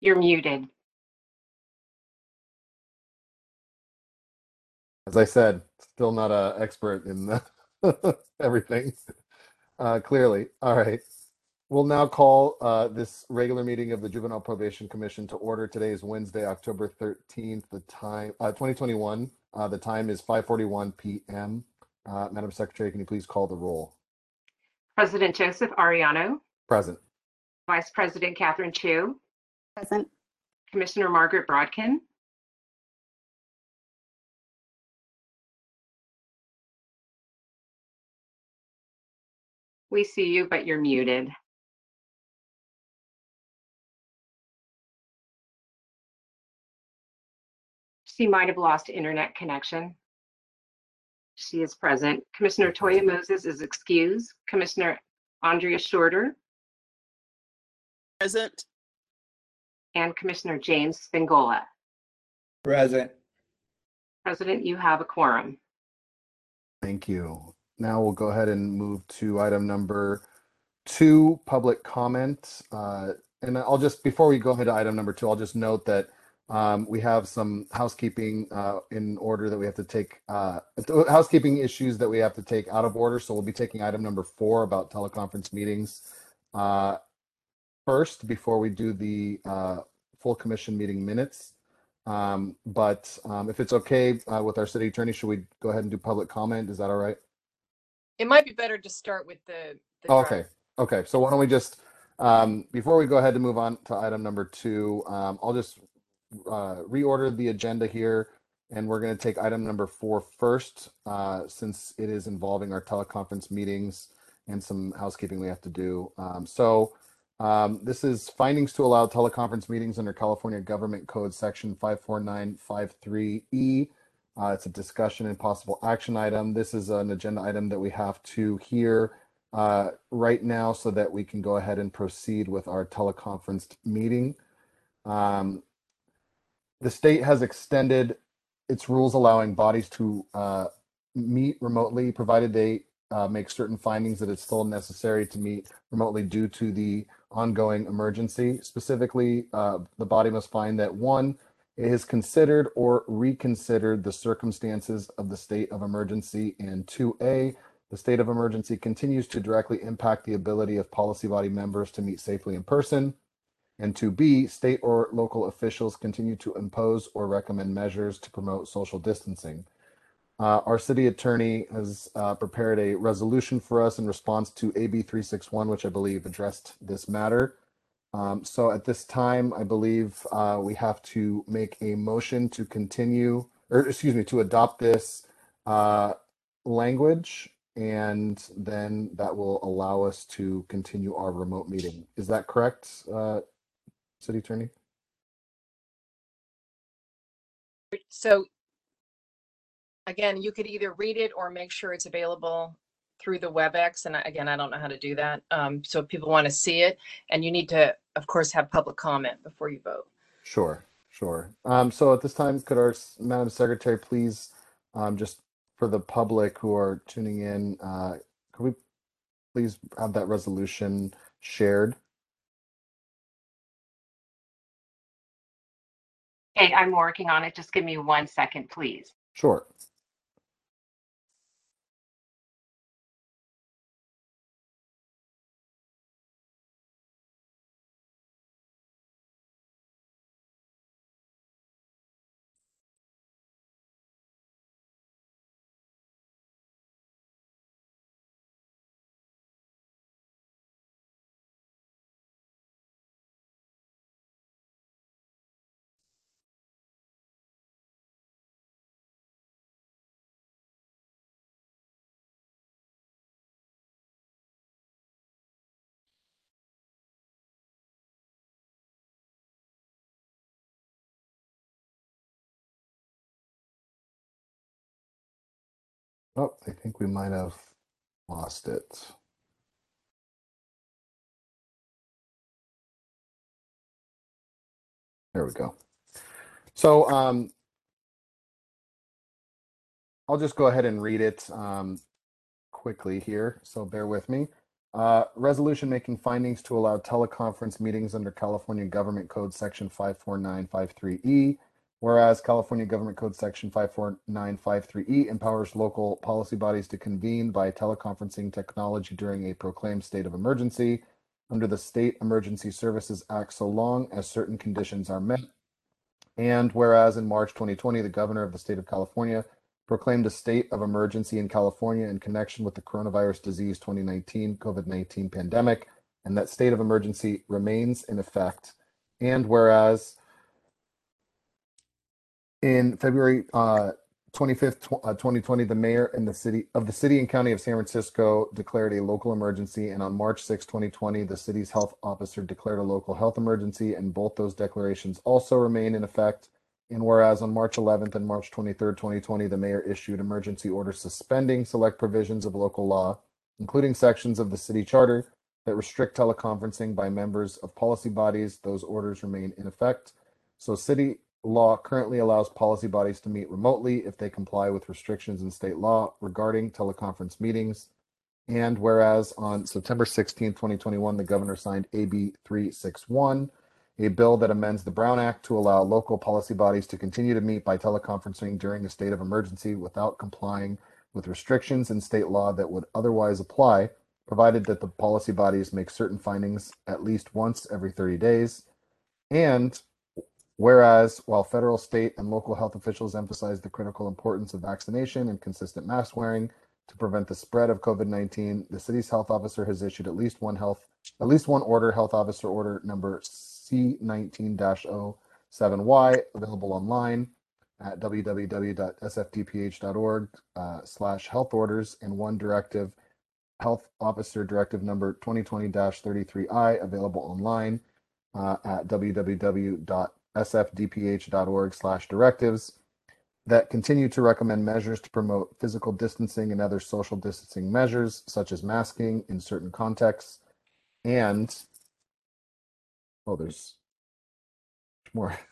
You're muted. As I said, still not a expert in the everything. Uh, clearly. All right. We'll now call uh, this regular meeting of the Juvenile Probation Commission to order. Today is Wednesday, October 13th, the time, uh, 2021. Uh, the time is 5:41 PM. Uh, Madam Secretary, can you please call the roll? President Joseph Arellano, Present. Vice President Catherine Chu, Present. Commissioner Margaret Brodkin, we see you, but you're muted. She might have lost internet connection. She is present. Commissioner Toya Moses is excused. Commissioner Andrea Shorter Present. And Commissioner James Spingola. Present. President, you have a quorum. Thank you. Now we'll go ahead and move to item number two, public comment. Uh, And I'll just, before we go into item number two, I'll just note that um, we have some housekeeping uh, in order that we have to take, uh, housekeeping issues that we have to take out of order. So we'll be taking item number four about teleconference meetings uh, first, before we do the uh, full commission meeting minutes. Um, But um, if it's okay uh, with our city attorney, should we go ahead and do public comment? Is that all right? It might be better to start with the. the Okay, draft. okay, so why don't we just, um, before we go ahead and move on to item number two, um, I'll just uh, reorder the agenda here. And we're gonna take item number four first, uh, since it is involving our teleconference meetings and some housekeeping we have to do. Um, so um, this is findings to allow teleconference meetings under California Government Code Section five four nine five three E. Uh, it's a discussion and possible action item. This is an agenda item that we have to hear uh, right now so that we can go ahead and proceed with our teleconferenced meeting. Um, the state has extended its rules allowing bodies to uh, meet remotely, provided they uh, make certain findings that it's still necessary to meet remotely due to the ongoing emergency. Specifically, uh, the body must find that one, it has considered or reconsidered the circumstances of the state of emergency, and 2A, the state of emergency continues to directly impact the ability of policy body members to meet safely in person. And 2B, state or local officials continue to impose or recommend measures to promote social distancing. Uh, our city attorney has uh, prepared a resolution for us in response to AB 361, which I believe addressed this matter. Um, so at this time, I believe uh, we have to make a motion to continue, or excuse me, to adopt this uh, language, and then that will allow us to continue our remote meeting. Is that correct, uh, City Attorney? So again, you could either read it or make sure it's available through the WebEx. And I- again, I don't know how to do that. Um, so if people want to see it and you need to, of course, have public comment before you vote. Sure, sure. Um, so at this time, could our s- Madam Secretary please, um, just for the public who are tuning in, uh, could we please have that resolution shared? Hey, I'm working on it. Just give me one second, please. Sure. Oh, I think we might have lost it. There we go. So um, I'll just go ahead and read it um, quickly here. So bear with me. Uh, resolution making findings to allow teleconference meetings under California Government Code Section 54953E. Whereas California Government Code Section 54953E E empowers local policy bodies to convene by teleconferencing technology during a proclaimed state of emergency under the State Emergency Services Act so long as certain conditions are met. And whereas in March 2020, the governor of the state of California proclaimed a state of emergency in California in connection with the coronavirus disease 2019 COVID 19 pandemic, and that state of emergency remains in effect. And whereas in February uh, 25th, tw- uh, 2020, the mayor and the city of the city and county of San Francisco declared a local emergency. And on March 6, 2020, the city's health officer declared a local health emergency, and both those declarations also remain in effect. And whereas on March 11th and March 23rd, 2020, the mayor issued emergency orders suspending select provisions of local law, including sections of the city charter that restrict teleconferencing by members of policy bodies, those orders remain in effect. So city law currently allows policy bodies to meet remotely if they comply with restrictions in state law regarding teleconference meetings. And whereas on September 16, 2021, the governor signed AB 361, a bill that amends the Brown Act to allow local policy bodies to continue to meet by teleconferencing during a state of emergency without complying with restrictions in state law that would otherwise apply, provided that the policy bodies make certain findings at least once every 30 days. And whereas while federal, state, and local health officials emphasize the critical importance of vaccination and consistent mask wearing to prevent the spread of COVID-19, the city's health officer has issued at least one health, at least one order, health officer order number C19-07Y, available online at www.sfdph.org uh, slash health orders, and one directive, health officer directive number 2020-33I, available online uh, at www.sfdph.org slash directives that continue to recommend measures to promote physical distancing and other social distancing measures, such as masking in certain contexts. And, oh, there's more.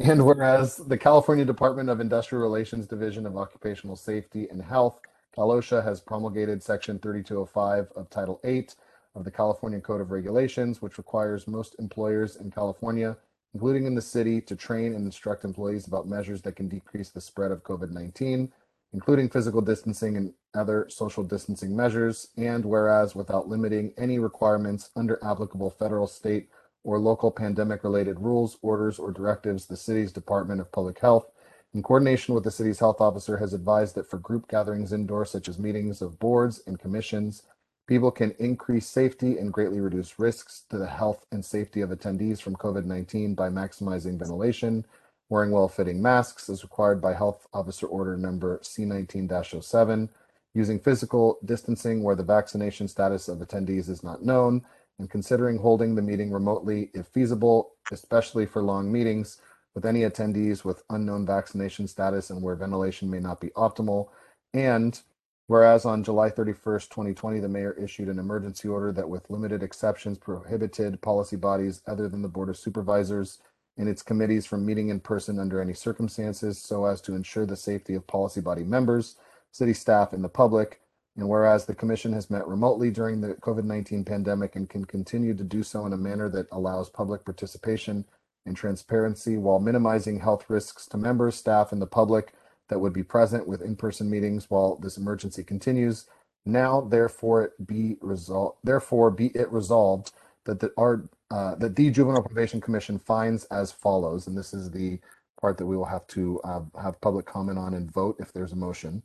And whereas the California Department of Industrial Relations Division of Occupational Safety and Health, CalOSHA, has promulgated Section 3205 of Title 8 of the California Code of Regulations, which requires most employers in California, including in the city, to train and instruct employees about measures that can decrease the spread of COVID 19, including physical distancing and other social distancing measures. And whereas without limiting any requirements under applicable federal, state, or local pandemic related rules, orders, or directives, the city's Department of Public Health, in coordination with the city's health officer, has advised that for group gatherings indoors, such as meetings of boards and commissions, people can increase safety and greatly reduce risks to the health and safety of attendees from COVID 19 by maximizing ventilation, wearing well fitting masks as required by Health Officer Order Number C19 07, using physical distancing where the vaccination status of attendees is not known, and considering holding the meeting remotely if feasible, especially for long meetings with any attendees with unknown vaccination status and where ventilation may not be optimal. And whereas on July 31st, 2020, the mayor issued an emergency order that, with limited exceptions, prohibited policy bodies other than the Board of Supervisors and its committees from meeting in person under any circumstances so as to ensure the safety of policy body members, city staff, and the public. And whereas the commission has met remotely during the COVID 19 pandemic and can continue to do so in a manner that allows public participation and transparency while minimizing health risks to members, staff, and the public that would be present with in person meetings while this emergency continues. Now, therefore, it be resolved. Therefore, be it resolved that the our uh, that the Juvenile Probation Commission finds as follows, and this is the part that we will have to uh, have public comment on and vote if there's a motion.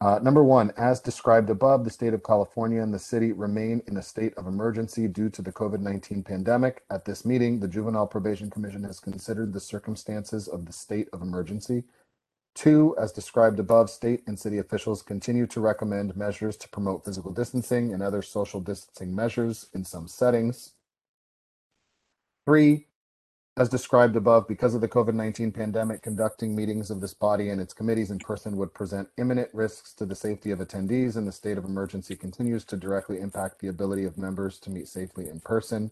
Uh, number one, as described above, the state of California and the city remain in a state of emergency due to the COVID 19 pandemic. At this meeting, the Juvenile Probation Commission has considered the circumstances of the state of emergency. Two, as described above, state and city officials continue to recommend measures to promote physical distancing and other social distancing measures in some settings. Three, as described above, because of the COVID 19 pandemic, conducting meetings of this body and its committees in person would present imminent risks to the safety of attendees, and the state of emergency continues to directly impact the ability of members to meet safely in person.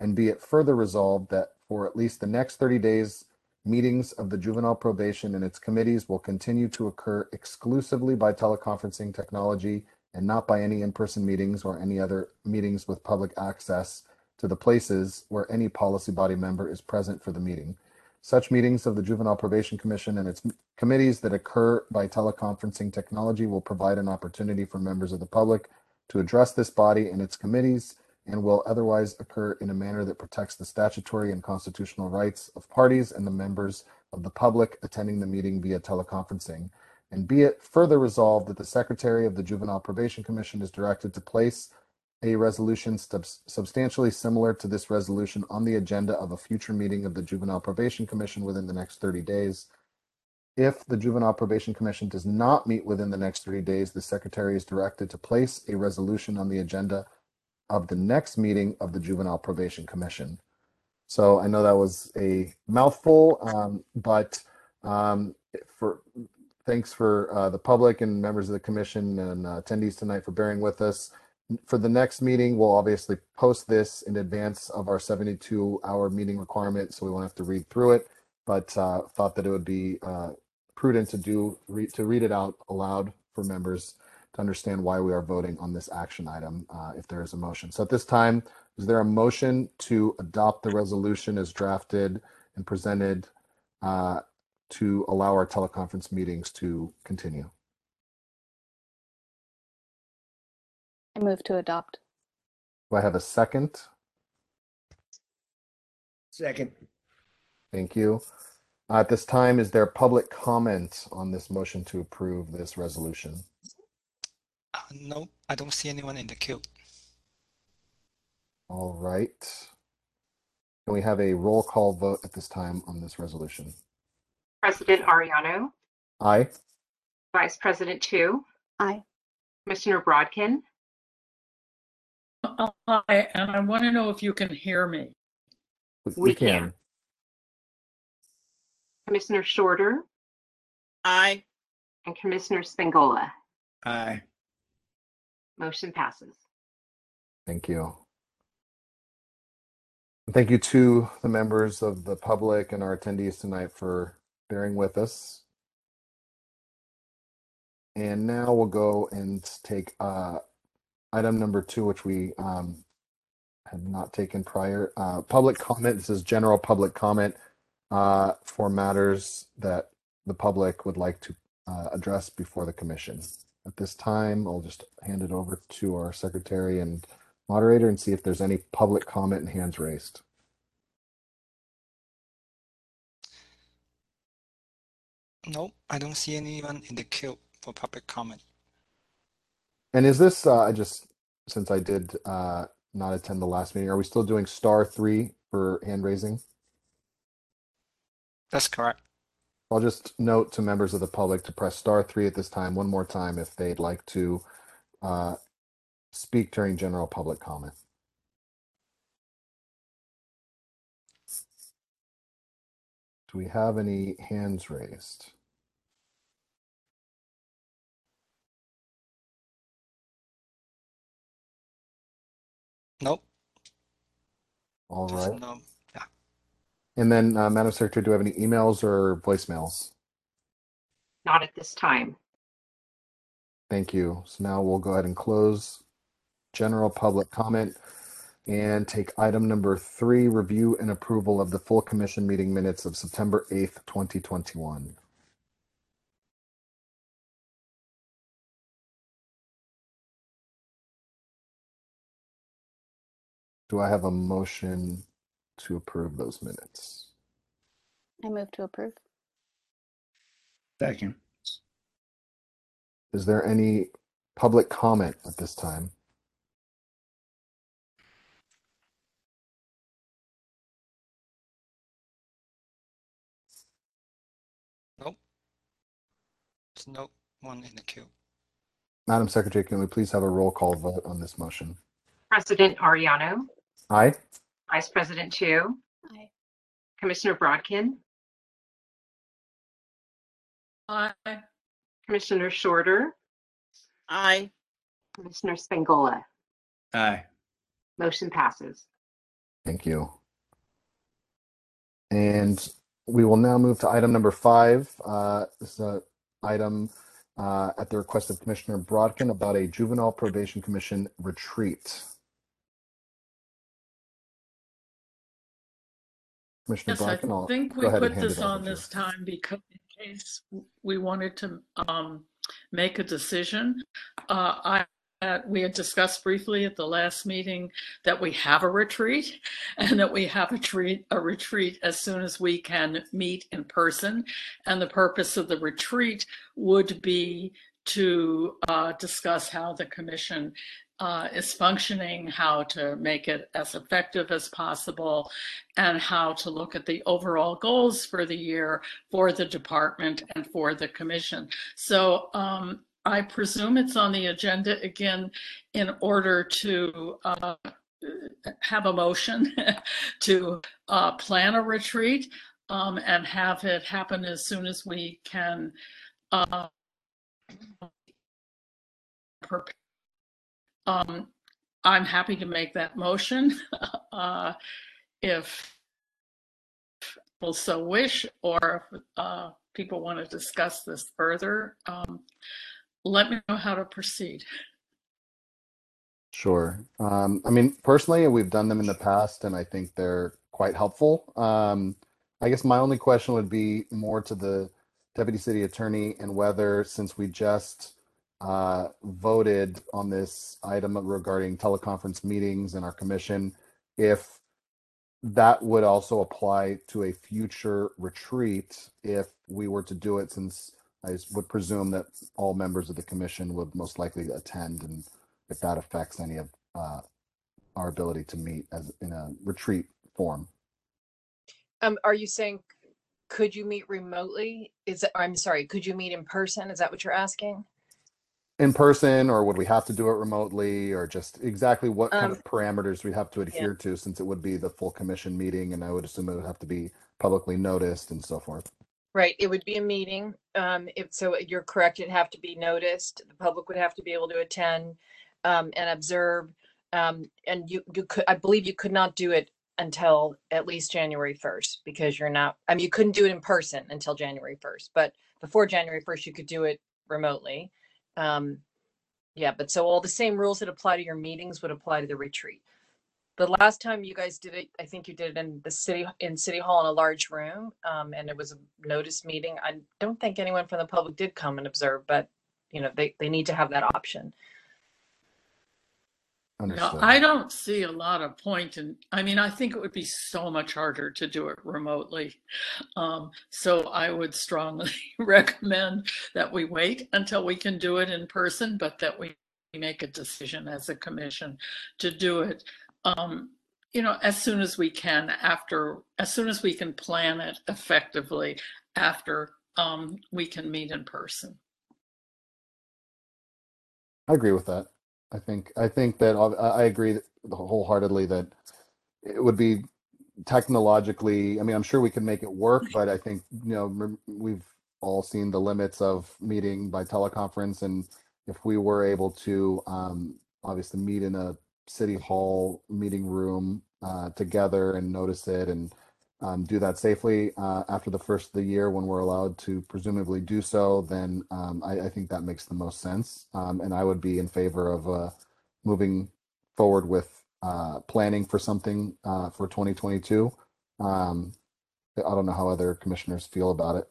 And be it further resolved that for at least the next 30 days, meetings of the juvenile probation and its committees will continue to occur exclusively by teleconferencing technology and not by any in-person meetings or any other meetings with public access to the places where any policy body member is present for the meeting. Such meetings of the Juvenile Probation Commission and its committees that occur by teleconferencing technology will provide an opportunity for members of the public to address this body and its committees and will otherwise occur in a manner that protects the statutory and constitutional rights of parties and the members of the public attending the meeting via teleconferencing. And be it further resolved that the Secretary of the Juvenile Probation Commission is directed to place a resolution subs- substantially similar to this resolution on the agenda of a future meeting of the Juvenile Probation Commission within the next 30 days. If the Juvenile Probation Commission does not meet within the next 30 days, the Secretary is directed to place a resolution on the agenda of the next meeting of the Juvenile Probation Commission. So I know that was a mouthful, um, but um, for thanks for uh, the public and members of the commission and uh, attendees tonight for bearing with us. For the next meeting, we'll obviously post this in advance of our 72 hour meeting requirement, so we won't have to read through it. But uh, thought that it would be uh, prudent to do re- to read it out aloud for members to understand why we are voting on this action item uh, if there is a motion. So at this time, is there a motion to adopt the resolution as drafted and presented uh, to allow our teleconference meetings to continue? I move to adopt. Do I have a second? Second. Thank you. Uh, At this time, is there public comment on this motion to approve this resolution? Uh, no, I don't see anyone in the queue. All right. Can we have a roll call vote at this time on this resolution? President Arellano, Aye. Vice President Chu, Aye. Commissioner Brodkin, Aye, and I want to know if you can hear me. We- We We can. can. Commissioner Shorter, Aye. and Commissioner Spangola. Aye. Motion passes. Thank you. Thank you to the members of the public and our attendees tonight for bearing with us. And now we'll go and take uh, item number two, which we um, had not taken prior. Uh, Public comment, this is general public comment uh, for matters that the public would like to uh, address before the commission. At this time, I'll just hand it over to our secretary and moderator and see if there's any public comment and hands raised. No, I don't see anyone in the queue for public comment. And is this, uh, I just, since I did uh, not attend the last meeting, are we still doing star three for hand raising? That's correct. I'll just note to members of the public to press star three at this time, one more time if they'd like to uh, speak during general public comment. Do we have any hands raised? Nope. All right. No. And then, uh, Madam Secretary, do we have any emails or voicemails? Not at this time. Thank you. So now we'll go ahead and close general public comment and take item number three, review and approval of the full commission meeting minutes of September 8th, 2021. Do I have a motion to approve those minutes? I move to approve. Second. Is there any public comment at this time? Nope. There's no one in the queue. Madam Secretary, can we please have a roll call vote on this motion? President Arellano, Aye. Vice President Chu, Aye. Commissioner Brodkin, Aye. Commissioner Shorter, Aye. Commissioner Spangola. Aye. Motion passes. Thank you. And we will now move to item number five. Uh, This is an item uh, at the request of Commissioner Brodkin about a juvenile probation commission retreat. Commissioner Yes, I think go we ahead and put hand this over on to you. this time because in case we wanted to um, make a decision. Uh, I, uh, we had discussed briefly at the last meeting that we have a retreat and that we have a treat, a retreat as soon as we can meet in person. And the purpose of the retreat would be to uh, discuss how the commission uh, is functioning, how to make it as effective as possible, and how to look at the overall goals for the year for the department and for the commission. So um, I presume it's on the agenda again in order to uh, have a motion to uh, plan a retreat um, and have it happen as soon as we can. Uh, prepare. Um, I'm happy to make that motion uh, if people so wish, or if uh, people want to discuss this further. Um, let me know how to proceed. Sure. Um, I mean, personally, we've done them in the past, and I think they're quite helpful. Um, I guess my only question would be more to the deputy city attorney and whether, since we just uh, voted on this item regarding teleconference meetings and our commission, if that would also apply to a future retreat if we were to do it, since I would presume that all members of the commission would most likely attend, and if that affects any of uh, our ability to meet as in a retreat form. Um, are you saying, could you meet remotely? Is I'm sorry, could you meet in person? Is that what you're asking? In person or would we have to do it remotely or just exactly what kind Um, of parameters we'd have to adhere to since it would be the full commission meeting and I would assume it would have to be publicly noticed and so forth. Right, it would be a meeting. Um, if, so you're correct, it'd have to be noticed. The public would have to be able to attend um, and observe. Um, and you, you could, I believe you could not do it until at least January first because you're not, I mean, you couldn't do it in person until January first, but before January first, you could do it remotely. Um, yeah, but so all the same rules that apply to your meetings would apply to the retreat. The last time you guys did it, I think you did it in the city, in City Hall in a large room. Um, and it was a notice meeting. I don't think anyone from the public did come and observe, but you know, they, they need to have that option. Understood. I don't see a lot of point in, I mean, I think it would be so much harder to do it remotely. Um, so I would strongly recommend that we wait until we can do it in person, but that we make a decision as a commission to do it, um, you know, as soon as we can after, as soon as we can plan it effectively after um, we can meet in person. I agree with that. I think I think that I agree wholeheartedly that it would be technologically. I mean, I'm sure we can make it work, but I think you know we've all seen the limits of meeting by teleconference, and if we were able to um, obviously meet in a city hall meeting room uh, together and notice it and um, do that safely uh, after the first of the year when we're allowed to presumably do so, then um, I, I think that makes the most sense. Um, and I would be in favor of uh, moving forward with uh, planning for something uh, for 2022. Um, I don't know how other commissioners feel about it.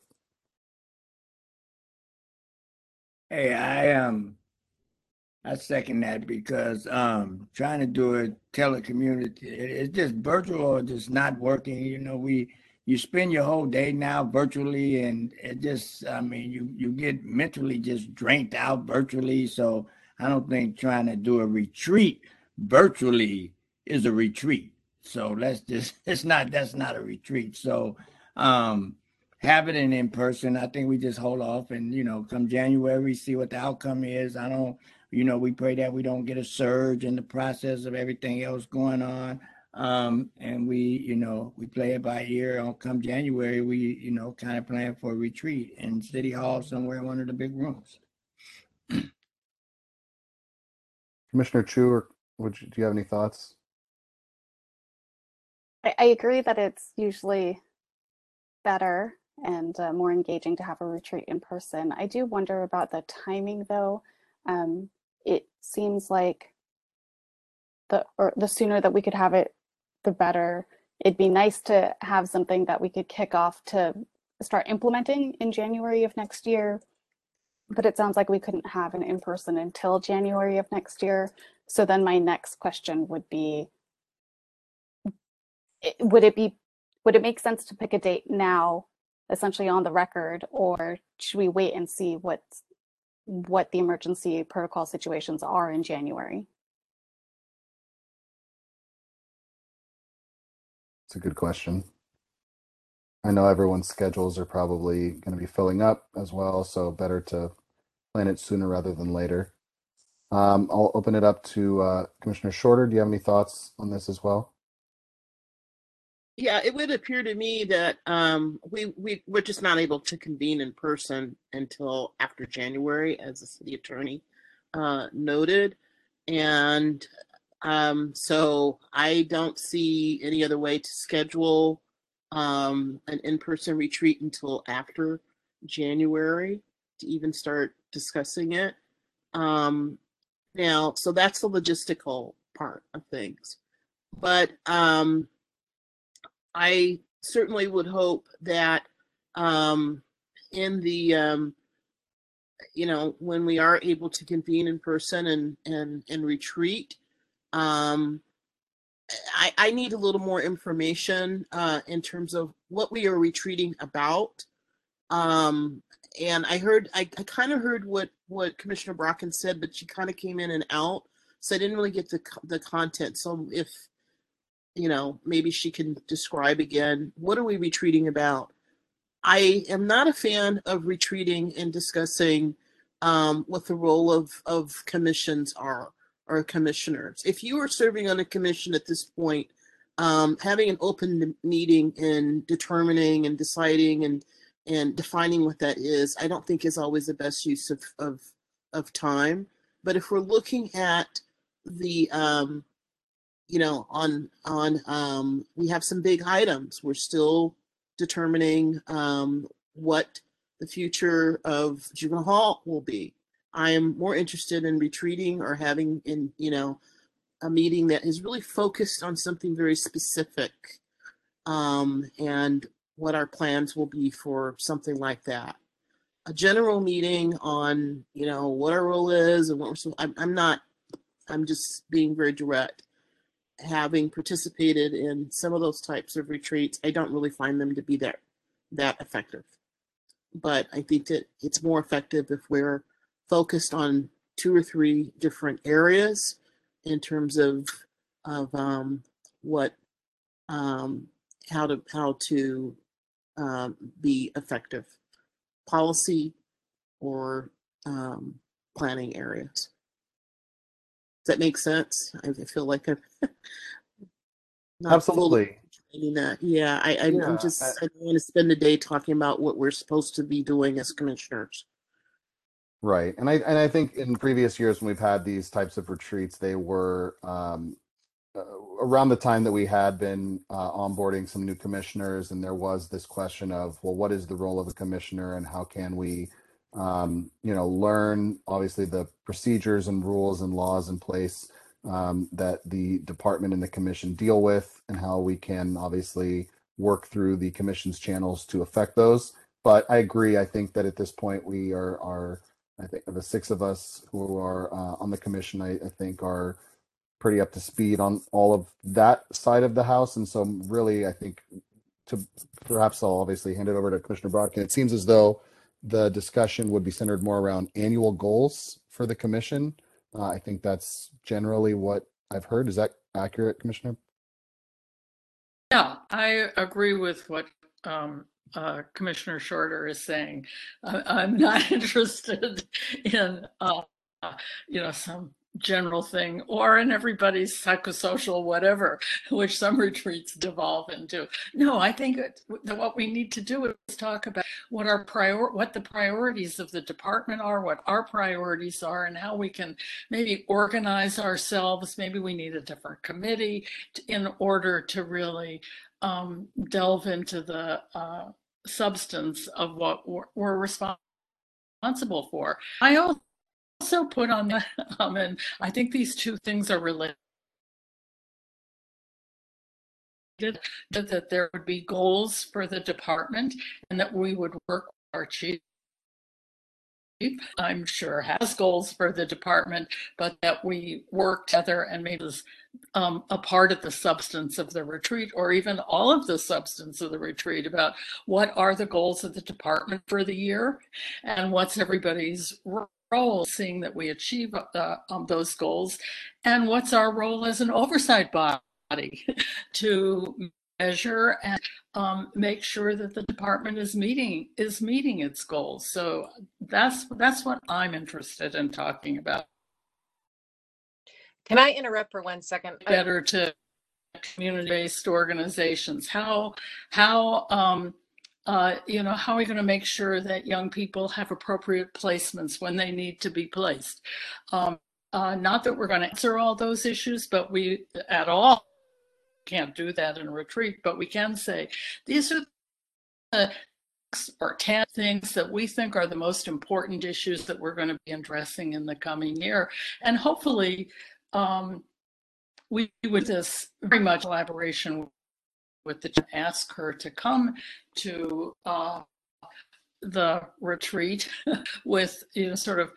Hey, I um, I second that because um, trying to do a telecommunity, it, it's just virtual or just not working. You know, we you spend your whole day now virtually, and it just, I mean, you you get mentally just drained out virtually. So I don't think trying to do a retreat virtually is a retreat. So let's just, it's not, that's not a retreat. So um, have it in person. I think we just hold off and, you know, come January, see what the outcome is. I don't, you know, we pray that we don't get a surge in the process of everything else going on. Um, and we, you know, we play it by ear. On come January, we, you know, kind of plan for a retreat in City Hall somewhere in one of the big rooms. Commissioner Chu, or would you, do you have any thoughts? I, I agree that it's usually better and uh, more engaging to have a retreat in person. I do wonder about the timing though. Um, it seems like the or the sooner that we could have it, the better. It'd be nice to have something that we could kick off to start implementing in January of next year. But it sounds like we couldn't have an in-person until January of next year. So then my next question would be, would it be, would it make sense to pick a date now, essentially on the record, or should we wait and see what, what the emergency protocol situations are in January? It's a good question. I know everyone's schedules are probably going to be filling up as well, so better to plan it sooner rather than later. Um, I'll open it up to uh, Commissioner Shorter. Do you have any thoughts on this as well? Yeah, it would appear to me that um, we, we, we're just not able to convene in person until after January, as the city attorney uh, noted. And um, so I don't see any other way to schedule um, an in-person retreat until after January to even start discussing it. Um, now, so that's the logistical part of things. But um, I certainly would hope that um, in the um, you know when we are able to convene in person and and and retreat, um, I, I need a little more information uh, in terms of what we are retreating about. Um, and I heard I, I kind of heard what what Commissioner Brodkin said, but she kind of came in and out, so I didn't really get the the content. So if you know, maybe she can describe again what are we retreating about? I am not a fan of retreating and discussing um, what the role of, of commissions are or commissioners. If you are serving on a commission at this point, um, having an open meeting and determining and deciding and and defining what that is, I don't think is always the best use of of, of time. But if we're looking at the um, you know, on on um, we have some big items. We're still determining um, what the future of juvenile hall will be. I am more interested in retreating or having in you know a meeting that is really focused on something very specific um, and what our plans will be for something like that. A general meeting on you know what our role is and what we're. I'm, I'm not. I'm just being very direct having participated in some of those types of retreats, I don't really find them to be that that effective. But I think that it's more effective if we're focused on two or three different areas in terms of of um, what um, how to how to um, be effective policy or um, planning areas. Does that make sense? I feel like fully Absolutely. that. Yeah, I, I'm, Yeah, I'm just, I- I don't want to spend the day talking about what we're supposed to be doing as commissioners. Right. And I and I think in previous years when we've had these types of retreats, they were um, uh, around the time that we had been uh, onboarding some new commissioners, and there was this question of, well, what is the role of a commissioner, and how can we, um, you know, learn obviously the procedures and rules and laws in place um, that the department and the commission deal with, and how we can obviously work through the commission's channels to affect those. But I agree. I think that at this point we are are I think the six of us who are uh, on the commission, I, I think, are pretty up to speed on all of that side of the house. And so, really, I think to perhaps I'll obviously hand it over to Commissioner Brodkin. It seems as though the discussion would be centered more around annual goals for the commission. Uh, I think that's generally what I've heard. Is that accurate, Commissioner? Yeah, I agree with what um, uh, Commissioner Shorter is saying. I, I'm not interested in, uh, you know, some general thing or in everybody's psychosocial whatever, which some retreats devolve into. No, I think that what we need to do is talk about what our prior, what the priorities of the department are, what our priorities are, and how we can maybe organize ourselves. Maybe we need a different committee in order to really um, delve into the uh, substance of what we're, we're responsible for. I also put on the, um, and I think these two things are related. That there would be goals for the department and that we would work with our chief. I'm sure has goals for the department, but that we work together and maybe this um, a part of the substance of the retreat or even all of the substance of the retreat about what are the goals of the department for the year and what's everybody's role seeing that we achieve uh, um, those goals and what's our role as an oversight body to measure and um, make sure that the department is meeting is meeting its goals. So that's that's what I'm interested in talking about. Can I interrupt for one second? Better to community-based organizations. How how um, uh, you know how are we going to make sure that young people have appropriate placements when they need to be placed? Um, uh, not that we're going to answer all those issues, but we at all can't do that in a retreat, but we can say these are the or 10 things that we think are the most important issues that we're going to be addressing in the coming year. And hopefully, um, we would this very much collaboration with the ask her to come to uh, the retreat with you know sort of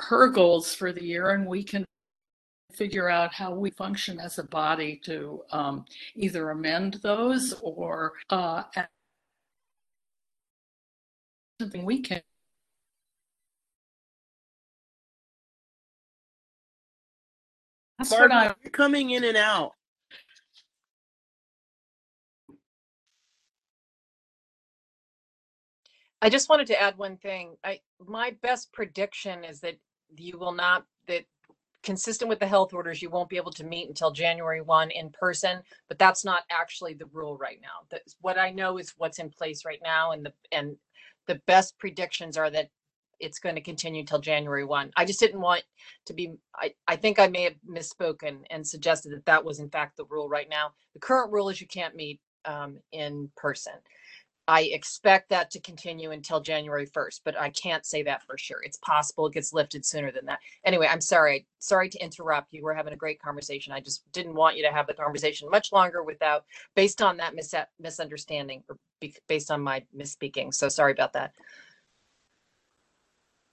her goals for the year and we can figure out how we function as a body to um, either amend those or uh, something we can. That's what Barbara, I. coming in and out. I just wanted to add one thing. I, my best prediction is that you will not, that consistent with the health orders, you won't be able to meet until January 1 in person, but that's not actually the rule right now. That's what I know is what's in place right now and the, and the best predictions are that it's going to continue till January 1. I just didn't want to be, I, I think I may have misspoken and suggested that that was in fact the rule right now. The current rule is you can't meet um, in person. I expect that to continue until January 1st, but I can't say that for sure. It's possible it gets lifted sooner than that. Anyway, I'm sorry. Sorry to interrupt. You were having a great conversation. I just didn't want you to have the conversation much longer without, based on that mis- misunderstanding or be- based on my misspeaking. So sorry about that.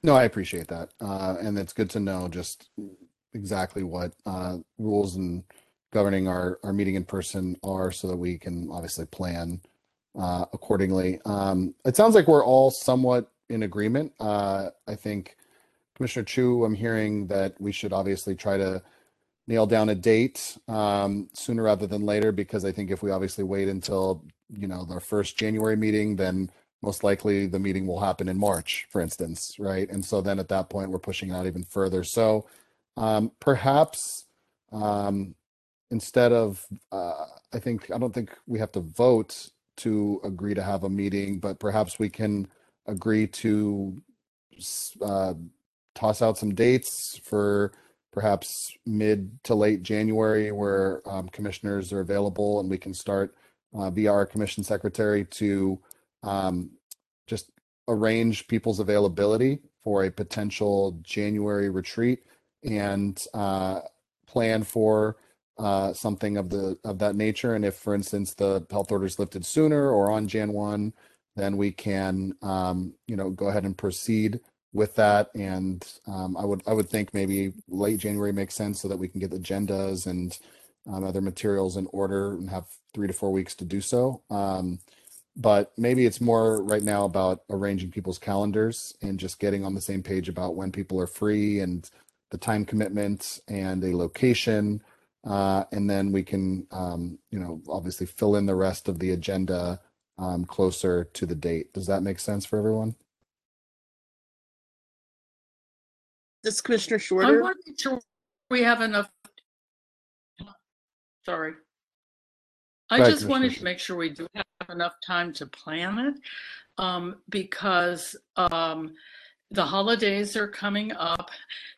No, I appreciate that. Uh, and it's good to know just exactly what uh, rules and governing our, our meeting in person are so that we can obviously plan uh, accordingly. Um, it sounds like we're all somewhat in agreement. Uh, I think Commissioner Chu, I'm hearing that we should obviously try to nail down a date um, sooner rather than later because I think if we obviously wait until you know our first January meeting, then most likely the meeting will happen in March, for instance, right? And so then at that point we're pushing it out even further. So um, perhaps um, instead of, uh, I think I don't think we have to vote to agree to have a meeting, but perhaps we can agree to uh, toss out some dates for perhaps mid to late January where um, commissioners are available and we can start uh, via our commission secretary to um, just arrange people's availability for a potential January retreat and uh, plan for uh, something of the of that nature. And if, for instance, the health order is lifted sooner or on Jan one, then we can um, you know go ahead and proceed with that. And um, I would I would think maybe late January makes sense so that we can get agendas and um, other materials in order and have three to four weeks to do so. Um, but maybe it's more right now about arranging people's calendars and just getting on the same page about when people are free and the time commitment and a location uh, and then we can, um, you know, obviously fill in the rest of the agenda um, closer to the date. Does that make sense for everyone? This Commissioner I Shorter. want to make sure we have enough. Sorry. I Go ahead, just wanted to Commissioner. make sure we do have enough time to plan it. Um, because, um, the holidays are coming up,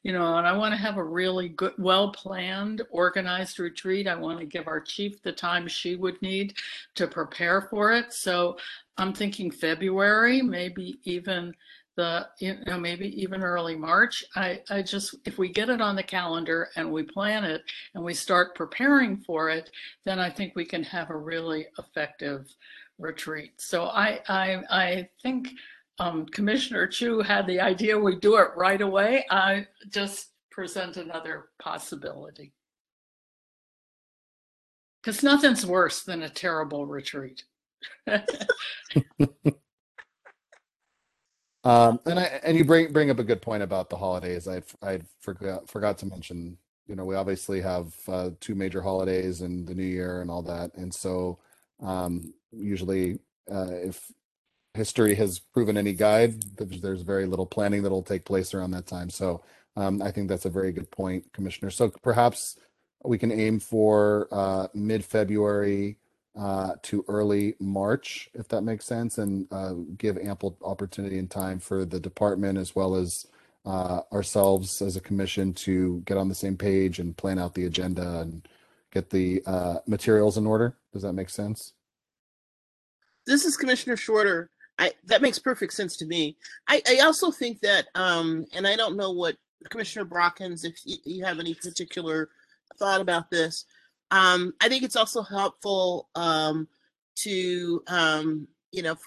you know, and I want to have a really good, well planned, organized retreat. I want to give our chief the time she would need to prepare for it. So I'm thinking February, maybe even the, you know, maybe even early March. I, I just, if we get it on the calendar and we plan it and we start preparing for it, then I think we can have a really effective retreat. So I, I, I think um, Commissioner Chu had the idea we do it right away. I just present another possibility. Because nothing's worse than a terrible retreat. Um, and I and you bring bring up a good point about the holidays. I I forgot forgot to mention. You know, we obviously have uh, two major holidays and the New Year and all that, and so um, usually, uh, if history has proven any guide, there's, very little planning that'll take place around that time. So um, I think that's a very good point, Commissioner. So perhaps we can aim for uh, mid-February uh, to early March, if that makes sense, and uh, give ample opportunity and time for the department as well as uh, ourselves as a commission to get on the same page and plan out the agenda and get the uh, materials in order. Does that make sense? This is Commissioner Shorter. I that makes perfect sense to me. I, I also think that, um, and I don't know what Commissioner Brockins, if you, you have any particular thought about this, um, I think it's also helpful um, to, um, you know,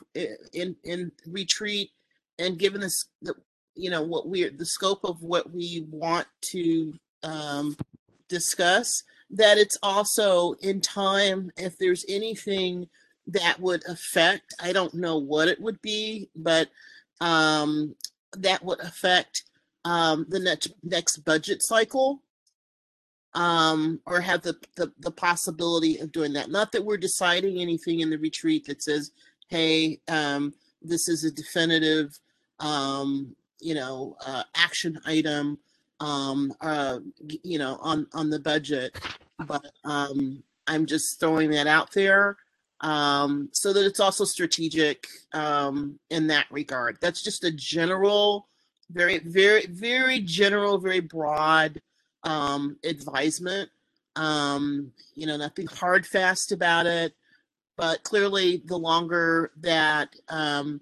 in in retreat and given this, you know, what we're the scope of what we want to um, discuss, that it's also in time if there's anything that would affect i don't know what it would be but um, that would affect um, the next next budget cycle um, or have the, the the possibility of doing that. Not that we're deciding anything in the retreat that says hey um, this is a definitive um, you know uh, action item um, uh, you know on on the budget but um, i'm just throwing that out there um, so that it's also strategic um, in that regard. That's just a general, very, very, very general, very broad um, advisement. Um, you know, nothing hard fast about it, but clearly, the longer that um,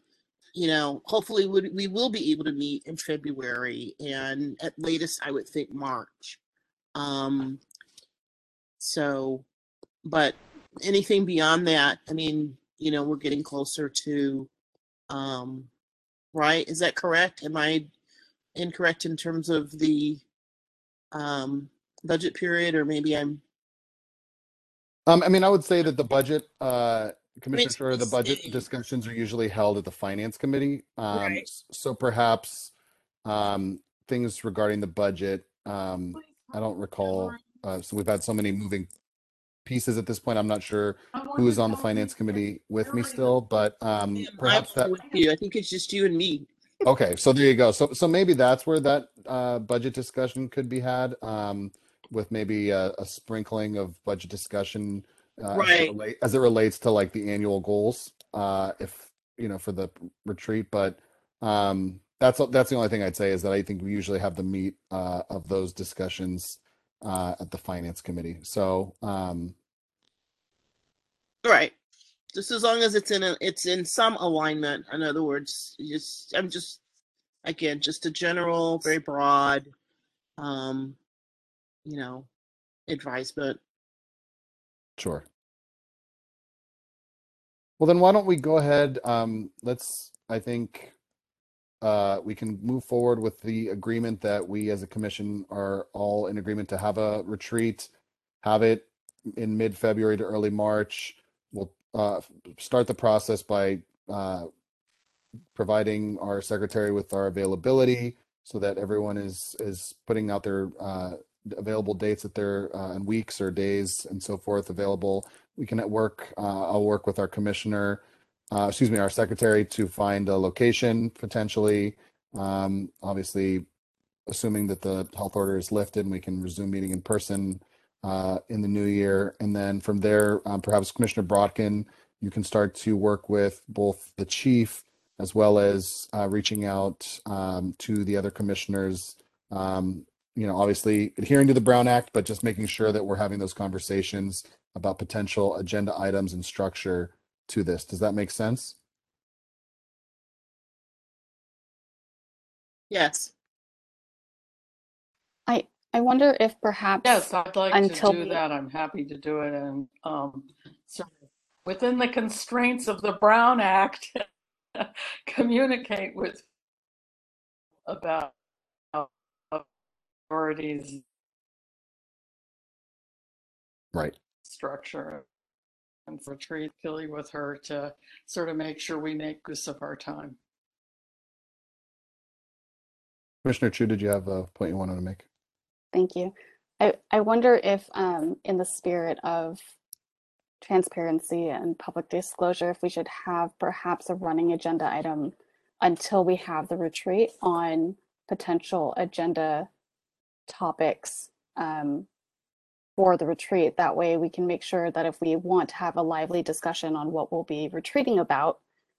you know, hopefully we, we will be able to meet in February and at latest, I would think March. Um, so, but anything beyond that, I mean, you know, we're getting closer to, um, right? Is that correct? Am I incorrect in terms of the um, budget period, or maybe I'm? Um, I mean, I would say that the budget, uh, Commissioner Shorter, the budget discussions are usually held at the Finance Committee. Um, Right. so perhaps um, things regarding the budget, um, I don't recall. Uh, so we've had so many moving pieces at this point. I'm not sure who is on the Finance Committee with me still, but um, I'm perhaps that. with you. I think it's just you and me. Okay, so there you go. So so maybe that's where that uh, budget discussion could be had, um, with maybe a, a sprinkling of budget discussion uh, as, it Right. relate, as it relates to like the annual goals, uh, if you know for the retreat. But um, that's that's the only thing I'd say is that I think we usually have the meat uh, of those discussions uh, at the finance committee. So um, Right. Just as long as it's in a, it's in some alignment. In other words, just I'm just again just a general, very broad, um, you know, advisement. Sure. Well, then why don't we go ahead? Um, let's, I think, uh, we can move forward with the agreement that we as a commission are all in agreement to have a retreat, have it in mid-February to early March. We'll uh, start the process by uh, providing our secretary with our availability so that everyone is is putting out their uh, available dates that they're uh, and weeks or days and so forth available. We can at work. Uh, I'll work with our commissioner, uh, excuse me, our secretary to find a location potentially. Um, obviously, assuming that the health order is lifted, and we can resume meeting in person uh, in the new year. And then from there, um, perhaps Commissioner Brodkin, you can start to work with both the chief as well as uh, reaching out um, to the other commissioners. Um, you know, obviously adhering to the Brown Act, but just making sure that we're having those conversations about potential agenda items and structure to this. Does that make sense? Yes. I I wonder if perhaps Yes, I'd like Until to do we- that. I'm happy to do it and, um, so within the constraints of the Brown Act, communicate with about authorities Right. structure and for retreat Philly with her to sort of make sure we make use of our time. Commissioner Chu, did you have a point you wanted to make? Thank you. I, I wonder if, um, in the spirit of transparency and public disclosure, if we should have perhaps a running agenda item until we have the retreat on potential agenda topics um, for the retreat. That way we can make sure that if we want to have a lively discussion on what we'll be retreating about,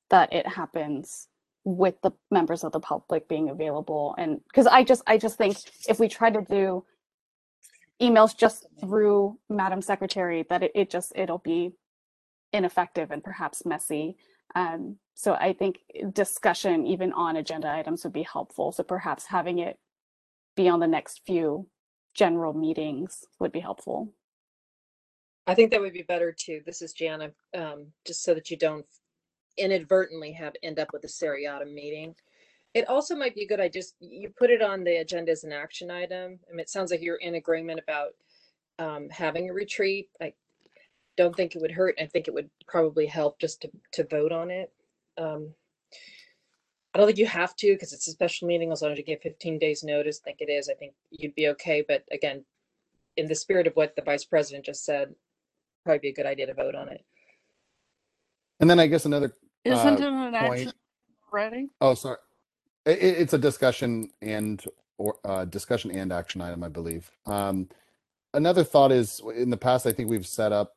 that it happens with the members of the public being available. And because I just, I just think if we try to do emails just through Madam Secretary, that it, it just, it'll be ineffective and perhaps messy. Um, so I think discussion even on agenda items would be helpful. So perhaps having it be on the next few general meetings would be helpful. I think that would be better too. This is Jana, um, just so that you don't inadvertently have, end up with a seriatim meeting. It also might be good I just, you put it on the agenda as an action item. I mean, it sounds like you're in agreement about, um, having a retreat. I don't think it would hurt. I think it would probably help just to, to vote on it. Um, I don't think you have to, because it's a special meeting, as long as you give fifteen days notice, I think it is. I think you'd be okay, but again, in the spirit of what the vice president just said, probably be a good idea to vote on it. And then I guess another Isn't Uh, it an point- action already? Oh, sorry. I- I it's a discussion and or uh, discussion and action item, I believe. Um, another thought is in the past, I think we've set up,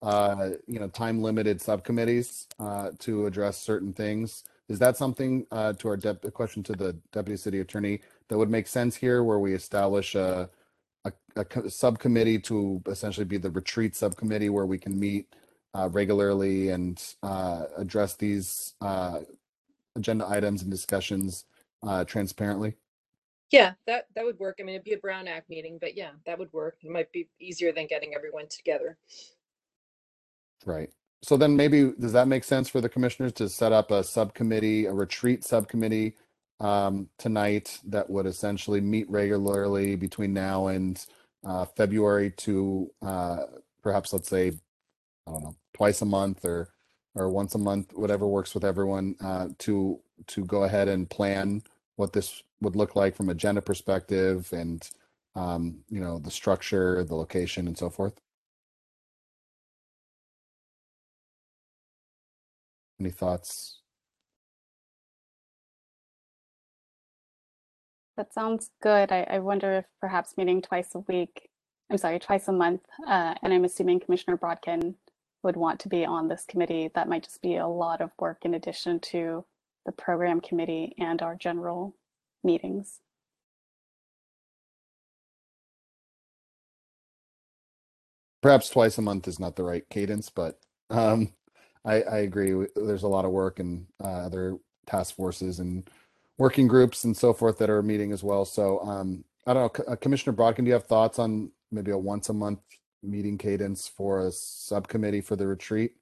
uh, you know, time limited subcommittees uh, to address certain things. Is that something uh, to our dep- a question to the deputy city attorney that would make sense here, where we establish a, a, a co- subcommittee to essentially be the retreat subcommittee where we can meet uh, regularly and uh, address these uh, agenda items and discussions uh, transparently. Yeah, that, that would work. I mean, it'd be a Brown Act meeting, but yeah, that would work. It might be easier than getting everyone together. Right. So then maybe does that make sense for the commissioners to set up a subcommittee, a retreat subcommittee um, tonight that would essentially meet regularly between now and uh, February to uh, perhaps let's say I don't know twice a month or or once a month, whatever works with everyone uh, to to go ahead and plan what this would look like from agenda perspective and um, you know the structure, the location, and so forth. Any thoughts? That sounds good. I, I wonder if perhaps meeting twice a week, I'm sorry, twice a month, uh, and I'm assuming Commissioner Brodkin would want to be on this committee. That might just be a lot of work in addition to the program committee and our general meetings. Perhaps twice a month is not the right cadence, but um, I, I agree. There's a lot of work and uh, other task forces and working groups and so forth that are meeting as well. So um, I don't know, Co- uh, Commissioner Brodkin, do you have thoughts on maybe a once a month meeting cadence for a subcommittee for the retreat?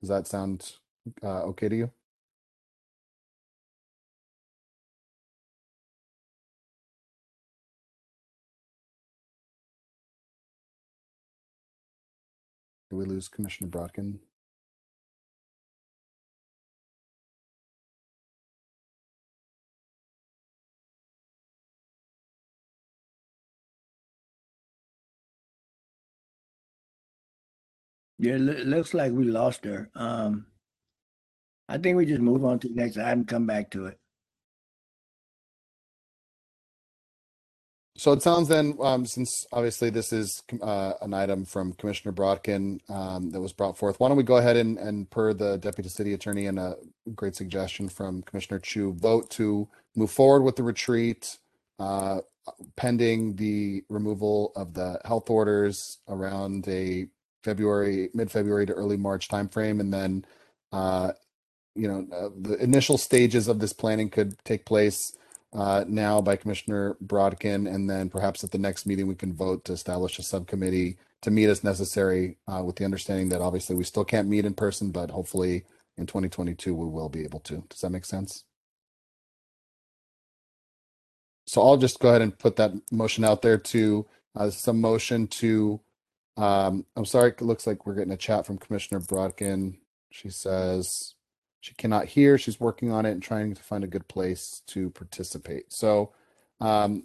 Does that sound uh, okay to you? We lose Commissioner Brodkin? Yeah, it looks like we lost her. Um, I think we just move on to the next item, come back to it. So it sounds then, um, since obviously this is uh, an item from Commissioner Brodkin um, that was brought forth, why don't we go ahead and, and per the Deputy City Attorney and a great suggestion from Commissioner Chu, vote to move forward with the retreat uh, pending the removal of the health orders around a February, mid-February to early March timeframe, and then uh, you know uh, the initial stages of this planning could take place uh, now by Commissioner Brodkin, and then perhaps at the next meeting we can vote to establish a subcommittee to meet as necessary, uh, with the understanding that obviously we still can't meet in person, but hopefully in 2022 we will be able to. Does that make sense? So I'll just go ahead and put that motion out there to uh, some motion to. Um, I'm sorry, it looks like we're getting a chat from Commissioner Brodkin. She says she cannot hear. She's working on it and trying to find a good place to participate. So um,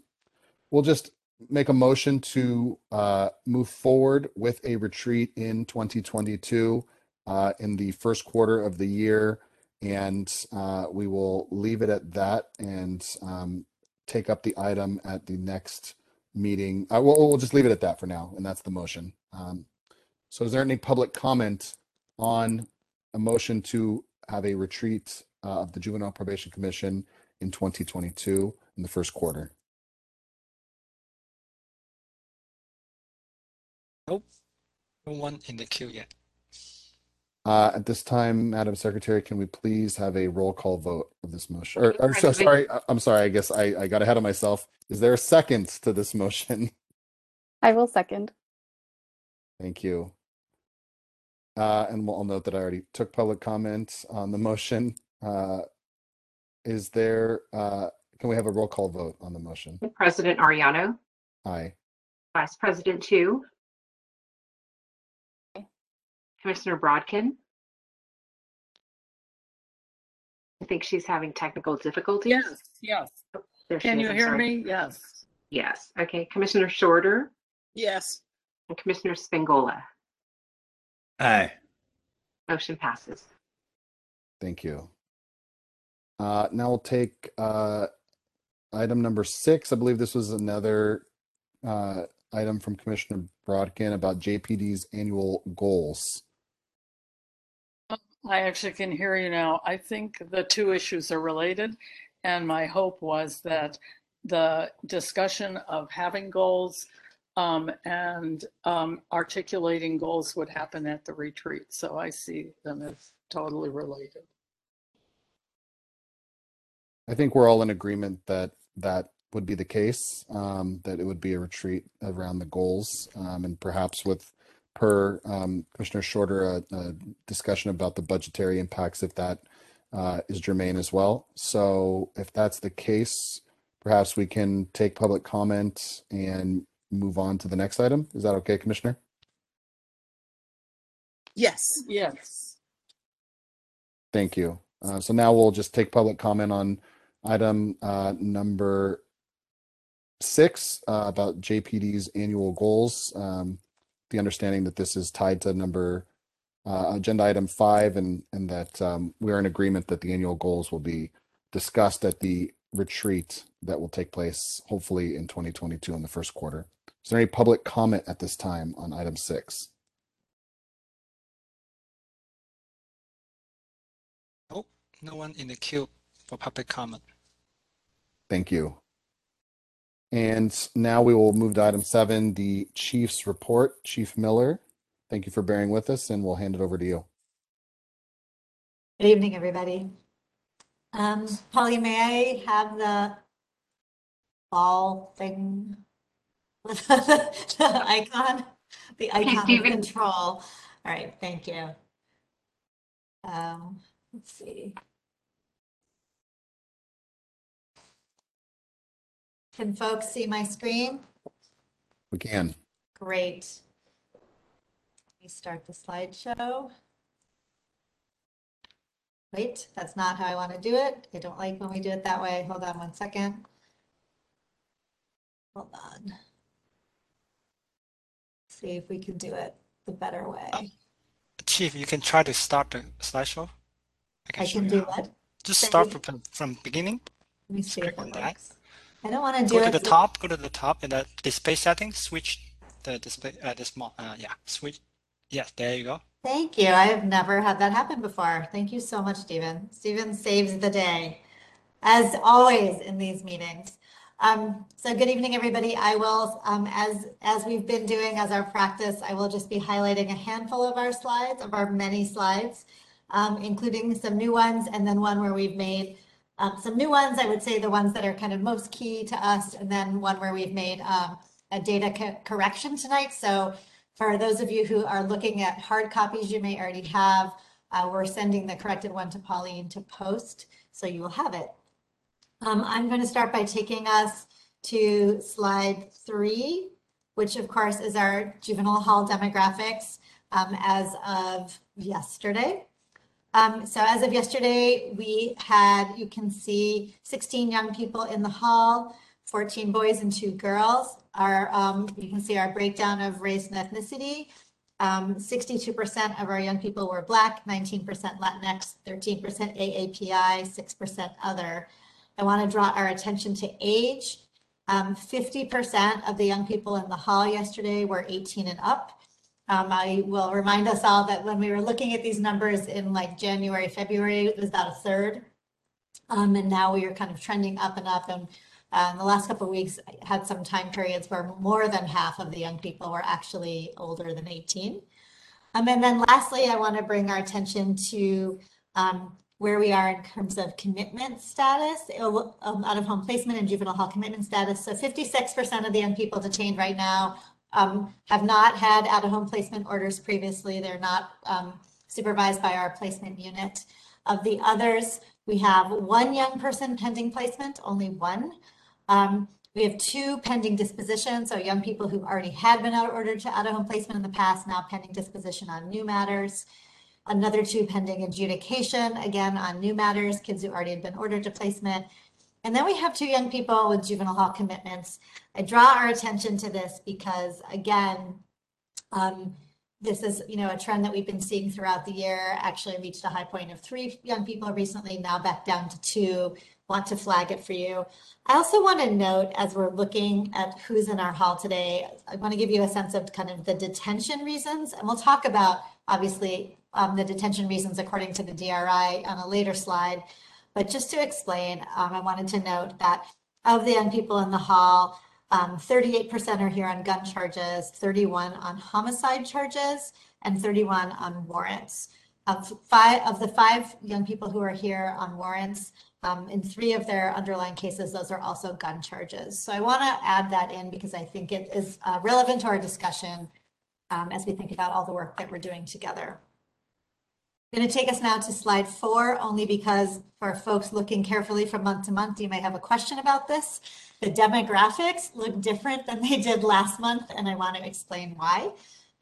we'll just make a motion to uh, move forward with a retreat in 2022 uh, in the first quarter of the year. And uh, we will leave it at that and um, take up the item at the next meeting. Uh, we'll, we'll just leave it at that for now. And that's the motion. Um, so is there any public comment on a motion to have a retreat uh, of the Juvenile Probation Commission in 2022 in the first quarter. Nope. No one in the queue yet. Uh, at this time, Madam Secretary, can we please have a roll call vote of this motion? Or, or so, sorry, I- I'm sorry. I guess I, I got ahead of myself. Is there a second to this motion? I will second. Thank you. Uh, and we'll, I'll note that I already took public comment on the motion. Uh, is there, uh, can we have a roll call vote on the motion? President Arellano, Aye. Vice President Chu. Aye. Commissioner Brodkin. I think she's having technical difficulties. Yes, yes. There she Can is, you I'm hear sorry. me? Yes. Yes. Okay. Commissioner Shorter Yes. and Commissioner Spingola. Aye. Motion passes. Thank you. Uh, now we'll take uh, item number six. I believe this was another uh, item from Commissioner Brodkin about JPD's annual goals. I actually can hear you now. I think the two issues are related. And my hope was that the discussion of having goals um, and um, articulating goals would happen at the retreat. So I see them as totally related. I think we're all in agreement that that would be the case, um, that it would be a retreat around the goals, um, and perhaps with per um, Commissioner Shorter, a, a discussion about the budgetary impacts if that uh, is germane as well. So if that's the case, perhaps we can take public comment and move on to the next item. Is that okay, Commissioner? Yes. Yes. Thank you. Uh, so now we'll just take public comment on item uh, number six uh, about JPD's annual goals. Um, the understanding that this is tied to number uh, agenda item five, and and that um, we're in agreement that the annual goals will be discussed at the retreat that will take place hopefully in 2022 in the first quarter. Is there any public comment at this time on item six? Nope. No one in the queue for public comment. Thank you. And now we will move to item seven, the chief's report. Chief Miller, thank you for bearing with us, and we'll hand it over to you. Good evening, everybody. Um, Polly, may I have the ball thing with the icon, the icon of Stephen. control? All right, thank you. Um, let's see. Can folks see my screen? We can. Great. Let me start the slideshow. Wait, that's not how I want to do it. I don't like when we do it that way. Hold on one second. Hold on. See if we can do it the better way. Chief, you can try to start the slideshow. I show can you do how. what? Just Say- start from from beginning. Let me see if click it on that. works. I don't want to do Go to the top, go to the top in the display settings, switch the display, uh, the small, uh, yeah, switch. Yes, there you go. Thank you. I have never had that happen before. Thank you so much, Stephen. Stephen saves the day, as always in these meetings. Um, so good evening, everybody. I will, um, as as we've been doing as our practice, I will just be highlighting a handful of our slides, of our many slides, um, including some new ones, and then one where we've made um, some new ones. I would say the ones that are kind of most key to us, and then one where we've made um, a data co correction tonight. So for those of you who are looking at hard copies you may already have, uh, we're sending the corrected one to Pauline to post, so you will have it. Um, I'm going to start by taking us to slide three, which of course is our juvenile hall demographics um, as of yesterday. Um, so as of yesterday, we had, you can see 16 young people in the hall, 14 boys and two girls. Our, um, you can see our breakdown of race and ethnicity. Um, 62% of our young people were Black, 19% Latinx, 13% AAPI, 6% other. I want to draw our attention to age. Um, 50% of the young people in the hall yesterday were 18 and up. Um, I will remind us all that when we were looking at these numbers in like January, February, it was about a third. Um, and now we are kind of trending up and up. And uh, the last couple of weeks, I had some time periods where more than half of the young people were actually older than 18. Um, and then lastly, I want to bring our attention to um, where we are in terms of commitment status, um, out of home placement and juvenile hall commitment status. So 56% of the young people detained right now um, have not had out of home placement orders previously. They're not um, supervised by our placement unit. Of the others, we have one young person pending placement, only one. Um, we have two pending dispositions, so young people who already had been out ordered to out of home placement in the past, now pending disposition on new matters. Another two pending adjudication, again on new matters, kids who already had been ordered to placement. And then we have two young people with juvenile hall commitments. I draw our attention to this because, again, um, this is you know a trend that we've been seeing throughout the year. Actually, reached a high point of three young people recently. Now back down to two. Want to flag it for you. I also want to note as we're looking at who's in our hall today. I want to give you a sense of kind of the detention reasons, and we'll talk about obviously um, the detention reasons according to the DRI on a later slide. But just to explain, um, I wanted to note that of the young people in the hall, 38% um, are here on gun charges, 31 on homicide charges, and 31 on warrants. Of five of the five young people who are here on warrants, um, in three of their underlying cases, those are also gun charges. So I want to add that in because I think it is uh, relevant to our discussion um, as we think about all the work that we're doing together. Going to take us now to slide four, only because for folks looking carefully from month to month, you may have a question about this. The demographics look different than they did last month, and I want to explain why.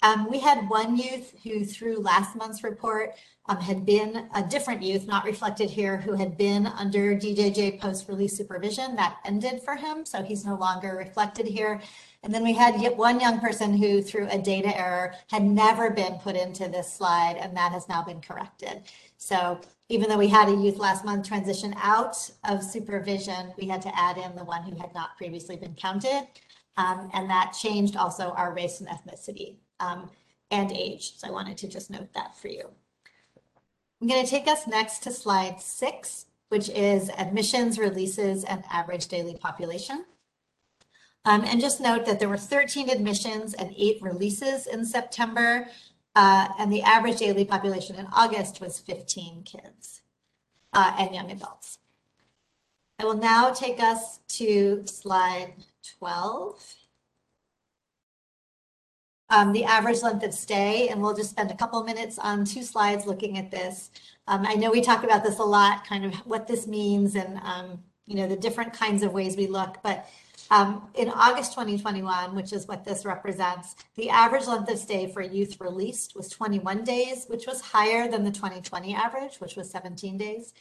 Um, we had one youth who, through last month's report, um, had been a different youth, not reflected here, who had been under DJJ post-release supervision. That ended for him, so he's no longer reflected here. And then we had one young person who, through a data error, had never been put into this slide, and that has now been corrected. So even though we had a youth last month transition out of supervision, we had to add in the one who had not previously been counted. Um, and that changed also our race and ethnicity um, and age. So I wanted to just note that for you. I'm going to take us next to slide six, which is admissions, releases, and average daily population. Um, and just note that there were 13 admissions and eight releases in September, uh, and the average daily population in August was 15 kids uh, and young adults. I will now take us to slide 12. Um, the average length of stay, and we'll just spend a couple minutes on two slides looking at this. Um, I know we talk about this a lot, kind of what this means and, um, you know, the different kinds of ways we look, but um, in August 2021, which is what this represents, the average length of stay for youth released was 21 days, which was higher than the 2020 average, which was 17 days.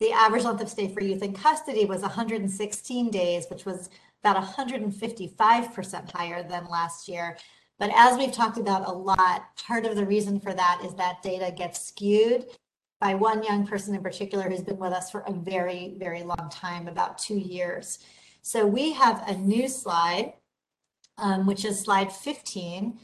The average length of stay for youth in custody was 116 days, which was about 155% higher than last year. But as we've talked about a lot, part of the reason for that is that data gets skewed by one young person in particular who's been with us for a very, very long time, about two years. So we have a new slide, um, which is slide 15.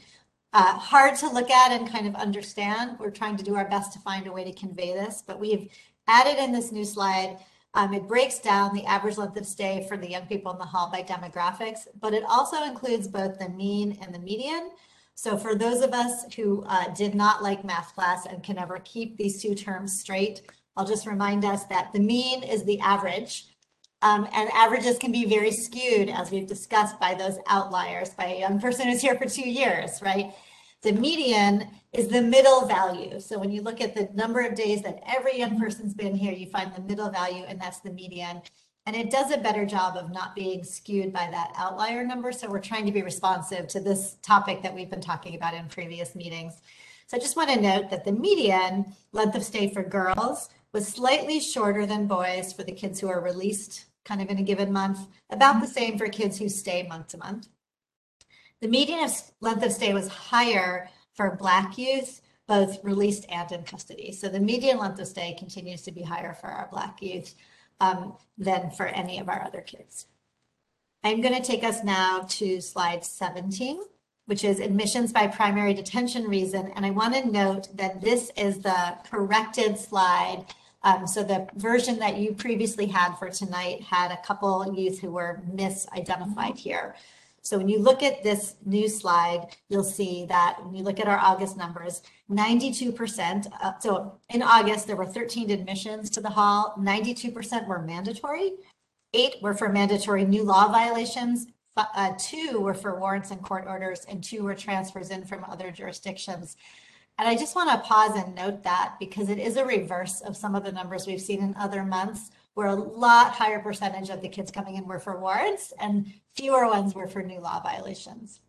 Uh, hard to look at and kind of understand. We're trying to do our best to find a way to convey this, but we've added in this new slide. Um, it breaks down the average length of stay for the young people in the hall by demographics, but it also includes both the mean and the median. So for those of us who uh, did not like math class and can never keep these two terms straight, I'll just remind us that the mean is the average. Um, and averages can be very skewed, as we've discussed, by those outliers, by a young person who's here for two years, right? The median is the middle value. So when you look at the number of days that every young person's been here, you find the middle value, and that's the median. And it does a better job of not being skewed by that outlier number. So we're trying to be responsive to this topic that we've been talking about in previous meetings. So I just want to note that the median length of stay for girls was slightly shorter than boys for the kids who are released kind of in a given month, about the same for kids who stay month to month. The median of length of stay was higher for Black youth, both released and in custody. So the median length of stay continues to be higher for our Black youth um, than for any of our other kids. I'm going to take us now to slide 17, which is admissions by primary detention reason. And I want to note that this is the corrected slide. Um, so the version that you previously had for tonight had a couple youth who were misidentified here. So when you look at this new slide, you'll see that when you look at our August numbers, 92%, uh, so in August, there were 13 admissions to the hall, 92% were mandatory, eight were for mandatory new law violations, uh, two were for warrants and court orders, and two were transfers in from other jurisdictions. And I just want to pause and note that because it is a reverse of some of the numbers we've seen in other months where a lot higher percentage of the kids coming in were for warrants and fewer ones were for new law violations.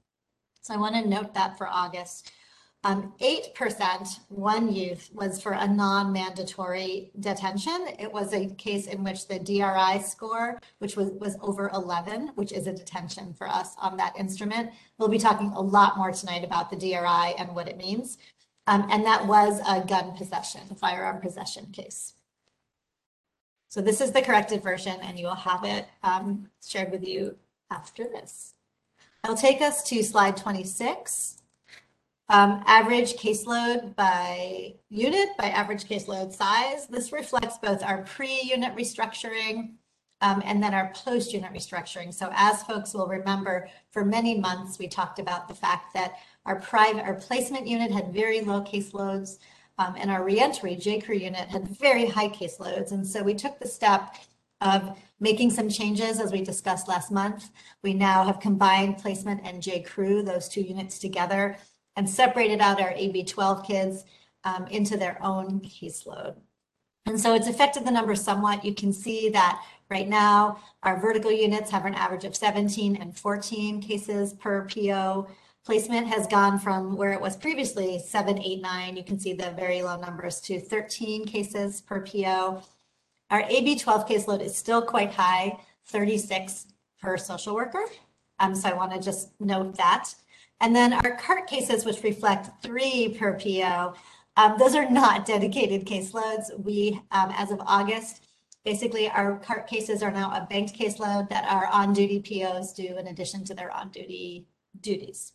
So I want to note that for August. Um, 8%, one youth, was for a non-mandatory detention. It was a case in which the DRI score, which was, was over 11, which is a detention for us on that instrument. We'll be talking a lot more tonight about the DRI and what it means. Um, and that was a gun possession, firearm possession case. So this is the corrected version and you will have it um, shared with you after this. I'll take us to slide 26. Um, average caseload by unit, by average caseload size. This reflects both our pre-unit restructuring um, and then our post-unit restructuring. So as folks will remember, for many months, we talked about the fact that our private, our placement unit had very low caseloads. Um, and our reentry JCRU unit had very high caseloads. And so we took the step of making some changes as we discussed last month. We now have combined placement and JCRU, those two units together, and separated out our AB12 kids um, into their own caseload. And so it's affected the numbers somewhat. You can see that right now our vertical units have an average of 17 and 14 cases per PO. Placement has gone from where it was previously seven, eight, nine. You can see the very low numbers to 13 cases per PO. Our AB12 caseload is still quite high, 36 per social worker. Um, so I want to just note that. And then our CART cases, which reflect three per PO, um, those are not dedicated caseloads. We, um, as of August, basically our CART cases are now a banked caseload that our on-duty POs do in addition to their on-duty duties.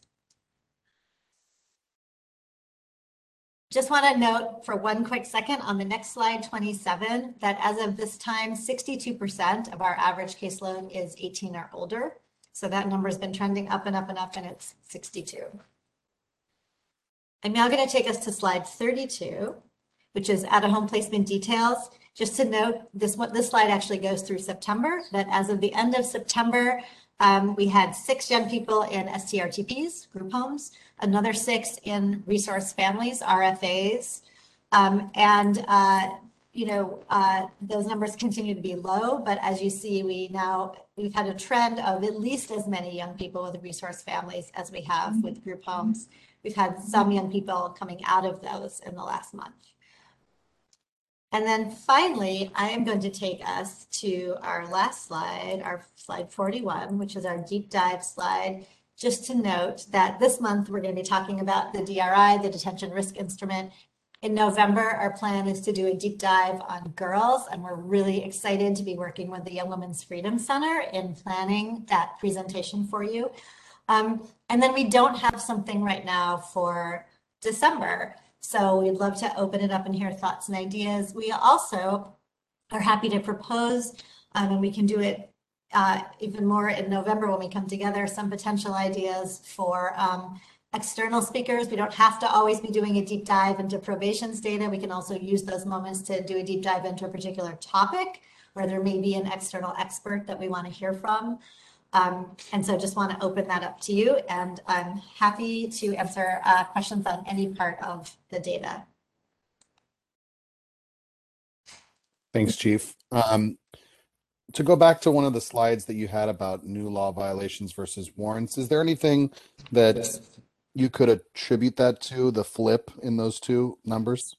Just want to note for one quick second on the next slide, 27, that as of this time, 62% of our average caseload is 18 or older. So that number has been trending up and up and up, and it's 62. I'm now going to take us to slide 32, which is out-of-home placement details. Just to note, this, this slide actually goes through September, that as of the end of September, um, we had six young people in STRTPs, group homes, another six in resource families, RFAs. Um, and, uh, you know, uh, those numbers continue to be low, but as you see, we now, we've had a trend of at least as many young people with resource families as we have with group homes. We've had some young people coming out of those in the last month. And then finally, I am going to take us to our last slide, our slide 41, which is our deep dive slide. Just to note that this month we're going to be talking about the DRI, the detention risk instrument, in November, our plan is to do a deep dive on girls, and we're really excited to be working with the Young Women's Freedom Center in planning that presentation for you. Um, and then we don't have something right now for December. So we'd love to open it up and hear thoughts and ideas. We also are happy to propose, um, and we can do it uh, even more in November when we come together, some potential ideas for um, external speakers. We don't have to always be doing a deep dive into probation's data. We can also use those moments to do a deep dive into a particular topic where there may be an external expert that we want to hear from. Um, and so just want to open that up to you and I'm happy to answer uh, questions on any part of the data. Thanks, Chief. Um, to go back to one of the slides that you had about new law violations versus warrants, is there anything that you could attribute that to the flip in those two numbers?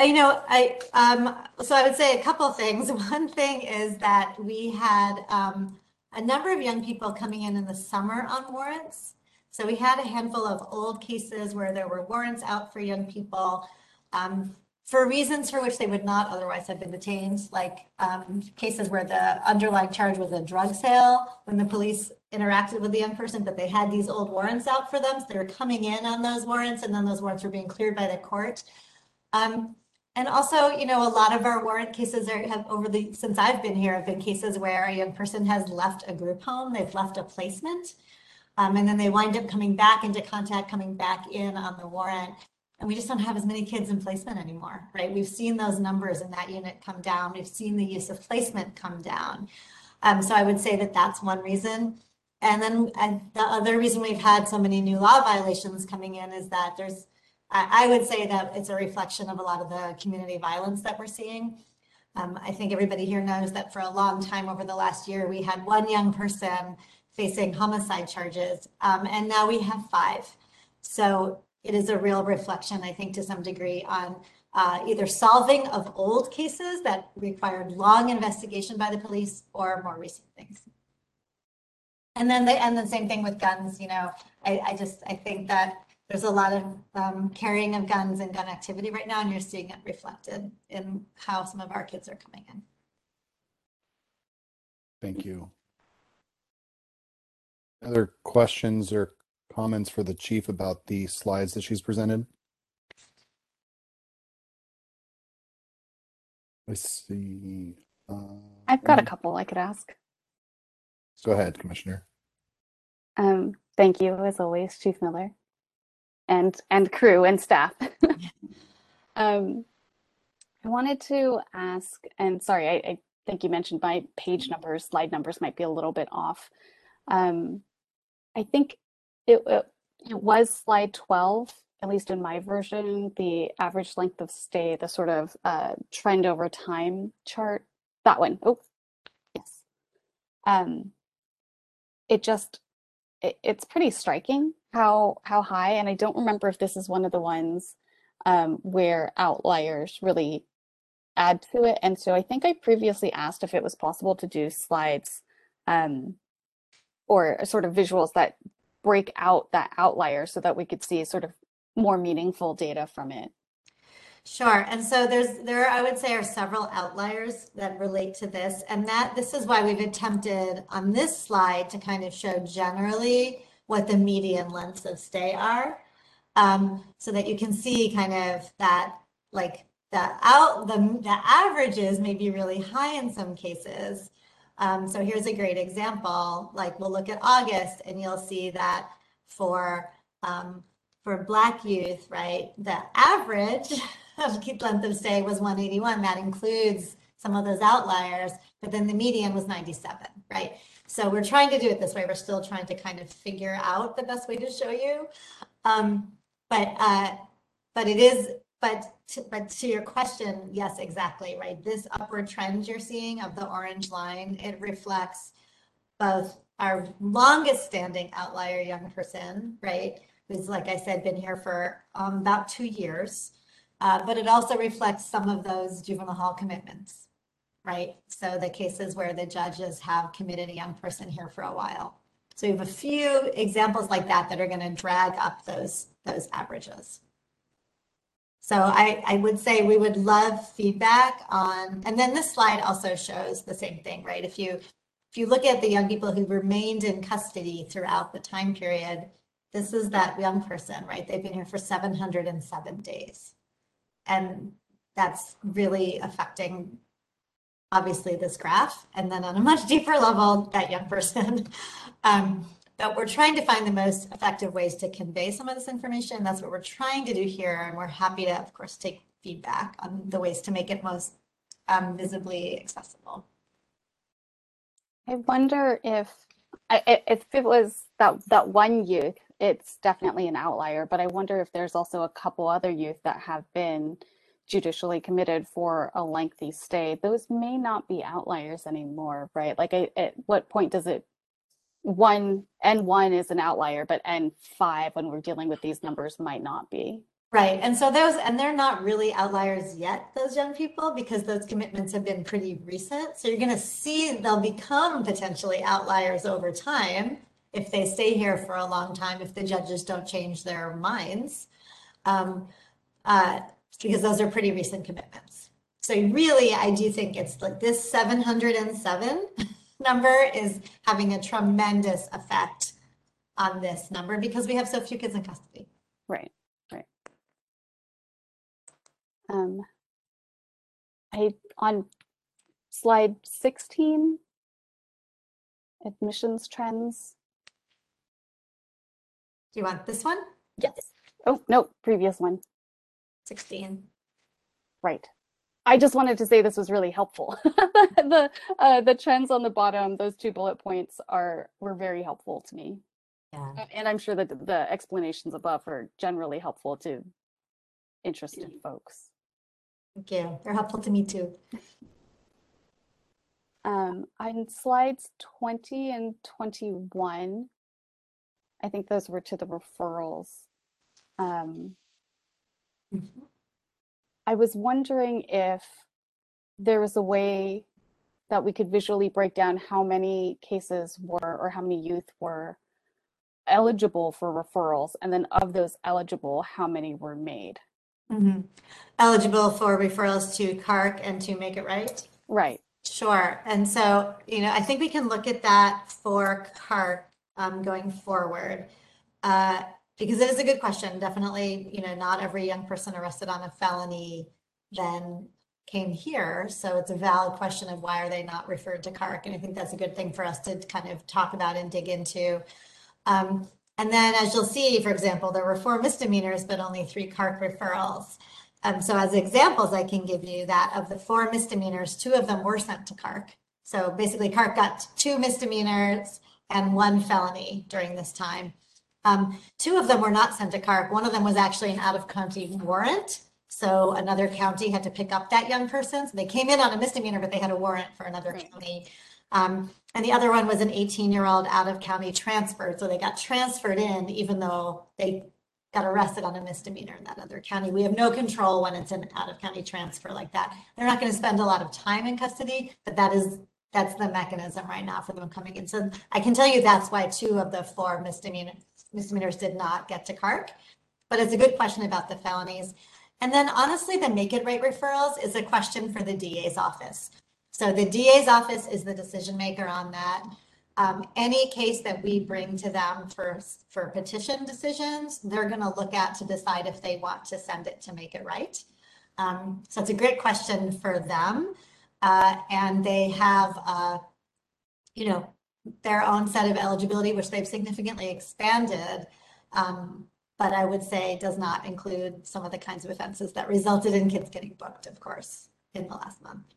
You know, I um, so I would say a couple things. One thing is that we had um, a number of young people coming in in the summer on warrants. So we had a handful of old cases where there were warrants out for young people um, for reasons for which they would not otherwise have been detained, like um, cases where the underlying charge was a drug sale when the police interacted with the young person, but they had these old warrants out for them. So they were coming in on those warrants and then those warrants were being cleared by the court. Um, and also, you know, a lot of our warrant cases are have over the since I've been here have been cases where a young person has left a group home, they've left a placement, um, and then they wind up coming back into contact, coming back in on the warrant. And we just don't have as many kids in placement anymore, right? We've seen those numbers in that unit come down. We've seen the use of placement come down. Um, so I would say that that's one reason. And then the other reason we've had so many new law violations coming in is that there's I, I would say that it's a reflection of a lot of the community violence that we're seeing. Um, I think everybody here knows that for a long time over the last year, we had one young person facing homicide charges, um, and now we have five. So it is a real reflection, I think, to some degree on uh, either solving of old cases that required long investigation by the police or more recent things. And then the and the same thing with guns, you know, I, I just I think that there's a lot of um, carrying of guns and gun activity right now, and you're seeing it reflected in how some of our kids are coming in. Thank you. Other questions or comments for the chief about the slides that she's presented? Let's see. uh, I've got a couple I could ask. Go ahead, Commissioner. Um, thank you, as always, Chief Miller, and and crew and staff. um, I wanted to ask, and sorry, I, I think you mentioned my page numbers, slide numbers might be a little bit off. Um, I think it, it it was slide 12, at least in my version, the average length of stay, the sort of uh, trend over time chart. That one. Oh, yes. Um, it just it, it's pretty striking how how high and i don't remember if this is one of the ones um, where outliers really add to it and so i think i previously asked if it was possible to do slides um, or sort of visuals that break out that outlier so that we could see sort of more meaningful data from it Sure. And so there's there I would say are several outliers that relate to this. And that this is why we've attempted on this slide to kind of show generally what the median lengths of stay are. Um, so that you can see kind of that like the out the the averages may be really high in some cases. Um, so here's a great example. Like we'll look at August and you'll see that for um, for Black youth, right, the average of keep length of stay was 181. That includes some of those outliers, but then the median was 97, right? So we're trying to do it this way. We're still trying to kind of figure out the best way to show you. Um, but uh, but it is, but to, but to your question, yes, exactly, right? This upward trend you're seeing of the orange line, it reflects both our longest standing outlier young person, right? Who's, like I said, been here for um, about two years. Uh, but it also reflects some of those juvenile hall commitments, right? So the cases where the judges have committed a young person here for a while. So we have a few examples like that that are going to drag up those those averages. So I, I would say we would love feedback on, and then this slide also shows the same thing, right? If you, if you look at the young people who remained in custody throughout the time period, this is that young person, right? They've been here for 707 days. And that's really affecting, obviously, this graph. And then on a much deeper level, that young person. Um, we're trying to find the most effective ways to convey some of this information. That's what we're trying to do here. And we're happy to, of course, take feedback on the ways to make it most um, visibly accessible. I wonder if if it was that that one youth, it's definitely an outlier, but I wonder if there's also a couple other youth that have been judicially committed for a lengthy stay. Those may not be outliers anymore, right? Like I, at what point does it one N1 is an outlier, but N5 when we're dealing with these numbers might not be. Right. And so those, and they're not really outliers yet, those young people, because those commitments have been pretty recent. So you're going to see they'll become potentially outliers over time if they stay here for a long time, if the judges don't change their minds. Um, uh, because those are pretty recent commitments. So really, I do think it's like this 707 number is having a tremendous effect on this number because we have so few kids in custody. Right, right. Um, I, on slide 16, admissions trends. Do you want this one? Yes. Oh, no, previous one. 16. Right. I just wanted to say this was really helpful. the uh, the trends on the bottom, those two bullet points are were very helpful to me, Yeah. And I'm sure that the explanations above are generally helpful to interested folks. Thank you. They're helpful to me too. Um, on slides 20 and 21, I think those were to the referrals. Um, Mhm. I was wondering if there was a way that we could visually break down how many cases were or how many youth were eligible for referrals, and then of those eligible, how many were made. Mhm. Eligible for referrals to CARC and to Make It Right? Right. Sure. And so, you know, I think we can look at that for CARC um, going forward. Uh, because it is a good question. Definitely, you know, not every young person arrested on a felony then came here. So it's a valid question of why are they not referred to CARC? And I think that's a good thing for us to kind of talk about and dig into. Um, and then as you'll see, for example, there were four misdemeanors, but only three CARC referrals. Um, so as examples, I can give you that of the four misdemeanors, two of them were sent to CARC. So basically CARC got two misdemeanors and one felony during this time. Um, two of them were not sent to CARC. One of them was actually an out-of-county warrant. So another county had to pick up that young person. So they came in on a misdemeanor, but they had a warrant for another Right. county. Um, and the other one was an 18-year-old out-of-county transferred. So they got transferred in even though they got arrested on a misdemeanor in that other county. We have no control when it's an out-of-county transfer like that. They're not going to spend a lot of time in custody, but that is that's the mechanism right now for them coming in. So I can tell you that's why two of the four misdemeanor, misdemeanors did not get to CARC. But it's a good question about the felonies. And then honestly, the make it right referrals is a question for the DA's office. So the DA's office is the decision maker on that. Um, any case that we bring to them for, for petition decisions, they're going to look at to decide if they want to send it to make it right. Um, so it's a great question for them. Uh, and they have, uh, you know, their own set of eligibility, which they've significantly expanded. Um, but I would say does not include some of the kinds of offenses that resulted in kids getting booked, of course, in the last month.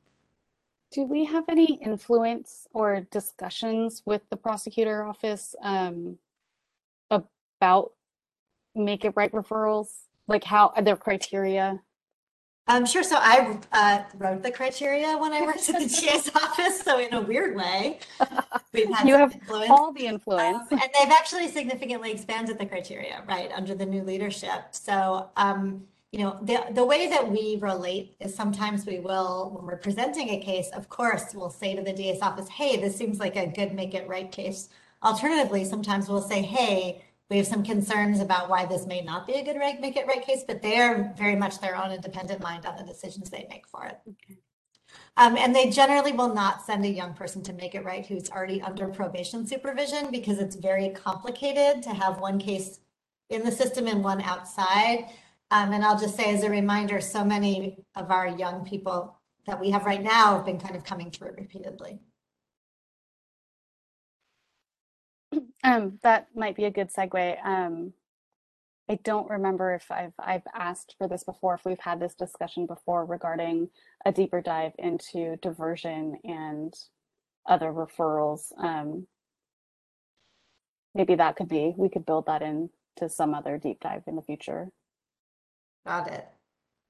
Do we have any influence or discussions with the prosecutor office um, about make it right referrals? Like how their criteria? Um, sure. So I uh, wrote the criteria when I worked at the DA's office. So in a weird way, we've had You some have influence. all the influence. Um, and they've actually significantly expanded the criteria, right, under the new leadership. So, um, you know, the, the way that we relate is sometimes we will, when we're presenting a case, of course, we'll say to the DA's office, hey, this seems like a good make it right case. Alternatively, sometimes we'll say, hey, We have some concerns about why this may not be a good right, make it right case, but they are very much their own independent mind on the decisions they make for it. Um, and they generally will not send a young person to make it right who's already under probation supervision because it's very complicated to have one case in the system and one outside. Um, and I'll just say as a reminder, so many of our young people that we have right now have been kind of coming through repeatedly. Um, that might be a good segue. Um, I don't remember if I've I've asked for this before, if we've had this discussion before regarding a deeper dive into diversion and other referrals. Um, maybe that could be, we could build that into some other deep dive in the future. Got it.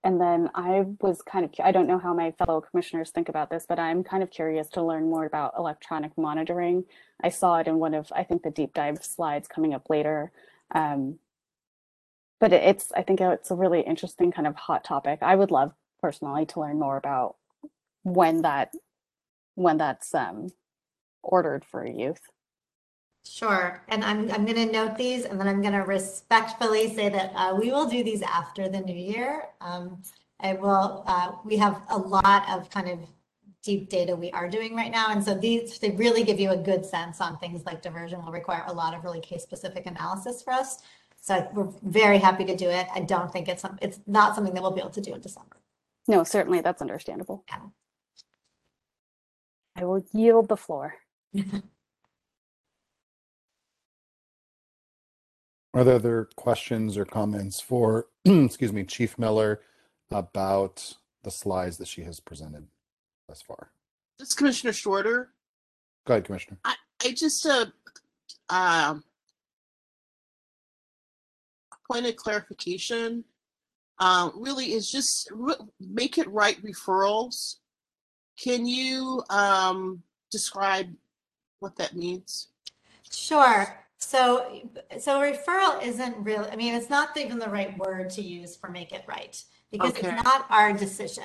And then I was kind of, I don't know how my fellow commissioners think about this, but I'm kind of curious to learn more about electronic monitoring. I saw it in one of, I think, the deep dive slides coming up later. Um, but it's, I think it's a really interesting kind of hot topic. I would love personally to learn more about when that, when that's um, ordered for youth. Sure. And I'm, I'm going to note these and then I'm going to respectfully say that uh, we will do these after the new year. Um, I will, uh, we have a lot of kind of deep data we are doing right now. And so these, they really give you a good sense on things like diversion will require a lot of really case specific analysis for us. So we're very happy to do it. I don't think it's, some- it's not something that we'll be able to do in December. No, certainly that's understandable. Yeah. I will yield the floor. Are there other questions or comments for, excuse me, Chief Miller about the slides that she has presented thus far? This is Commissioner Shorter. Go ahead, Commissioner. I just, uh, um, point of clarification, um, really is just re- make it right referrals. Can you, um, describe what that means? Sure. So, so referral isn't real, I mean, it's not even the right word to use for make it right. Because it's not our decision.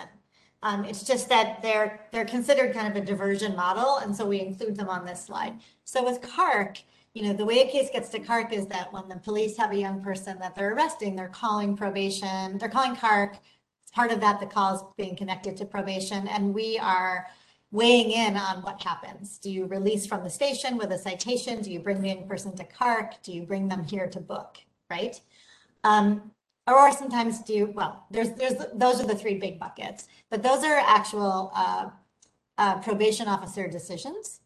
Um, it's just that they're, they're considered kind of a diversion model, and so we include them on this slide. So with CARC, you know, the way a case gets to CARC is that when the police have a young person that they're arresting, they're calling probation, they're calling CARC. It's part of that, the call is being connected to probation, and we are weighing in on what happens. Do you release from the station with a citation? Do you bring the person to CARC? Do you bring them here to book, right? Um, or sometimes do well, there's, there's, those are the three big buckets, but those are actual uh, uh, probation officer decisions.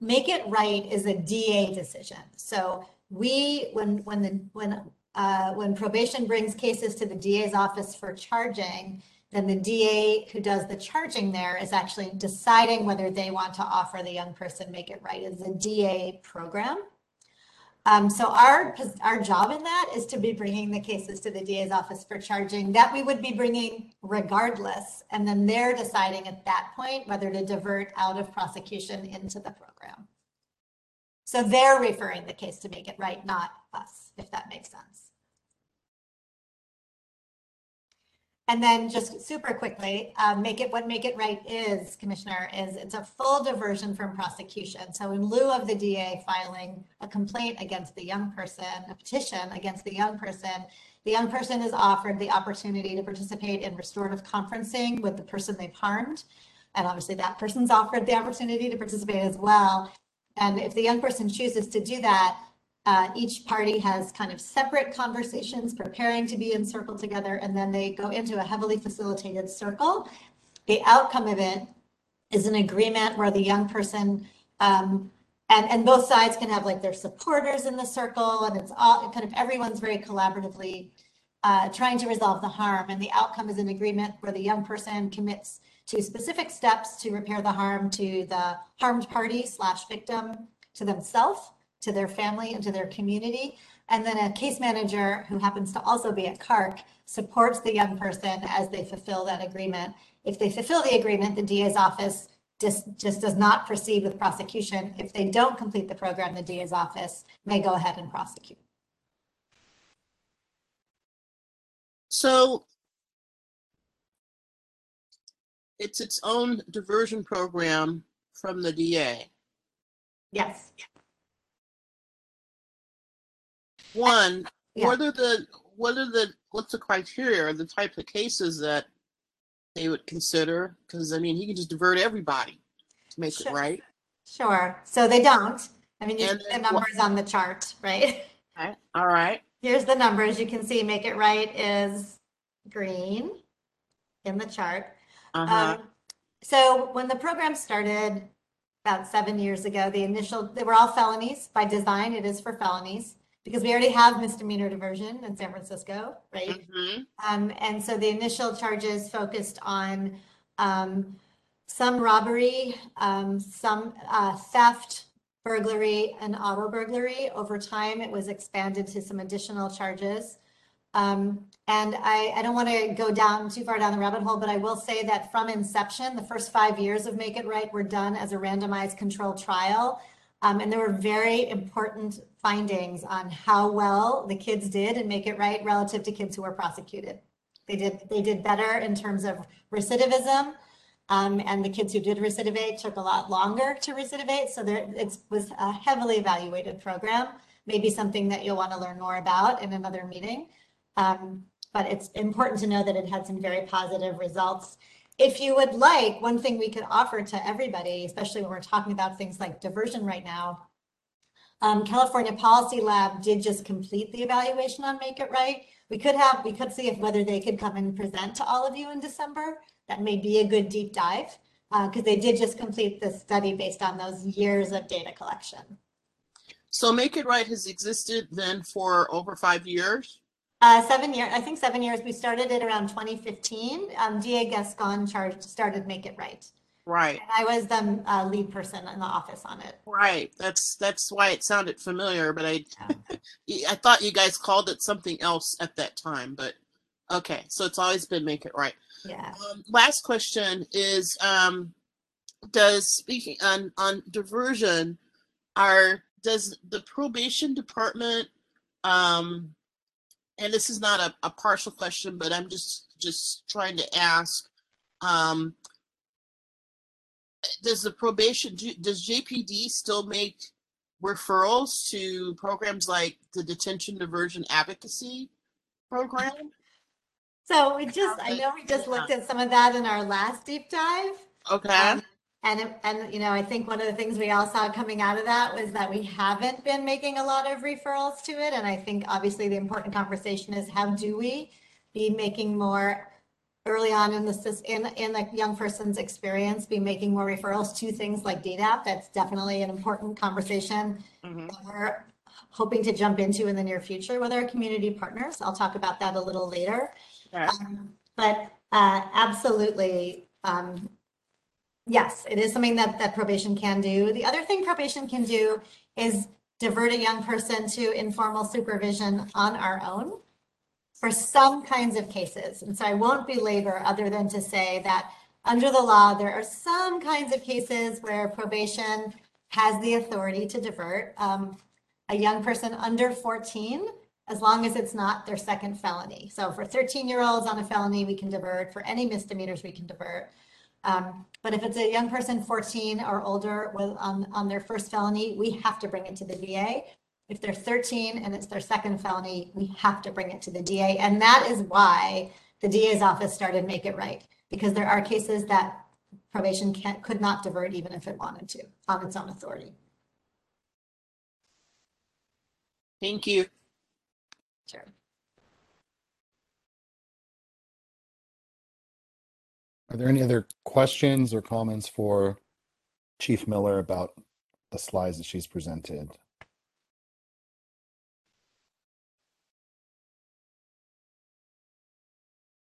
Make it right is a DA decision. So we, when, when the, when, uh, when probation brings cases to the DA's office for charging, then the DA who does the charging there is actually deciding whether they want to offer the young person Make It Right as a DA program. Um, so our, our job in that is to be bringing the cases to the DA's office for charging that we would be bringing regardless. And then they're deciding at that point whether to divert out of prosecution into the program. So they're referring the case to Make It Right, not us, if that makes sense. And then just super quickly, uh, make it, what make it right is, Commissioner, is it's a full diversion from prosecution. So in lieu of the DA filing a complaint against the young person, a petition against the young person, the young person is offered the opportunity to participate in restorative conferencing with the person they've harmed. And obviously that person's offered the opportunity to participate as well. And if the young person chooses to do that, uh, each party has kind of separate conversations preparing to be in circle together, and then they go into a heavily facilitated circle. The outcome of it is an agreement where the young person um, and and both sides can have like their supporters in the circle, and it's all kind of everyone's very collaboratively uh, trying to resolve the harm. And the outcome is an agreement where the young person commits to specific steps to repair the harm to the harmed party slash victim, to themselves to their family and to their community. And then a case manager who happens to also be at CARC supports the young person as they fulfill that agreement. If they fulfill the agreement, the DA's office just, just does not proceed with prosecution. If they don't complete the program, the DA's office may go ahead and prosecute. So it's its own diversion program from the DA. Yes. One, Yeah. what are the, what are the, what's the criteria or the type of cases that they would consider? Because I mean, he can just divert everybody to make it right. Sure. So they don't. I mean, you And see the what- numbers on the chart, right? Okay, all right. Here's the numbers. You can see Make It Right is green in the chart. Uh-huh. Um, so when the program started about seven years ago, the initial, they were all felonies by design. It is for felonies because we already have misdemeanor diversion in San Francisco, right? hmm Um, and so the initial charges focused on um, some robbery, um, some uh, theft, burglary, and auto burglary. Over time, it was expanded to some additional charges. Um, and I, I don't want to go down too far down the rabbit hole, but I will say that from inception, the first five years of Make It Right were done as a randomized control trial. Um, and there were very important findings on how well the kids did and Make It Right relative to kids who were prosecuted. They did, they did better in terms of recidivism. Um, and the kids who did recidivate took a lot longer to recidivate. So there, it was a heavily evaluated program, maybe something that you'll want to learn more about in another meeting. Um, but it's important to know that it had some very positive results. If you would like, one thing we could offer to everybody, especially when we're talking about things like diversion right now, um, California Policy Lab did just complete the evaluation on Make It Right. We could have, we could see if whether they could come and present to all of you in December. That may be a good deep dive, because they did just complete the study based on those years of data collection. So Make It Right has existed then for over five years? Uh, seven years, I think seven years. We started it around 2015. Um, DA Gascon charged, started Make It Right. Right, And I was the uh, lead person in the office on it. right. That's, that's why it sounded familiar, but I, I thought you guys called it something else at that time, but, okay, so it's always been Make It Right. Yeah. Um, last question is, um, does, speaking on, on diversion, are, does the probation department, um, and this is not a, a partial question, but I'm just, just trying to ask, um, does the probation, do- does JPD still make referrals to programs like the Detention Diversion Advocacy Program? So we just, I know we just looked at some of that in our last deep dive. Okay. Um, And, and, you know, I think one of the things we all saw coming out of that was that we haven't been making a lot of referrals to it. And I think obviously the important conversation is how do we be making more early on in the, in, in the young person's experience, be making more referrals to things like DDAP. That's definitely an important conversation Mhm. that we're hoping to jump into in the near future with our community partners. I'll talk about that a little later. Um, But uh, absolutely, um, yes, it is something that, that probation can do. The other thing probation can do is divert a young person to informal supervision on our own for some kinds of cases. And so I won't belabor other than to say that under the law, there are some kinds of cases where probation has the authority to divert um, a young person under 14 as long as it's not their second felony. So for 13 year olds on a felony, we can divert. For any misdemeanors, we can divert. Um, but if it's a young person 14 or older with on, their first felony, we have to bring it to the DA. If they're 13 and it's their second felony, we have to bring it to the DA. And that is why the DA's office started Make It Right, because there are cases that probation can't, could not divert even if it wanted to on its own authority. Thank you. Sure. Are there any other questions or comments for Chief Miller about the slides that she's presented?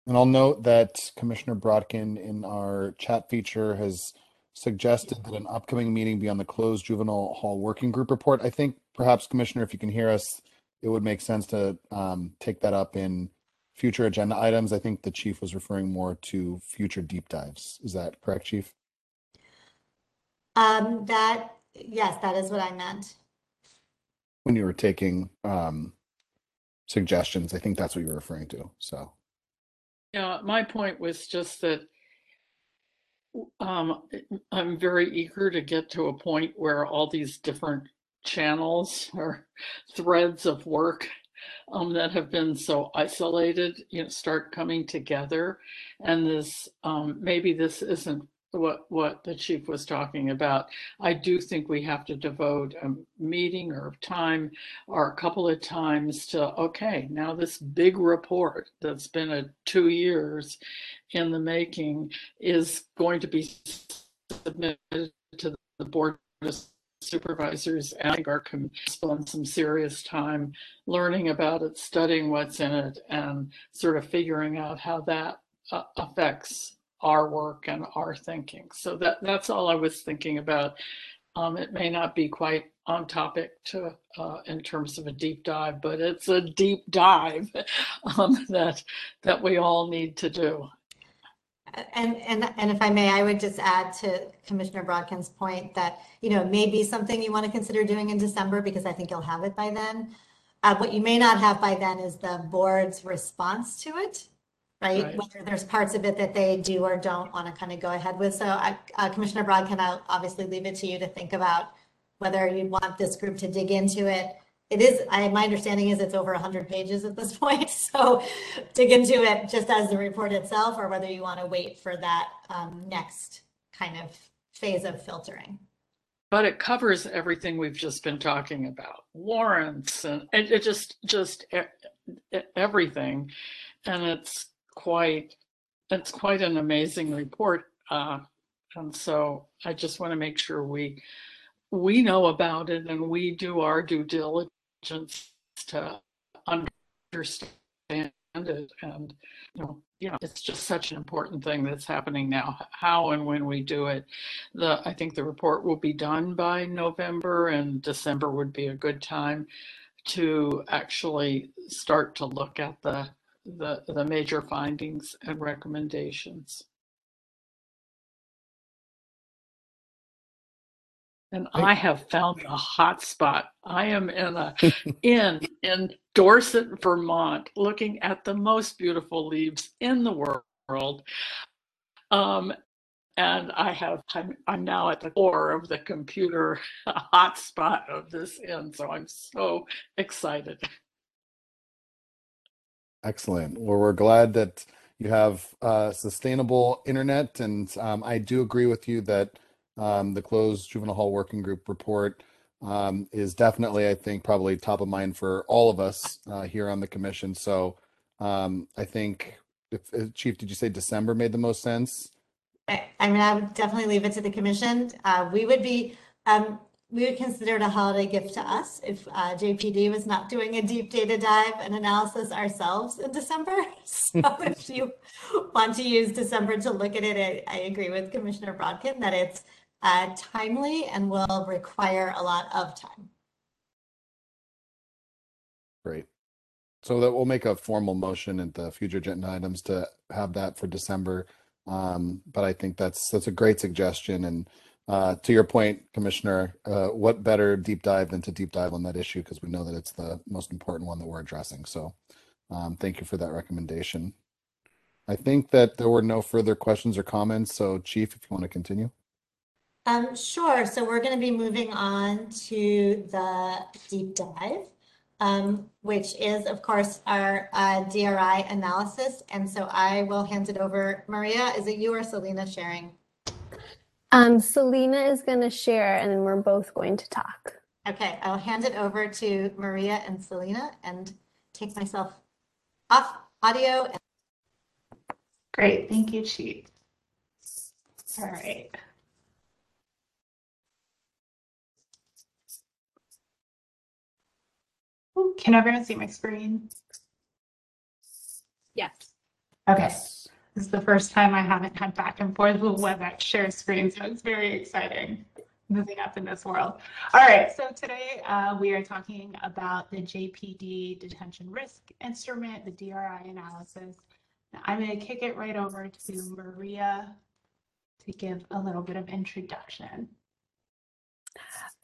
And I'll note that Commissioner Brodkin in our chat feature has suggested that an upcoming meeting be on the closed juvenile hall working group report. I think perhaps Commissioner, if you can hear us, it would make sense to um, take that up in future agenda items. I think the chief was referring more to future deep dives. Is that correct, chief? Um, that, yes, that is what I meant. When you were taking um, suggestions, I think that's what you were referring to. So, Yeah, my point was just that um, I'm very eager to get to a point where all these different channels or threads of work um, that have been so isolated, you know, start coming together. And this, um, maybe this isn't what what the chief was talking about. I do think we have to devote a meeting or time or a couple of times to okay, now this big report that's been a two years in the making is going to be submitted to the board of supervisors and our committee spend some serious time learning about it, studying what's in it, and sort of figuring out how that uh, affects our work and our thinking. So that that's all I was thinking about. Um, it may not be quite on topic to uh, in terms of a deep dive, but it's a deep dive um, that that we all need to do. And, and, and if I may, I would just add to Commissioner Brodkin's point that, you know, maybe something you want to consider doing in December because I think you'll have it by then. Uh, what you may not have by then is the board's response to it, right? Right. Whether there's parts of it that they do or don't want to kind of go ahead with. So I- uh, Commissioner Brodkin, I'll obviously leave it to you to think about whether you'd want this group to dig into it. It is, I, my understanding is it's over 100 pages at this point. So dig into it just as the report itself, or whether you want to wait for that um, next kind of phase of filtering. but it covers everything we've just been talking about warrants and it, it just just e- e- everything and it's quite it's quite an amazing report uh, and so i just want to make sure we we know about it and we do our due diligence to understand it and you know you know it's just such an important thing that's happening now how and when we do it. The i think the report will be done by november and december would be a good time to actually start to look at the the, the major findings and recommendations. And i have found a hot spot. I am in a inn in dorset vermont looking at the most beautiful leaves in the world. Um, and I have I'm, I'm now at the core of the computer hotspot of this inn, so I'm so excited. Excellent. Well, we're glad that you have uh, sustainable internet, and um, I do agree with you that um, the closed juvenile hall working group report um, is definitely, I think, probably top of mind for all of us uh, here on the commission. So um, I think, if, uh, Chief, did you say December made the most sense? I, I mean, I would definitely leave it to the commission. Uh, we would be, um, we would consider it a holiday gift to us if uh, JPD was not doing a deep data dive and analysis ourselves in December. So if you want to use December to look at it, I, I agree with Commissioner Brodkin that it's uh, timely and will require a lot of time. Great. So that we'll make a formal motion at the future agenda items to have that for December. Um, but I think that's that's a great suggestion. And uh, to your point, Commissioner, uh, what better deep dive than to deep dive on that issue because we know that it's the most important one that we're addressing. So um, thank you for that recommendation. I think that there were no further questions or comments. So Chief, if you want to continue. Um, sure. So we're going to be moving on to the deep dive, um, which is, of course, our uh, DRI analysis. And so I will hand it over. Maria, is it you or Selena sharing? Um, Selena is going to share, and then we're both going to talk. Okay, I'll hand it over to Maria and Selena and take myself off audio. and- Great, thank you, Chief. All right. Ooh, Can everyone see my screen? Yes. Okay, this is the first time I haven't had back and forth with WebEx share screen, so it's very exciting moving up in this world. All right, so today uh, we are talking about the JPD detention risk instrument, the DRI analysis. Now, I'm going to kick it right over to Maria to give a little bit of introduction.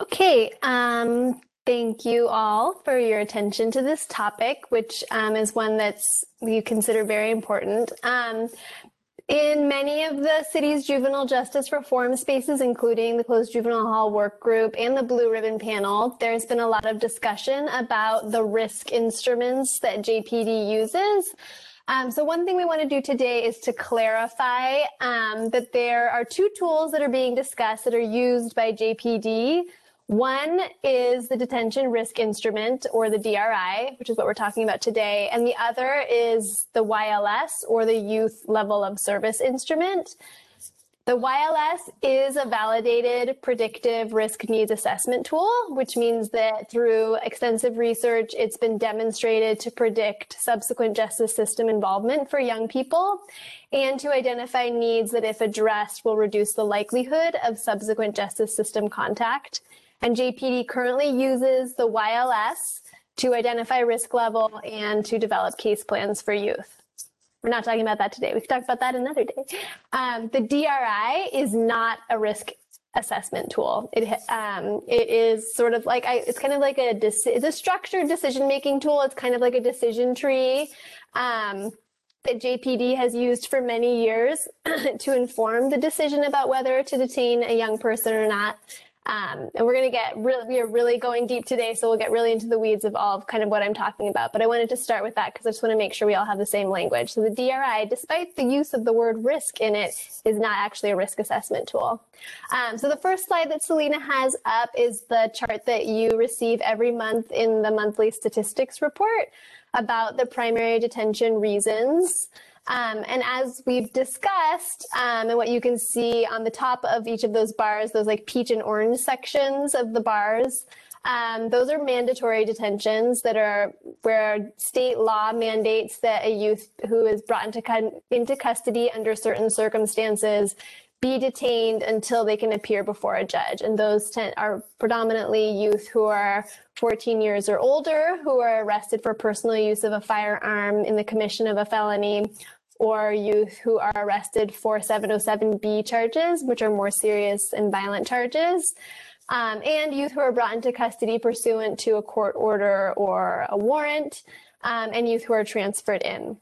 Okay, um, thank you all for your attention to this topic, which um, is one that's you consider very important. Um, In many of the city's juvenile justice reform spaces, including the closed juvenile hall work group and the blue ribbon panel, there's been a lot of discussion about the risk instruments that JPD uses. Um, so one thing we want to do today is to clarify um, that there are two tools that are being discussed that are used by JPD. One is the detention risk instrument or the DRI, which is what we're talking about today. And the other is the YLS or the youth level of service instrument. The YLS is a validated predictive risk needs assessment tool, which means that through extensive research, it's been demonstrated to predict subsequent justice system involvement for young people and to identify needs that, if addressed, will reduce the likelihood of subsequent justice system contact. And JPD currently uses the YLS to identify risk level and to develop case plans for youth. We're not talking about that today. We can talk about that another day. Um, the DRI is not a risk assessment tool. It um, it is sort of like I, it's kind of like a it's a structured decision making tool. It's kind of like a decision tree. Um, that JPD has used for many years to inform the decision about whether to detain a young person or not. Um, and we're going to get really, we are really going deep today. So we'll get really into the weeds of all of kind of what I'm talking about. But I wanted to start with that because I just want to make sure we all have the same language. So the DRI, despite the use of the word risk in it, is not actually a risk assessment tool. Um, so the first slide that Selena has up is the chart that you receive every month in the monthly statistics report about the primary detention reasons. Um, and as we've discussed, um, and what you can see on the top of each of those bars, those like peach and orange sections of the bars, um, those are mandatory detentions that are where state law mandates that a youth who is brought into, into custody under certain circumstances be detained until they can appear before a judge. And those ten- are predominantly youth who are 14 years or older, who are arrested for personal use of a firearm in the commission of a felony, or youth who are arrested for 707B charges, which are more serious and violent charges. Um, and youth who are brought into custody pursuant to a court order or a warrant, um, and youth who are transferred in.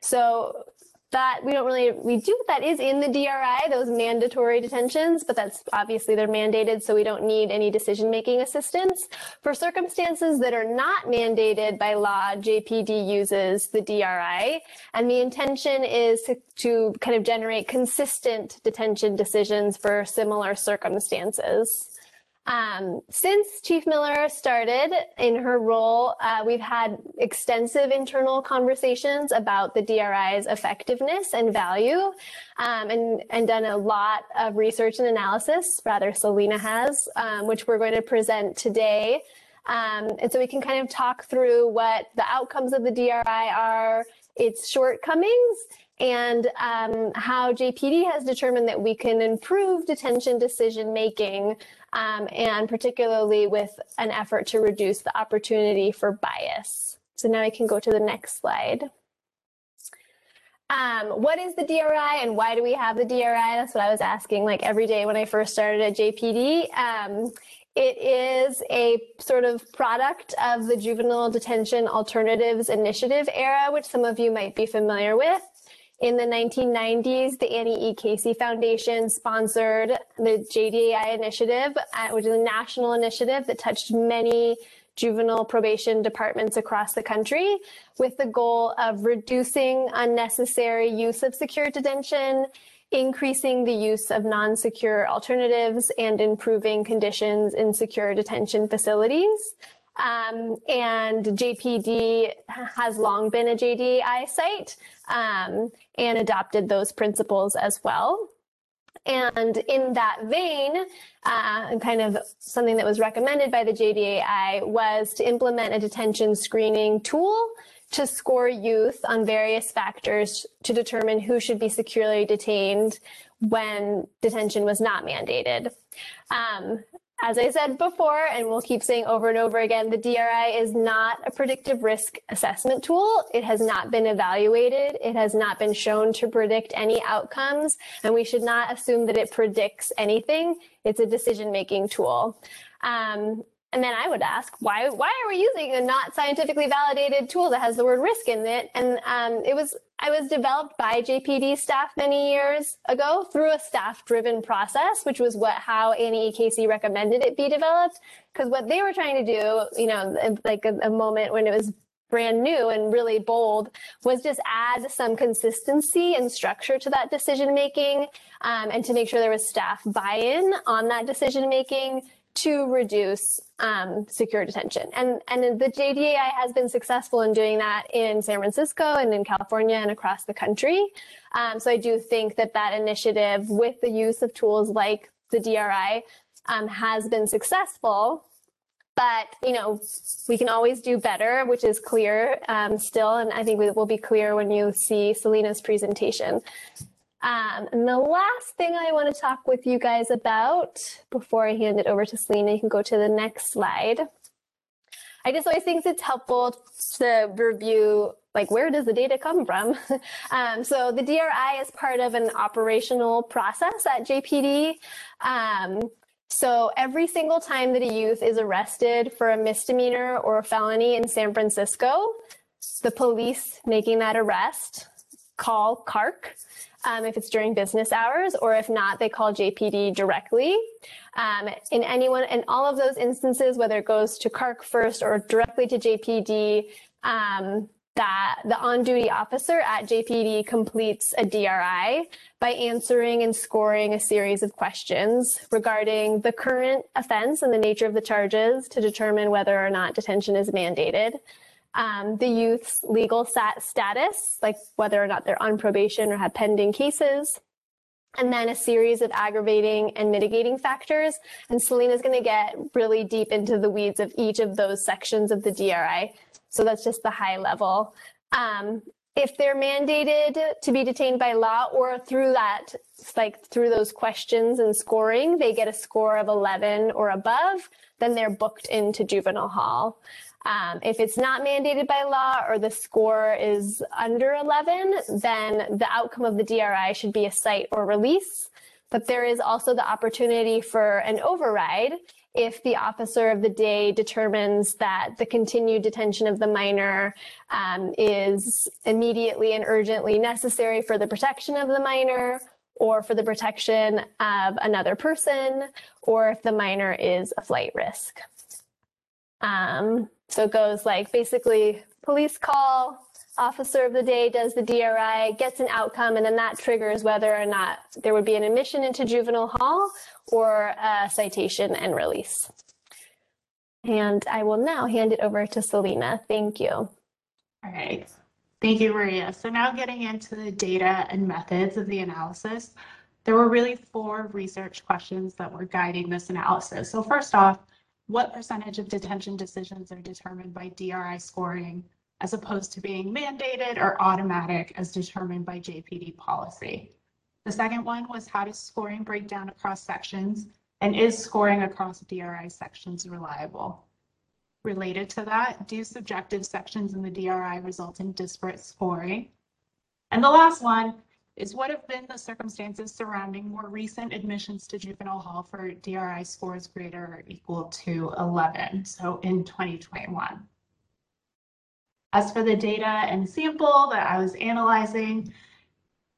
So that we don't really we do that is in the DRI those mandatory detentions but that's obviously they're mandated so we don't need any decision making assistance. For circumstances that are not mandated by law JPD uses the DRI and the intention is to, to kind of generate consistent detention decisions for similar circumstances um, since Chief Miller started in her role, uh, we've had extensive internal conversations about the DRI's effectiveness and value, um, and, and done a lot of research and analysis, rather Selena has, um, which we're going to present today. Um, and so we can kind of talk through what the outcomes of the DRI are, its shortcomings, and um, how JPD has determined that we can improve detention decision making, um, and particularly with an effort to reduce the opportunity for bias. So now I can go to the next slide. Um, what is the DRI and why do we have the DRI? That's what I was asking like every day when I first started at JPD. Um, it is a sort of product of the Juvenile Detention Alternatives Initiative era, which some of you might be familiar with. In the 1990s, the Annie E. Casey Foundation sponsored the JDAI initiative, uh, which is a national initiative that touched many juvenile probation departments across the country with the goal of reducing unnecessary use of secure detention, increasing the use of non-secure alternatives, and improving conditions in secure detention facilities. Um, and JPD has long been a JDAI site um, and adopted those principles as well. And in that vein, uh, and kind of something that was recommended by the JDAI was to implement a detention screening tool to score youth on various factors to determine who should be securely detained when detention was not mandated. Um, as I said before, and we'll keep saying over and over again, the DRI is not a predictive risk assessment tool. It has not been evaluated. It has not been shown to predict any outcomes, and we should not assume that it predicts anything. It's a decision making tool. Um, And then I would ask, why why are we using a not scientifically validated tool that has the word risk in it? And um, it was I was developed by JPD staff many years ago through a staff-driven process, which was what how Annie Casey recommended it be developed. Because what they were trying to do, you know, like a, a moment when it was brand new and really bold was just add some consistency and structure to that decision making um, and to make sure there was staff buy-in on that decision making to reduce um, secure detention. And, and the JDAI has been successful in doing that in San Francisco and in California and across the country. Um, so I do think that that initiative with the use of tools like the DRI um, has been successful. But, you know, we can always do better, which is clear um, still. And I think it will be clear when you see Selena's presentation. Um, and the last thing I want to talk with you guys about before I hand it over to Selena, you can go to the next slide. I just always think it's helpful to review like where does the data come from? um, so the DRI is part of an operational process at JPD. Um, so every single time that a youth is arrested for a misdemeanor or a felony in San Francisco, the police making that arrest call CARC um, if it's during business hours, or if not, they call JPD directly. Um, in anyone, in all of those instances, whether it goes to CARC first or directly to JPD, um, that the on-duty officer at JPD completes a DRI by answering and scoring a series of questions regarding the current offense and the nature of the charges to determine whether or not detention is mandated um, the youth's legal stat- status, like whether or not they're on probation or have pending cases, and then a series of aggravating and mitigating factors. And Selena's going to get really deep into the weeds of each of those sections of the DRI. So that's just the high level. Um, if they're mandated to be detained by law or through that, like through those questions and scoring, they get a score of 11 or above, then they're booked into juvenile hall. Um, if it's not mandated by law or the score is under 11, then the outcome of the DRI should be a cite or release. But there is also the opportunity for an override if the officer of the day determines that the continued detention of the minor um, is immediately and urgently necessary for the protection of the minor or for the protection of another person, or if the minor is a flight risk. Um, so it goes like basically police call, officer of the day does the DRI, gets an outcome, and then that triggers whether or not there would be an admission into juvenile hall or a citation and release. And I will now hand it over to Selena. Thank you. All right. Thank you, Maria. So now getting into the data and methods of the analysis, there were really four research questions that were guiding this analysis. So first off, what percentage of detention decisions are determined by DRI scoring as opposed to being mandated or automatic as determined by JPD policy. The second one was how does scoring break down across sections and is scoring across DRI sections reliable? Related to that, do subjective sections in the DRI result in disparate scoring? And the last one is what have been the circumstances surrounding more recent admissions to juvenile hall for DRI scores greater or equal to 11, so in 2021. As for the data and sample that I was analyzing,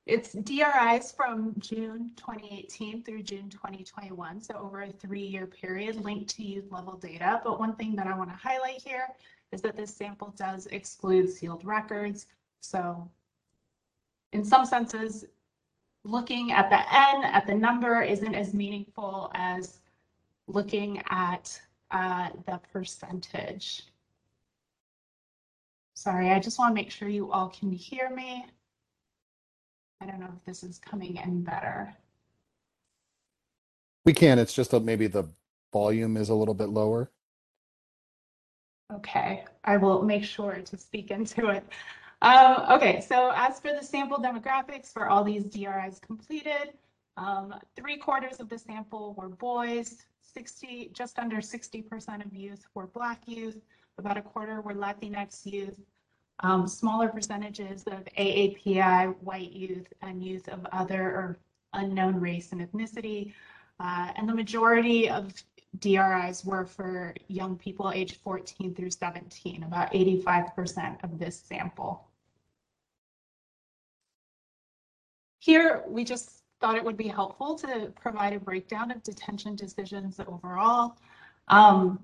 it's DRIs from June 2018 through June 2021, so over a three-year period linked to youth level data. But one thing that I want to highlight here is that this sample does exclude sealed records. So in some senses, looking at the N, at the number, isn't as meaningful as looking at uh, the percentage. Sorry, I just want to make sure you all can hear me. I don't know if this is coming in better. We can. It's just that maybe the volume is a little bit lower. Okay, I will make sure to speak into it. Um, okay, so as for the sample demographics for all these DRIs completed, um, three quarters of the sample were boys, 60, just under 60% of youth were Black youth, about a quarter were Latinx youth, um, smaller percentages of AAPI, white youth, and youth of other or unknown race and ethnicity. Uh, and the majority of DRIs were for young people aged 14 through 17, about 85% of this sample. Here, we just thought it would be helpful to provide a breakdown of detention decisions overall um,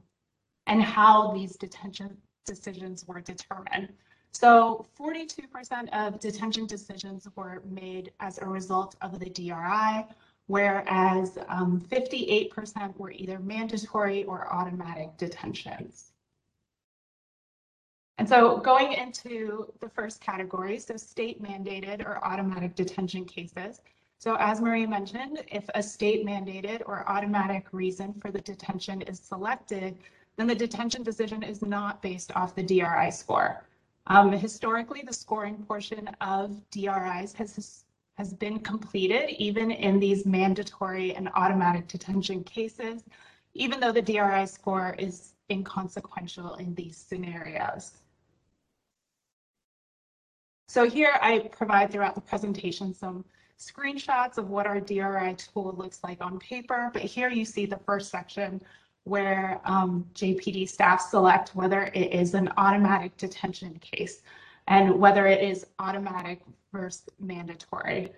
and how these detention decisions were determined. So 42% of detention decisions were made as a result of the DRI, whereas 58% um, were either mandatory or automatic detentions. And so going into the first category, so state mandated or automatic detention cases. So as Marie mentioned, if a state mandated or automatic reason for the detention is selected, then the detention decision is not based off the DRI score. Um, historically, the scoring portion of DRIs has, has been completed even in these mandatory and automatic detention cases, even though the DRI score is inconsequential in these scenarios. So here I provide throughout the presentation some screenshots of what our DRI tool looks like on paper, but here you see the first section where um, JPD staff select whether it is an automatic detention case and whether it is automatic versus mandatory.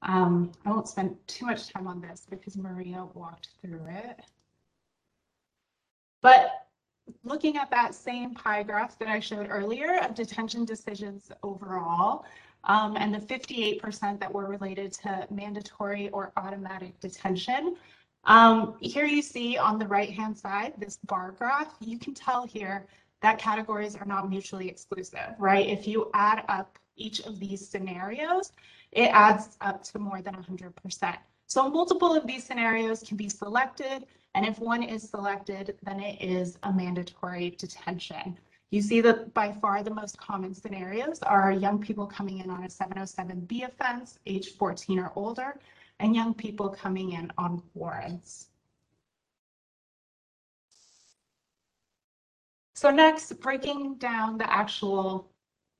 Um, I won't spend too much time on this because Maria walked through it. But looking at that same pie graph that I showed earlier of detention decisions overall, um, and the 58% that were related to mandatory or automatic detention. Um, here you see on the right-hand side, this bar graph, you can tell here that categories are not mutually exclusive, right? If you add up each of these scenarios, it adds up to more than 100%. So multiple of these scenarios can be selected, and if one is selected, then it is a mandatory detention. You see that by far the most common scenarios are young people coming in on a 707B offense, age 14 or older, and young people coming in on warrants. So next, breaking down the actual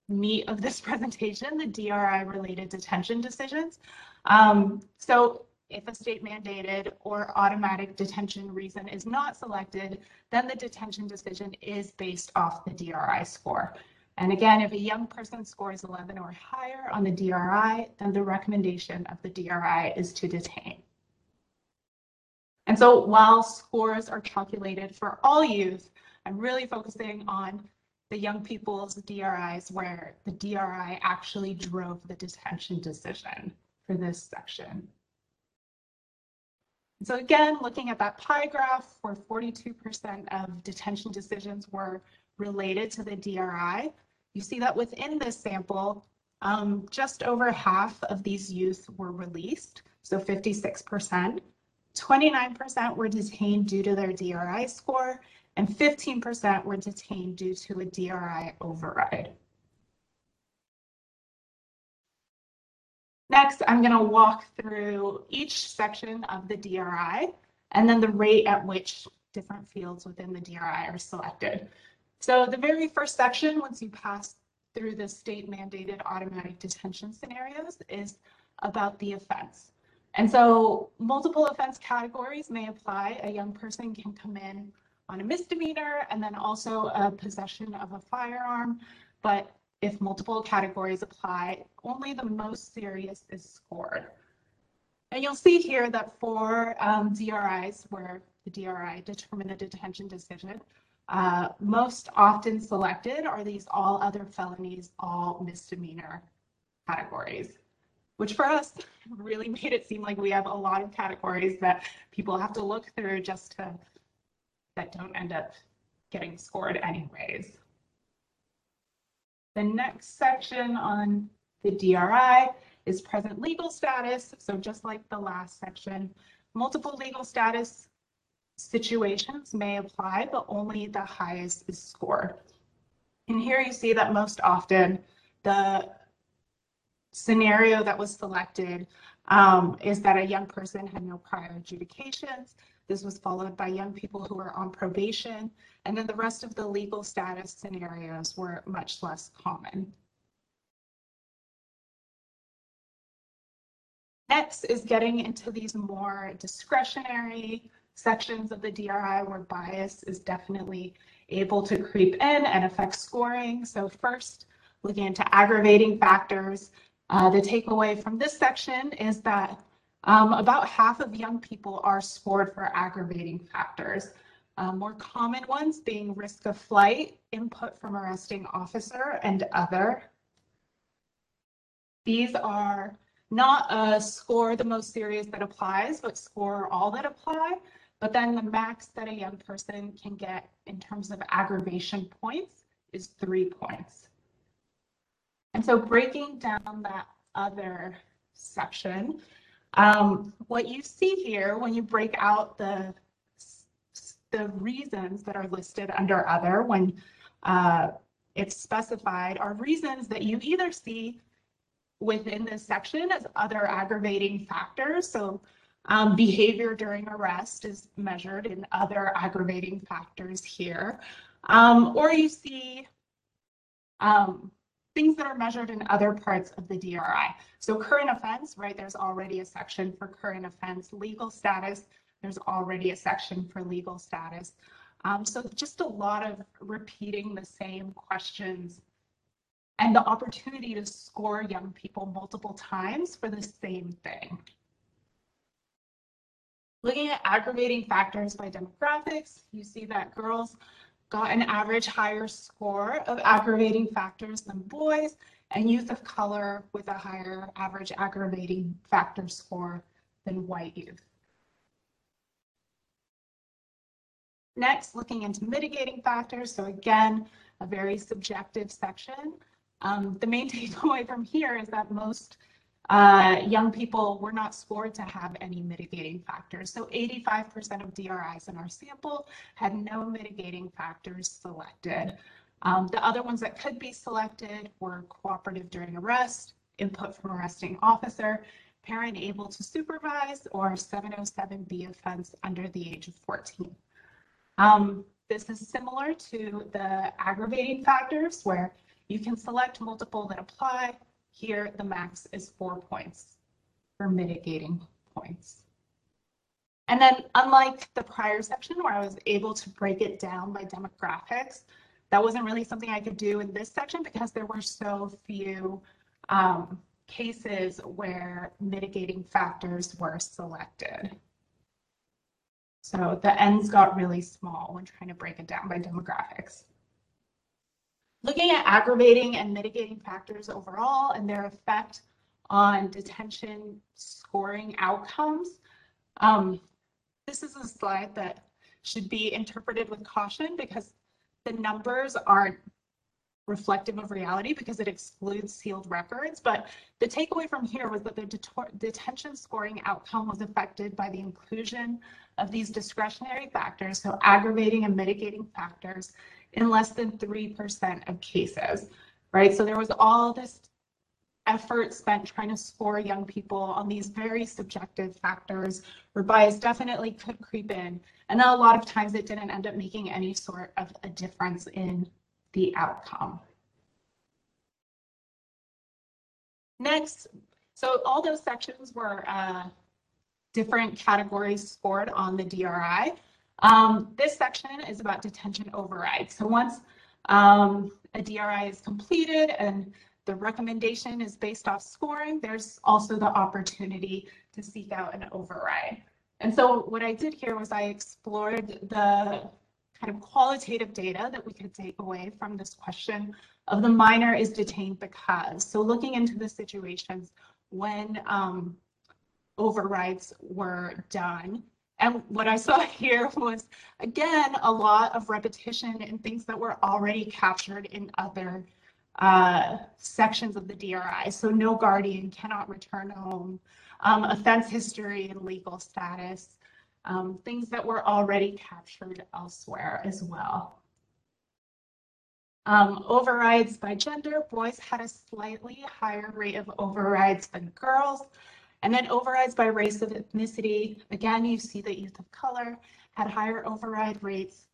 meat of this presentation, the DRI related detention decisions. Um, so if a state mandated or automatic detention reason is not selected, then the detention decision is based off the DRI score. And again, if a young person scores 11 or higher on the DRI, then the recommendation of the DRI is to detain. And so while scores are calculated for all youth, I'm really focusing on the young people's DRIs where the DRI actually drove the detention decision for this section. So again, looking at that pie graph where 42% of detention decisions were related to the DRI, you see that within this sample, um, just over half of these youth were released, so 56%. 29% were detained due to their DRI score, and 15% were detained due to a DRI override. Next, I'm going to walk through each section of the DRI and then the rate at which different fields within the DRI are selected. So the very first section, once you pass through the state mandated automatic detention scenarios, is about the offense. And so multiple offense categories may apply. A young person can come in on a misdemeanor and then also a possession of a firearm. But if multiple categories apply, only the most serious is scored. And you'll see here that for um, DRIs, where the DRI determined a detention decision, uh, most often selected are these all other felonies, all misdemeanor categories, which for us really made it seem like we have a lot of categories that people have to look through just to, that don't end up getting scored anyways. The next section on the DRI is present legal status. So just like the last section, multiple legal status situations may apply, but only the highest is scored. And here you see that most often the scenario that was selected um, is that a young person had no prior adjudications. This was followed by young people who were on probation. And then the rest of the legal status scenarios were much less common. Next is getting into these more discretionary sections of the DRI where bias is definitely able to creep in and affect scoring. So first, looking into aggravating factors, uh, the takeaway from this section is that um, about half of young people are scored for aggravating factors. Uh, more common ones being risk of flight, input from arresting officer, and other. These are not a score the most serious that applies, but score all that apply. But then the max that a young person can get in terms of aggravation points is three points. And so breaking down that other section, um, what you see here when you break out the, the reasons that are listed under other when uh, it's specified are reasons that you either see within this section as other aggravating factors. So um, behavior during arrest is measured in other aggravating factors here. Um, or you see um, things that are measured in other parts of the DRI. So current offense, right, there's already a section for current offense. Legal status, there's already a section for legal status. Um, so just a lot of repeating the same questions and the opportunity to score young people multiple times for the same thing. Looking at aggravating factors by demographics, you see that girls got an average higher score of aggravating factors than boys, and youth of color with a higher average aggravating factor score than white youth. Next, looking into mitigating factors. So again, a very subjective section. Um, the main takeaway from here is that most uh, young people were not scored to have any mitigating factors. So 85% of DRIs in our sample had no mitigating factors selected. Um, the other ones that could be selected were cooperative during arrest, input from arresting officer, parent able to supervise, or 707B offense under the age of 14. Um, this is similar to the aggravating factors where you can select multiple that apply here, the max is four points for mitigating points. And then unlike the prior section where I was able to break it down by demographics, that wasn't really something I could do in this section because there were so few um, cases where mitigating factors were selected. So the ends got really small when trying to break it down by demographics. Looking at aggravating and mitigating factors overall and their effect on detention scoring outcomes. Um, this is a slide that should be interpreted with caution because the numbers aren't reflective of reality because it excludes sealed records. But the takeaway from here was that the detention scoring outcome was affected by the inclusion of these discretionary factors, so aggravating and mitigating factors, in less than 3% of cases, right? So there was all this effort spent trying to score young people on these very subjective factors where bias definitely could creep in. And a lot of times it didn't end up making any sort of a difference in the outcome. Next, so all those sections were uh, different categories scored on the DRI. Um, this section is about detention override. So once um, a DRI is completed and the recommendation is based off scoring, there's also the opportunity to seek out an override. And so what I did here was I explored the kind of qualitative data that we could take away from this question of the minor is detained because. So looking into the situations when um, overrides were done and what I saw here was, again, a lot of repetition and things that were already captured in other uh, sections of the DRI. So no guardian cannot return home, um, offense history and legal status, um, things that were already captured elsewhere as well. Um, overrides by gender, boys had a slightly higher rate of overrides than girls. And then overrides by race of ethnicity. Again, you see that youth of color had higher override rates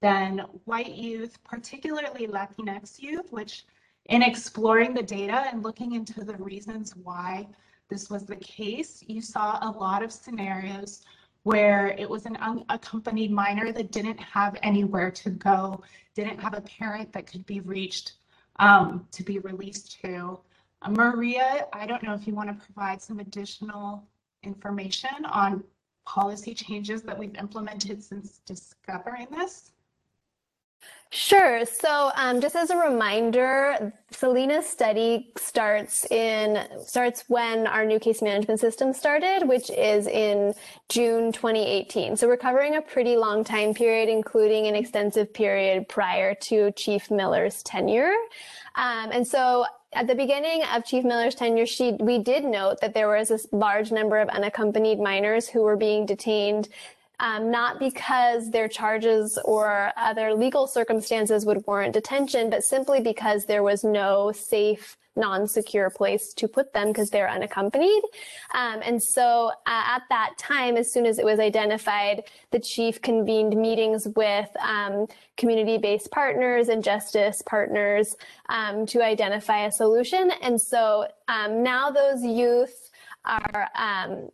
than white youth, particularly Latinx youth, which in exploring the data and looking into the reasons why this was the case, you saw a lot of scenarios where it was an unaccompanied minor that didn't have anywhere to go, didn't have a parent that could be reached um, to be released to. Maria, I don't know if you want to provide some additional information on policy changes that we've implemented since discovering this. Sure. So, um, just as a reminder, Selena's study starts in starts when our new case management system started, which is in June 2018. So we're covering a pretty long time period, including an extensive period prior to Chief Miller's tenure. Um, and so at the beginning of Chief Miller's tenure, she, we did note that there was a large number of unaccompanied minors who were being detained um, not because their charges or other legal circumstances would warrant detention, but simply because there was no safe, non-secure place to put them because they're unaccompanied. Um, and so uh, at that time, as soon as it was identified, the chief convened meetings with um, community-based partners and justice partners um, to identify a solution. And so um, now those youth are um,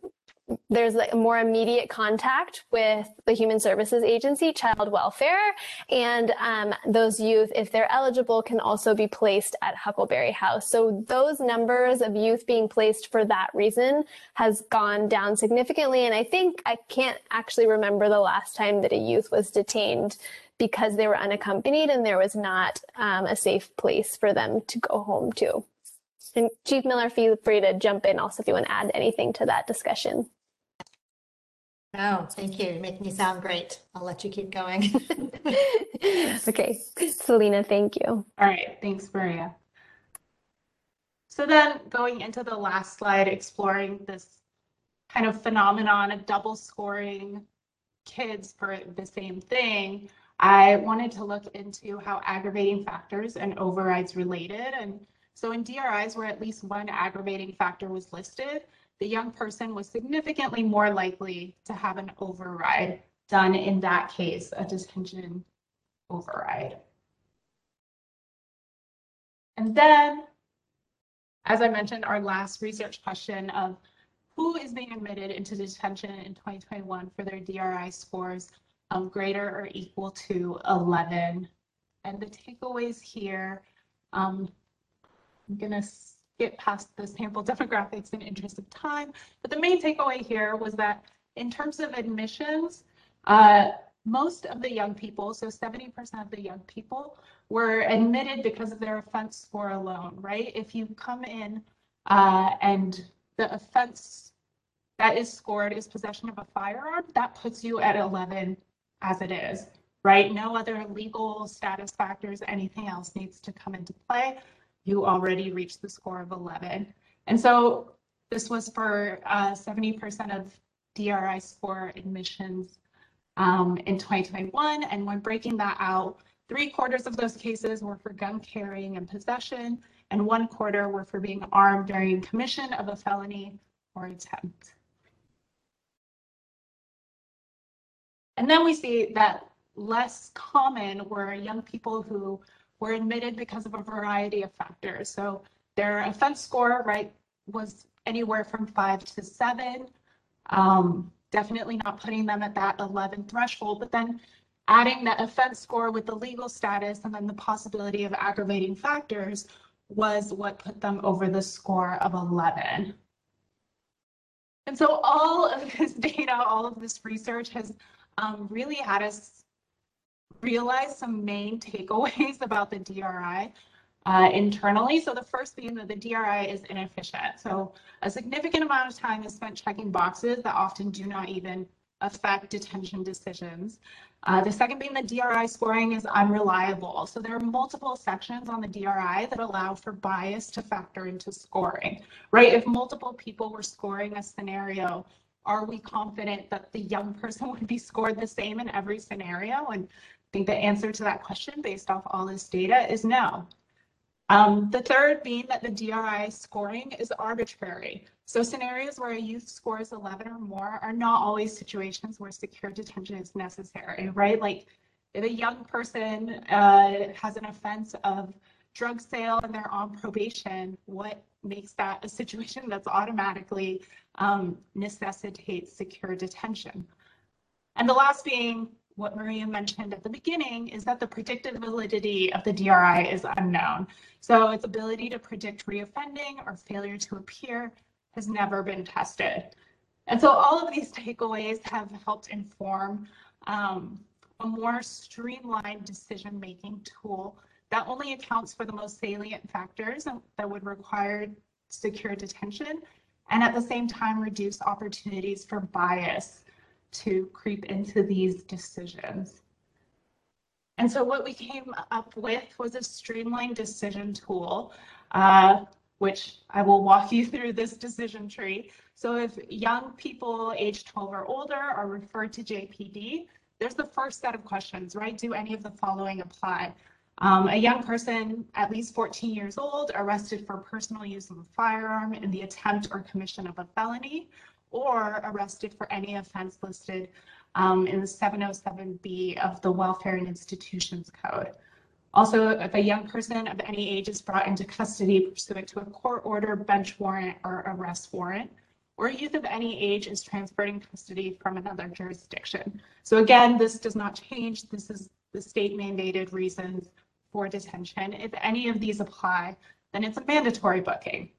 there's like more immediate contact with the Human Services Agency, Child Welfare, and um, those youth, if they're eligible, can also be placed at Huckleberry House. So those numbers of youth being placed for that reason has gone down significantly. And I think I can't actually remember the last time that a youth was detained because they were unaccompanied and there was not um, a safe place for them to go home to. And Chief Miller, feel free to jump in also if you want to add anything to that discussion. Oh, thank you. You're making me sound great. I'll let you keep going. okay, Selena, thank you. All right, thanks, Maria. So then going into the last slide, exploring this kind of phenomenon of double scoring kids for the same thing, I wanted to look into how aggravating factors and overrides related. And so in DRIs where at least one aggravating factor was listed, the young person was significantly more likely to have an override done in that case, a detention override. And then, as I mentioned, our last research question of who is being admitted into detention in 2021 for their DRI scores of greater or equal to 11. And the takeaways here, um, I'm gonna get past the sample demographics in interest of time. But the main takeaway here was that in terms of admissions, uh, most of the young people, so 70% of the young people, were admitted because of their offense score alone, right? If you come in uh, and the offense that is scored is possession of a firearm, that puts you at 11 as it is, right? No other legal status factors, anything else needs to come into play you already reached the score of 11. And so this was for 70% uh, of DRI score admissions um, in 2021. And when breaking that out, three quarters of those cases were for gun carrying and possession, and one quarter were for being armed during commission of a felony or attempt. And then we see that less common were young people who were admitted because of a variety of factors. So their offense score, right, was anywhere from five to seven. Um, definitely not putting them at that 11 threshold, but then adding that offense score with the legal status and then the possibility of aggravating factors was what put them over the score of 11. And so all of this data, all of this research has um, really had us realize some main takeaways about the DRI uh, internally. So the first being that the DRI is inefficient. So a significant amount of time is spent checking boxes that often do not even affect detention decisions. Uh, the second being the DRI scoring is unreliable. So there are multiple sections on the DRI that allow for bias to factor into scoring, right? If multiple people were scoring a scenario, are we confident that the young person would be scored the same in every scenario? And I think the answer to that question based off all this data is no. Um, the third being that the DRI scoring is arbitrary. So scenarios where a youth scores 11 or more are not always situations where secure detention is necessary, right? Like if a young person uh, has an offense of drug sale and they're on probation, what makes that a situation that's automatically um, necessitates secure detention? And the last being what Maria mentioned at the beginning is that the predictive validity of the DRI is unknown. So its ability to predict reoffending or failure to appear has never been tested. And so all of these takeaways have helped inform um, a more streamlined decision-making tool that only accounts for the most salient factors that would require secure detention and at the same time reduce opportunities for bias to creep into these decisions. And so what we came up with was a streamlined decision tool, uh, which I will walk you through this decision tree. So if young people age 12 or older are referred to JPD, there's the first set of questions, right? Do any of the following apply? Um, a young person, at least 14 years old, arrested for personal use of a firearm in the attempt or commission of a felony, or arrested for any offense listed um, in the 707B of the Welfare and Institutions Code. Also, if a young person of any age is brought into custody pursuant to a court order, bench warrant, or arrest warrant, or a youth of any age is transferred in custody from another jurisdiction. So again, this does not change. This is the state mandated reasons for detention. If any of these apply, then it's a mandatory booking.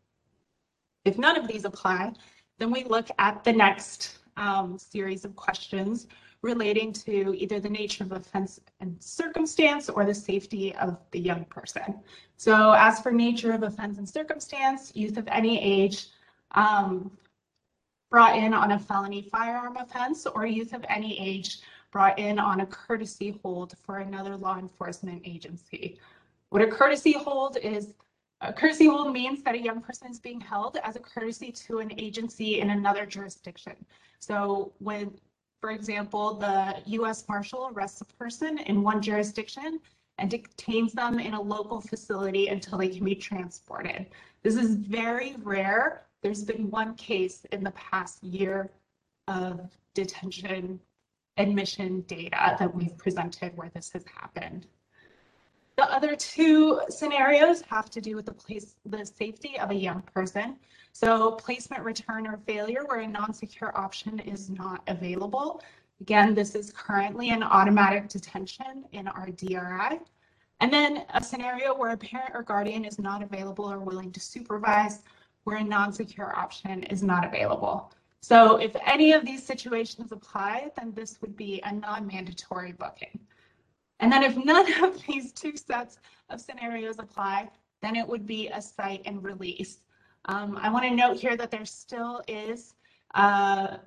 If none of these apply, then we look at the next um, series of questions relating to either the nature of offense and circumstance or the safety of the young person. So as for nature of offense and circumstance, youth of any age um, brought in on a felony firearm offense or youth of any age brought in on a courtesy hold for another law enforcement agency. What a courtesy hold is a courtesy hold means that a young person is being held as a courtesy to an agency in another jurisdiction. So when, for example, the U.S. Marshal arrests a person in one jurisdiction and detains them in a local facility until they can be transported. This is very rare. There's been one case in the past year of detention admission data that we've presented where this has happened. The other two scenarios have to do with the place, the safety of a young person. So placement return or failure where a non-secure option is not available. Again, this is currently an automatic detention in our DRI. And then a scenario where a parent or guardian is not available or willing to supervise where a non-secure option is not available. So if any of these situations apply, then this would be a non-mandatory booking. And then if none of these two sets of scenarios apply, then it would be a cite and release. Um, I want to note here that there still is, uh,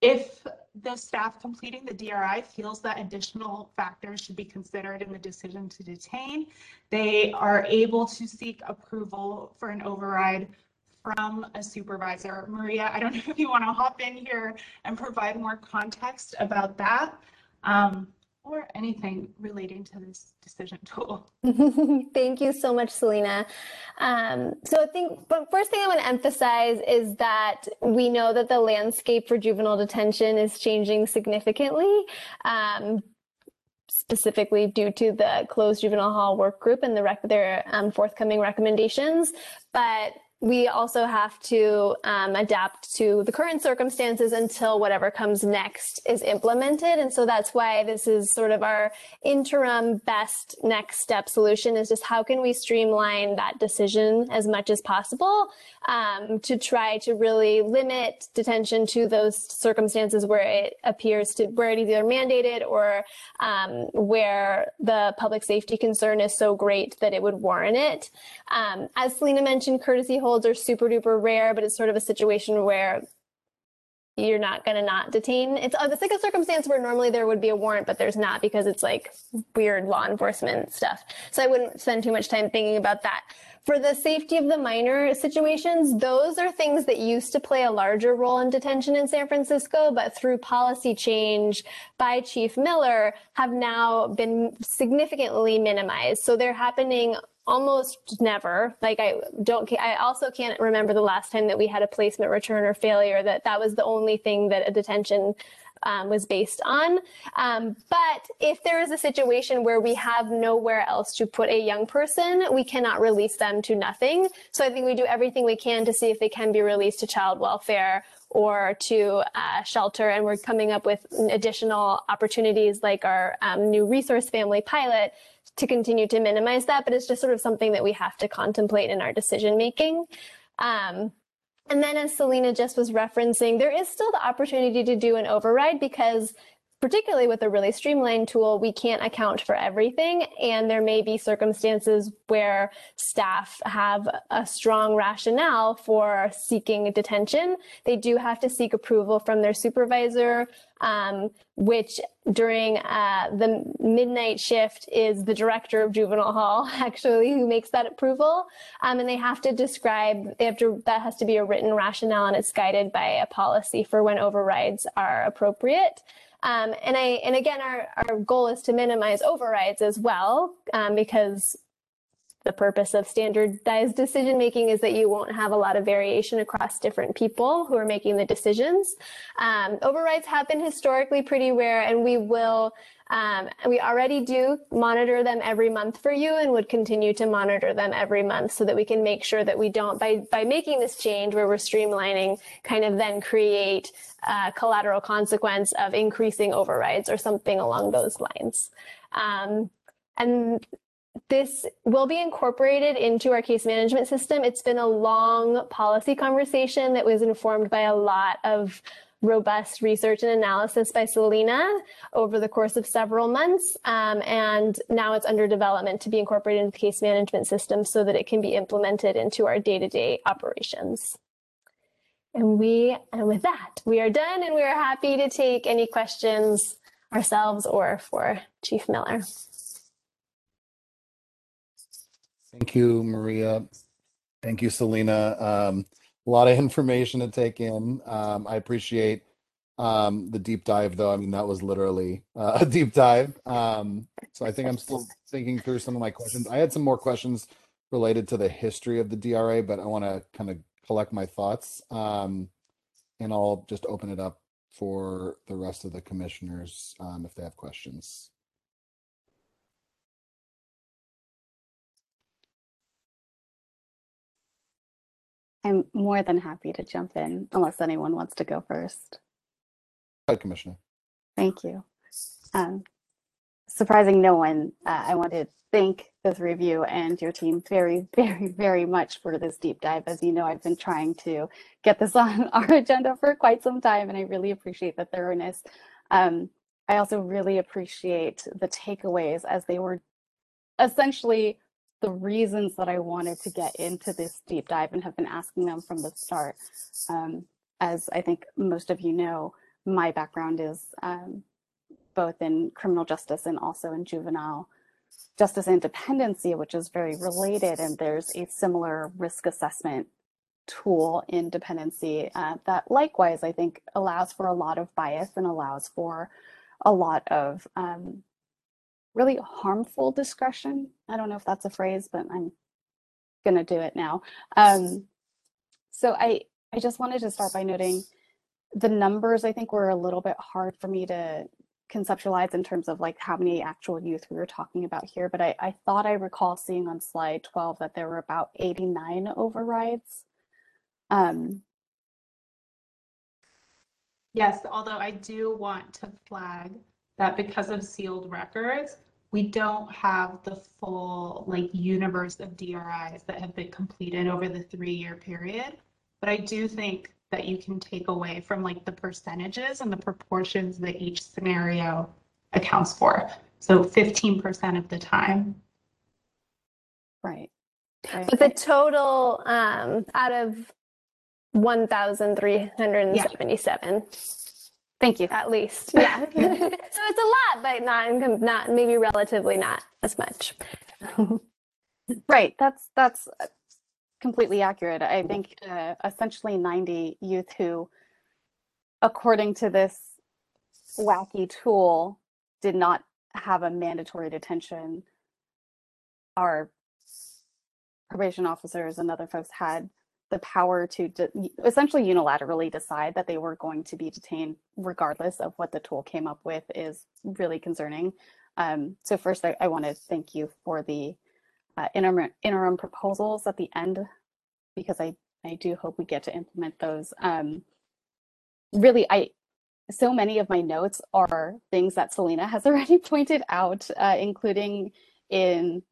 if the staff completing the DRI feels that additional factors should be considered in the decision to detain, they are able to seek approval for an override from a supervisor. Maria, I don't know if you want to hop in here and provide more context about that. Um, or anything relating to this decision tool. Thank you so much, Selena. Um, so I think, but first thing I want to emphasize is that we know that the landscape for juvenile detention is changing significantly. Um, specifically due to the closed juvenile hall work group and the rec- their um, forthcoming recommendations. But we also have to um, adapt to the current circumstances until whatever comes next is implemented. And so that's why this is sort of our interim best next step solution is just how can we streamline that decision as much as possible um, to try to really limit detention to those circumstances where it appears to where it is either mandated or um, where the public safety concern is so great that it would warrant it. Um, as Selena mentioned, courtesy holds are super duper rare, but it's sort of a situation where you're not going to not detain. It's, uh, it's like a circumstance where normally there would be a warrant, but there's not because it's like weird law enforcement stuff. So I wouldn't spend too much time thinking about that. For the safety of the minor situations, those are things that used to play a larger role in detention in San Francisco, but through policy change by Chief Miller have now been significantly minimized. So they're happening almost never like i don't i also can't remember the last time that we had a placement return or failure that that was the only thing that a detention um, was based on. Um, but if there is a situation where we have nowhere else to put a young person, we cannot release them to nothing. So I think we do everything we can to see if they can be released to child welfare or to uh, shelter. And we're coming up with additional opportunities like our um, new resource family pilot to continue to minimize that. But it's just sort of something that we have to contemplate in our decision making. Um, and then as Selena just was referencing, there is still the opportunity to do an override because particularly with a really streamlined tool, we can't account for everything. And there may be circumstances where staff have a strong rationale for seeking detention. They do have to seek approval from their supervisor, um, which during uh, the midnight shift is the director of juvenile hall, actually, who makes that approval. Um, and they have to describe, they have to, that has to be a written rationale and it's guided by a policy for when overrides are appropriate. Um, and I and again, our, our goal is to minimize overrides as well, um, because the purpose of standardized decision making is that you won't have a lot of variation across different people who are making the decisions. Um, overrides have been historically pretty rare, and we will. Um, we already do monitor them every month for you and would continue to monitor them every month so that we can make sure that we don't, by, by making this change where we're streamlining, kind of then create uh, collateral consequence of increasing overrides or something along those lines. Um, and this will be incorporated into our case management system. It's been a long policy conversation that was informed by a lot of robust research and analysis by Selena over the course of several months. Um, and now it's under development to be incorporated into the case management system so that it can be implemented into our day-to-day operations. And we, and with that, we are done and we are happy to take any questions ourselves or for Chief Miller. Thank you, Maria. Thank you, Selena. Um, a lot of information to take in. Um, I appreciate um, the deep dive, though. I mean, that was literally uh, a deep dive. Um, so I think I'm still thinking through some of my questions. I had some more questions related to the history of the DRA, but I want to kind of collect my thoughts. Um, and I'll just open it up for the rest of the commissioners um, if they have questions. I'm more than happy to jump in unless anyone wants to go first. Hi, Commissioner. Thank you. Um, surprising no one, uh, I want to thank the three of you and your team very, very, very much for this deep dive. As you know, I've been trying to get this on our agenda for quite some time, and I really appreciate the thoroughness. Um, I also really appreciate the takeaways as they were essentially the reasons that I wanted to get into this deep dive and have been asking them from the start. Um, as I think most of you know, my background is um, both in criminal justice and also in juvenile justice and dependency, which is very related. And there's a similar risk assessment tool in dependency uh, that likewise, I think, allows for a lot of bias and allows for a lot of um, really harmful discretion. I don't know if that's a phrase, but I'm going to do it now. Um, so I, I just wanted to start by noting the numbers I think were a little bit hard for me to conceptualize in terms of like how many actual youth we were talking about here, but I, I thought I recall seeing on slide 12 that there were about 89 overrides. Um, Yes, although I do want to flag that because of sealed records, we don't have the full like universe of DRIs that have been completed over the three-year period. But I do think that you can take away from like the percentages and the proportions that each scenario accounts for. So 15% of the time. right. But the total um, out of 1,377. Thank you. At least, yeah. so it's a lot, but not not maybe relatively not as much. Right. That's that's completely accurate. I think uh, essentially 90 youth who, according to this wacky tool, did not have a mandatory detention. Our probation officers and other folks had the power to de- essentially unilaterally decide that they were going to be detained regardless of what the tool came up with is really concerning. Um, so first, I, I want to thank you for the uh, interim, interim proposals at the end because I, I do hope we get to implement those. Um, really, I so many of my notes are things that Selena has already pointed out, uh, including in,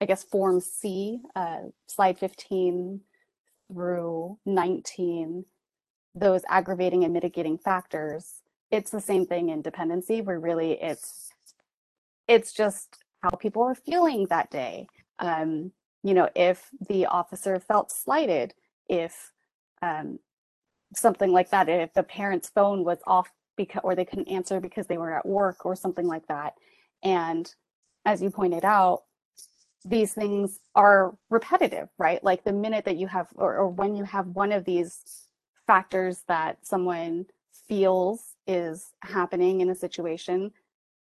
I guess, Form C, uh, slide 15 through 19, those aggravating and mitigating factors. It's the same thing in dependency, where really it's it's just how people are feeling that day. Um, you know, if the officer felt slighted, if um, something like that, if the parent's phone was off because or they couldn't answer because they were at work or something like that. And as you pointed out, these things are repetitive, right? Like the minute that you have or, or when you have one of these factors that someone feels is happening in a situation,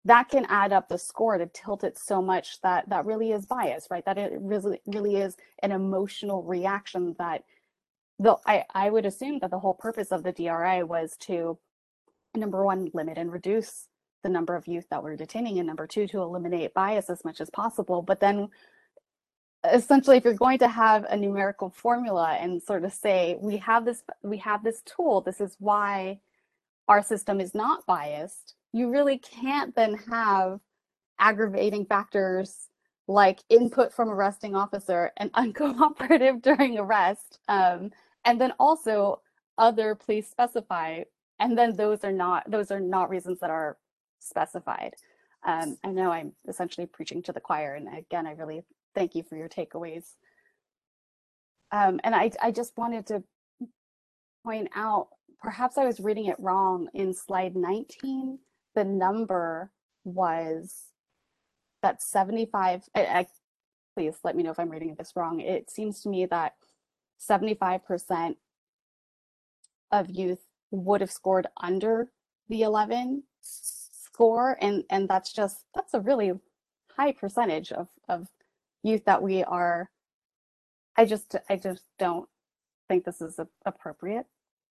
that can add up the score to tilt it so much that that really is bias, right? That it really really is an emotional reaction that the I, I would assume that the whole purpose of the DRI was to number one, limit and reduce the number of youth that we're detaining, and number two, to eliminate bias as much as possible. But then essentially if you're going to have a numerical formula and sort of say we have this we have this tool this is why our system is not biased you really can't then have aggravating factors like input from arresting officer and uncooperative during arrest um, and then also other please specify and then those are not those are not reasons that are specified. Um, i know i'm essentially preaching to the choir and again i really thank you for your takeaways. Um, and I, I just wanted to point out perhaps i was reading it wrong in slide 19 the number was that 75 I, I, please let me know if i'm reading this wrong. It seems to me that 75% of youth would have scored under the 11 score and and that's just that's a really high percentage of of youth that we are. I just i just don't think this is a, appropriate.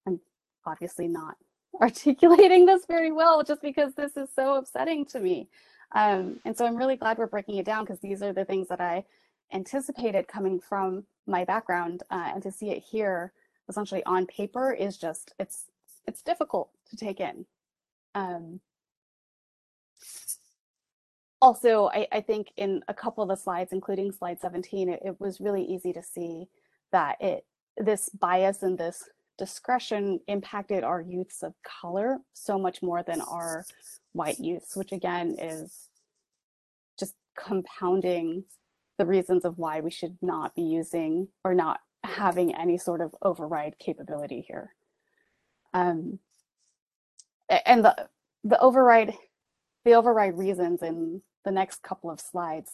I'm obviously not articulating this very well just because this is so upsetting to me. Um, and so i'm really glad we're breaking it down because these are the things that i anticipated coming from my background uh, and to see it here essentially on paper is just it's it's difficult to take in. Um, also I, I, think in a couple of the slides including slide 17 it, it was really easy to see that it this bias and this discretion impacted our youths of color so much more than our white youths which again is just compounding the reasons of why we should not be using or not having any sort of override capability here. Um, and the the override the override reasons in the next couple of slides.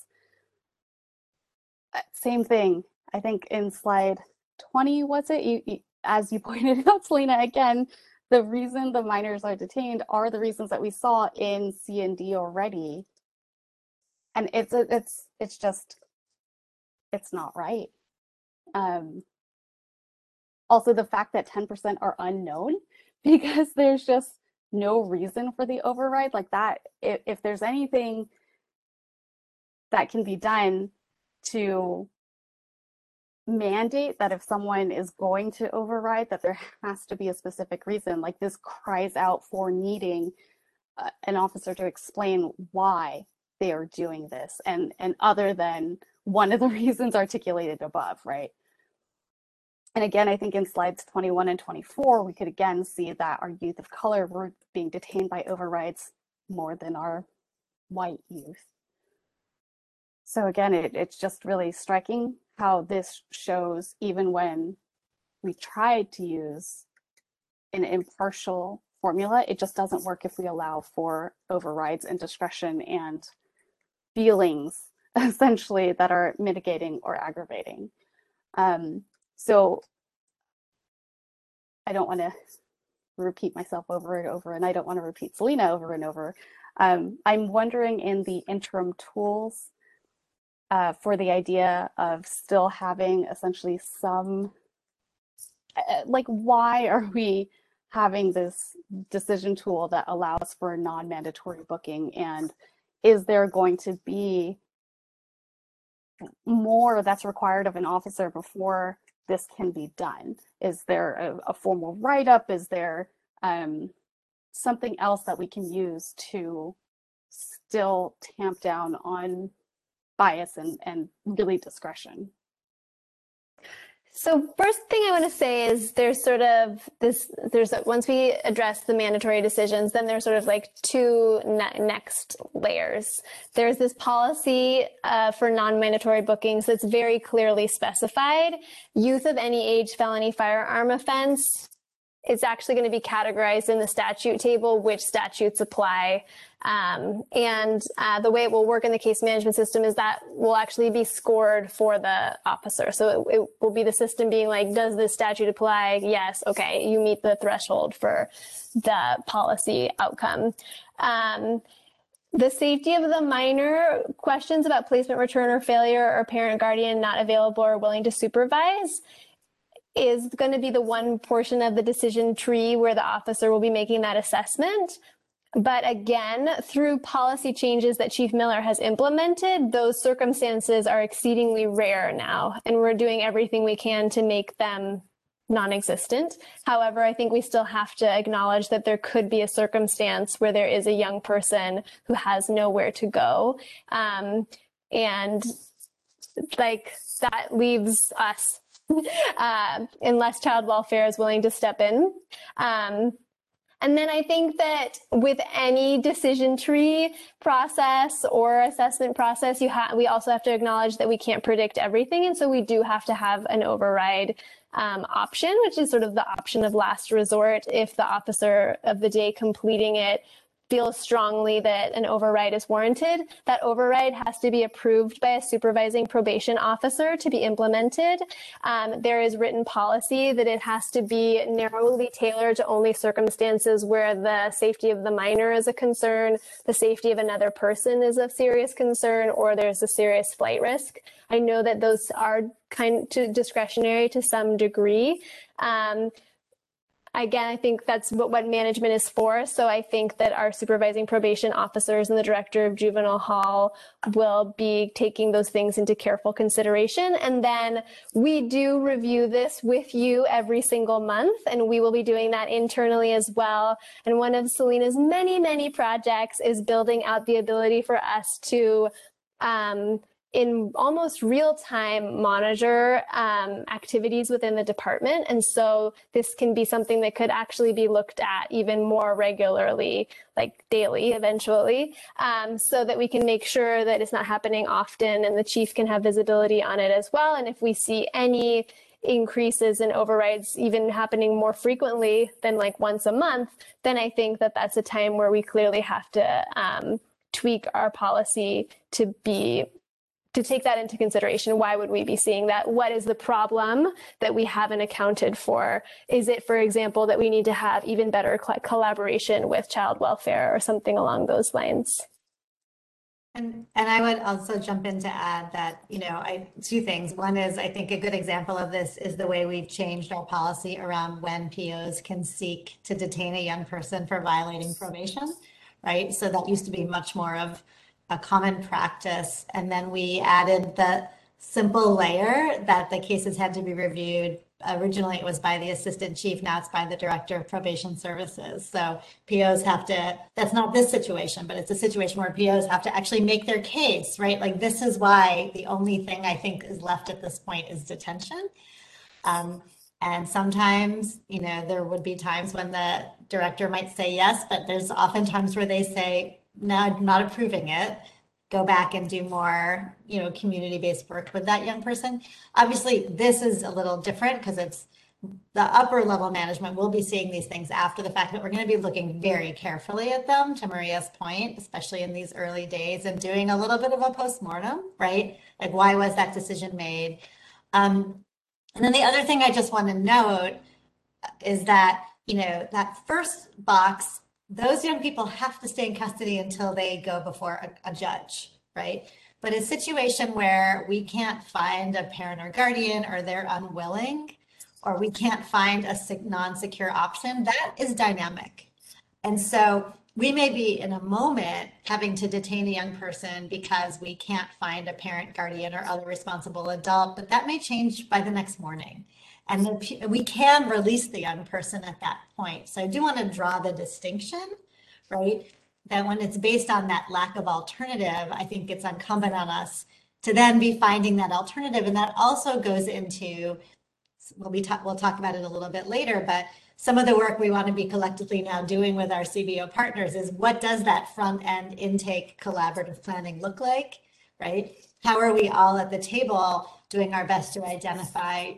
Uh, same thing. I think in slide 20 was it you, you as you pointed out, Selena, again, the reason the minors are detained are the reasons that we saw in C and D already. And it's it's it's just it's not right. Um, also, the fact that 10% are unknown because there's just no reason for the override like that. If, if there's anything that can be done to mandate that if someone is going to override that there has to be a specific reason like this cries out for needing uh, an officer to explain why they are doing this and and other than one of the reasons articulated above, right? And again, I think in slides 21 and 24, we could again see that our youth of color were being detained by overrides more than our white youth. So again, it, it's just really striking how this shows even when we tried to use an impartial formula, it just doesn't work if we allow for overrides and discretion and feelings essentially that are mitigating or aggravating. Um, so I don't want to repeat myself over and over, and I don't want to repeat Selena over and over. Um, I'm wondering in the interim tools uh, for the idea of still having essentially some, uh, like, why are we having this decision tool that allows for non-mandatory booking? And is there going to be more that's required of an officer before this can be done? Is there a, a formal write-up? Is there um, something else that we can use to still tamp down on bias and, and really discretion? So first thing I want to say is there's sort of this, there's, once we address the mandatory decisions, then there's sort of like two ne- next layers. There's this policy uh, for non-mandatory bookings that's very clearly specified. Youth of any age felony firearm offense it's actually going to be categorized in the statute table, which statutes apply. Um, and uh, the way it will work in the case management system is that will actually be scored for the officer. So it, it will be the system being like, does this statute apply? Yes. Okay. You meet the threshold for the policy outcome. Um, the safety of the minor questions about placement, return, or failure, or parent, guardian not available or willing to supervise is going to be the one portion of the decision tree where the officer will be making that assessment. But again, through policy changes that Chief Miller has implemented, those circumstances are exceedingly rare now, and we're doing everything we can to make them non-existent. However, I think we still have to acknowledge that there could be a circumstance where there is a young person who has nowhere to go. Um, and like that leaves us uh, unless child welfare is willing to step in. Um, and then I think that with any decision tree process or assessment process, you have we also have to acknowledge that we can't predict everything, and so we do have to have an override um, option, which is sort of the option of last resort if the officer of the day completing it feels strongly that an override is warranted, that override has to be approved by a supervising probation officer to be implemented. Um, there is written policy that it has to be narrowly tailored to only circumstances where the safety of the minor is a concern, the safety of another person is of serious concern, or there's a serious flight risk. I know that those are kind of discretionary to some degree. Um, again, I think that's what, what management is for. So I think that our supervising probation officers and the director of juvenile hall will be taking those things into careful consideration. And then we do review this with you every single month, and we will be doing that internally as well. And one of Selena's many, many projects is building out the ability for us to um, in almost real time monitor um, activities within the department. And so this can be something that could actually be looked at even more regularly, like daily eventually, um, so that we can make sure that it's not happening often and the chief can have visibility on it as well. And if we see any increases in overrides even happening more frequently than like once a month, then I think that that's a time where we clearly have to um, tweak our policy to be to take that into consideration, why would we be seeing that? What is the problem that we haven't accounted for? Is it, for example, that we need to have even better collaboration with child welfare or something along those lines? And, and I would also jump in to add that, you know, I, two things. One is I think a good example of this is the way we've changed our policy around when POs can seek to detain a young person for violating probation, right? So that used to be much more of a common practice. And then we added the simple layer that the cases had to be reviewed. Originally, it was by the assistant chief. Now it's by the director of probation services. So POs have to, that's not this situation, but it's a situation where POs have to actually make their case, right? Like, this is why the only thing I think is left at this point is detention. Um, and sometimes, you know, there would be times when the director might say yes, but there's often times where they say, now not approving it go back and do more you know community-based work with that young person. Obviously this is a little different because it's the upper level management will be seeing these things after the fact but we're going to be looking very carefully at them to maria's point especially in these early days and doing a little bit of a post-mortem right? Like why was that decision made? Um, and then the other thing i just want to note is that you know that first box those young people have to stay in custody until they go before a, a judge, right? But a situation where we can't find a parent or guardian or they're unwilling or we can't find a non-secure option, that is dynamic. And so we may be in a moment having to detain a young person because we can't find a parent, guardian, or other responsible adult, but that may change by the next morning. And the we can release the young person at that point. So I do want to draw the distinction, right? That when it's based on that lack of alternative, I think it's incumbent on us to then be finding that alternative. And that also goes into, we'll be talk, we'll talk about it a little bit later, but some of the work we want to be collectively now doing with our CBO partners is what does that front end intake collaborative planning look like, right? How are we all at the table doing our best to identify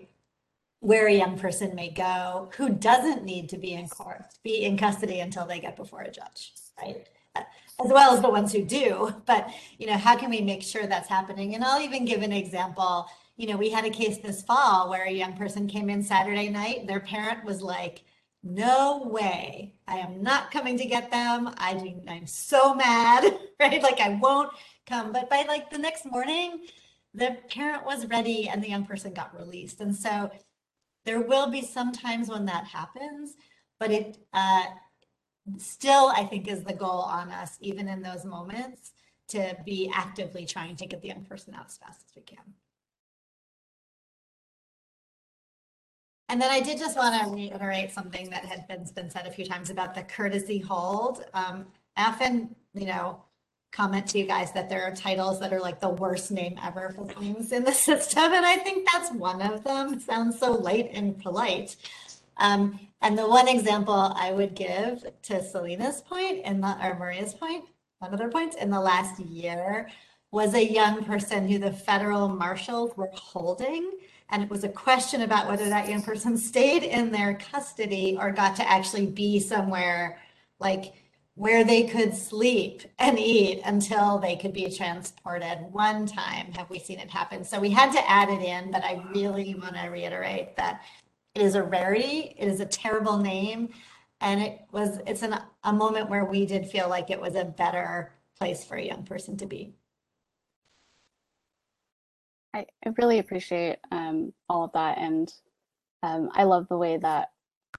where a young person may go who doesn't need to be in court, be in custody until they get before a judge, right? As well as the ones who do, but you know, how can we make sure that's happening? And I'll even give an example. You know, we had a case this fall where a young person came in Saturday night. Their parent was like, "No way! I am not coming to get them. I do, I'm so mad, right? Like I won't come." But by like the next morning, the parent was ready and the young person got released. And so there will be some times when that happens, but it uh, still, I think, is the goal on us, even in those moments, to be actively trying to get the young person out as fast as we can. And then I did just want to reiterate something that had been, been said a few times about the courtesy hold. Um, often, you know, comment to you guys that there are titles that are like the worst name ever for things in the system. And I think that's one of them. It sounds so light and polite. Um, and the one example I would give to Selena's point and the, or Maria's point, one of their points in the last year was a young person who the federal marshals were holding. And it was a question about whether that young person stayed in their custody or got to actually be somewhere like where they could sleep and eat until they could be transported. One time have we seen it happen. So we had to add it in, but I really want to reiterate that it is a rarity. It is a terrible name. And it was, it's an, a moment where we did feel like it was a better place for a young person to be. I, I really appreciate um, all of that. And um, I love the way that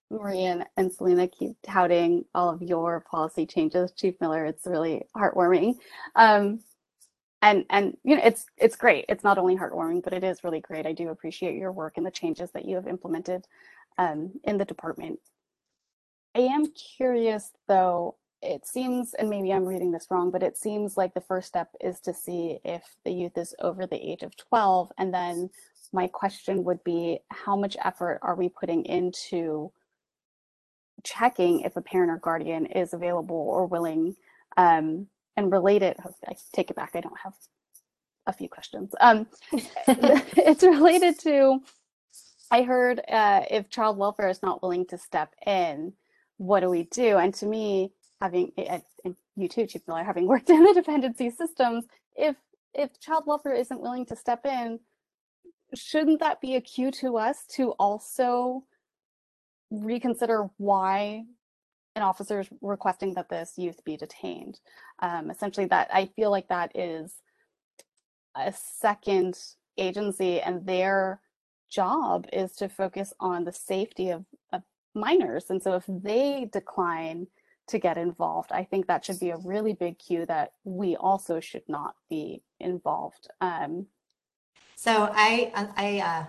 Maria and, and Selena keep touting all of your policy changes, Chief Miller. It's really heartwarming. Um, and and you know it's it's great. It's not only heartwarming, but it is really great. I do appreciate your work and the changes that you have implemented um, in the department. I am curious though. It seems, and maybe I'm reading this wrong, but it seems like the first step is to see if the youth is over the age of 12. And then my question would be how much effort are we putting into checking if a parent or guardian is available or willing um, and related i take it back. I don't have a few questions. Um, it's related to i heard uh, if child welfare is not willing to step in what do we do? And to me having and you too chief miller having worked in the dependency systems if if child welfare isn't willing to step in shouldn't that be a cue to us to also reconsider why an officer is requesting that this youth be detained. Um, essentially, that I feel like that is a second agency, and their job is to focus on the safety of, of minors. And so, if they decline to get involved, I think that should be a really big cue that we also should not be involved. Um, so I I uh,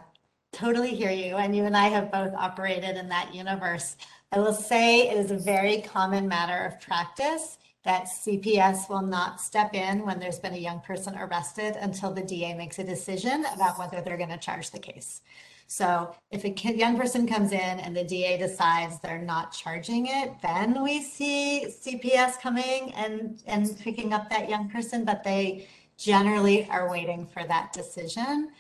totally hear you, and you and I have both operated in that universe. I will say it is a very common matter of practice that CPS will not step in when there's been a young person arrested until the DA makes a decision about whether they're going to charge the case. So if a young person comes in and the DA decides they're not charging it, then we see CPS coming and, and picking up that young person, but they generally are waiting for that decision.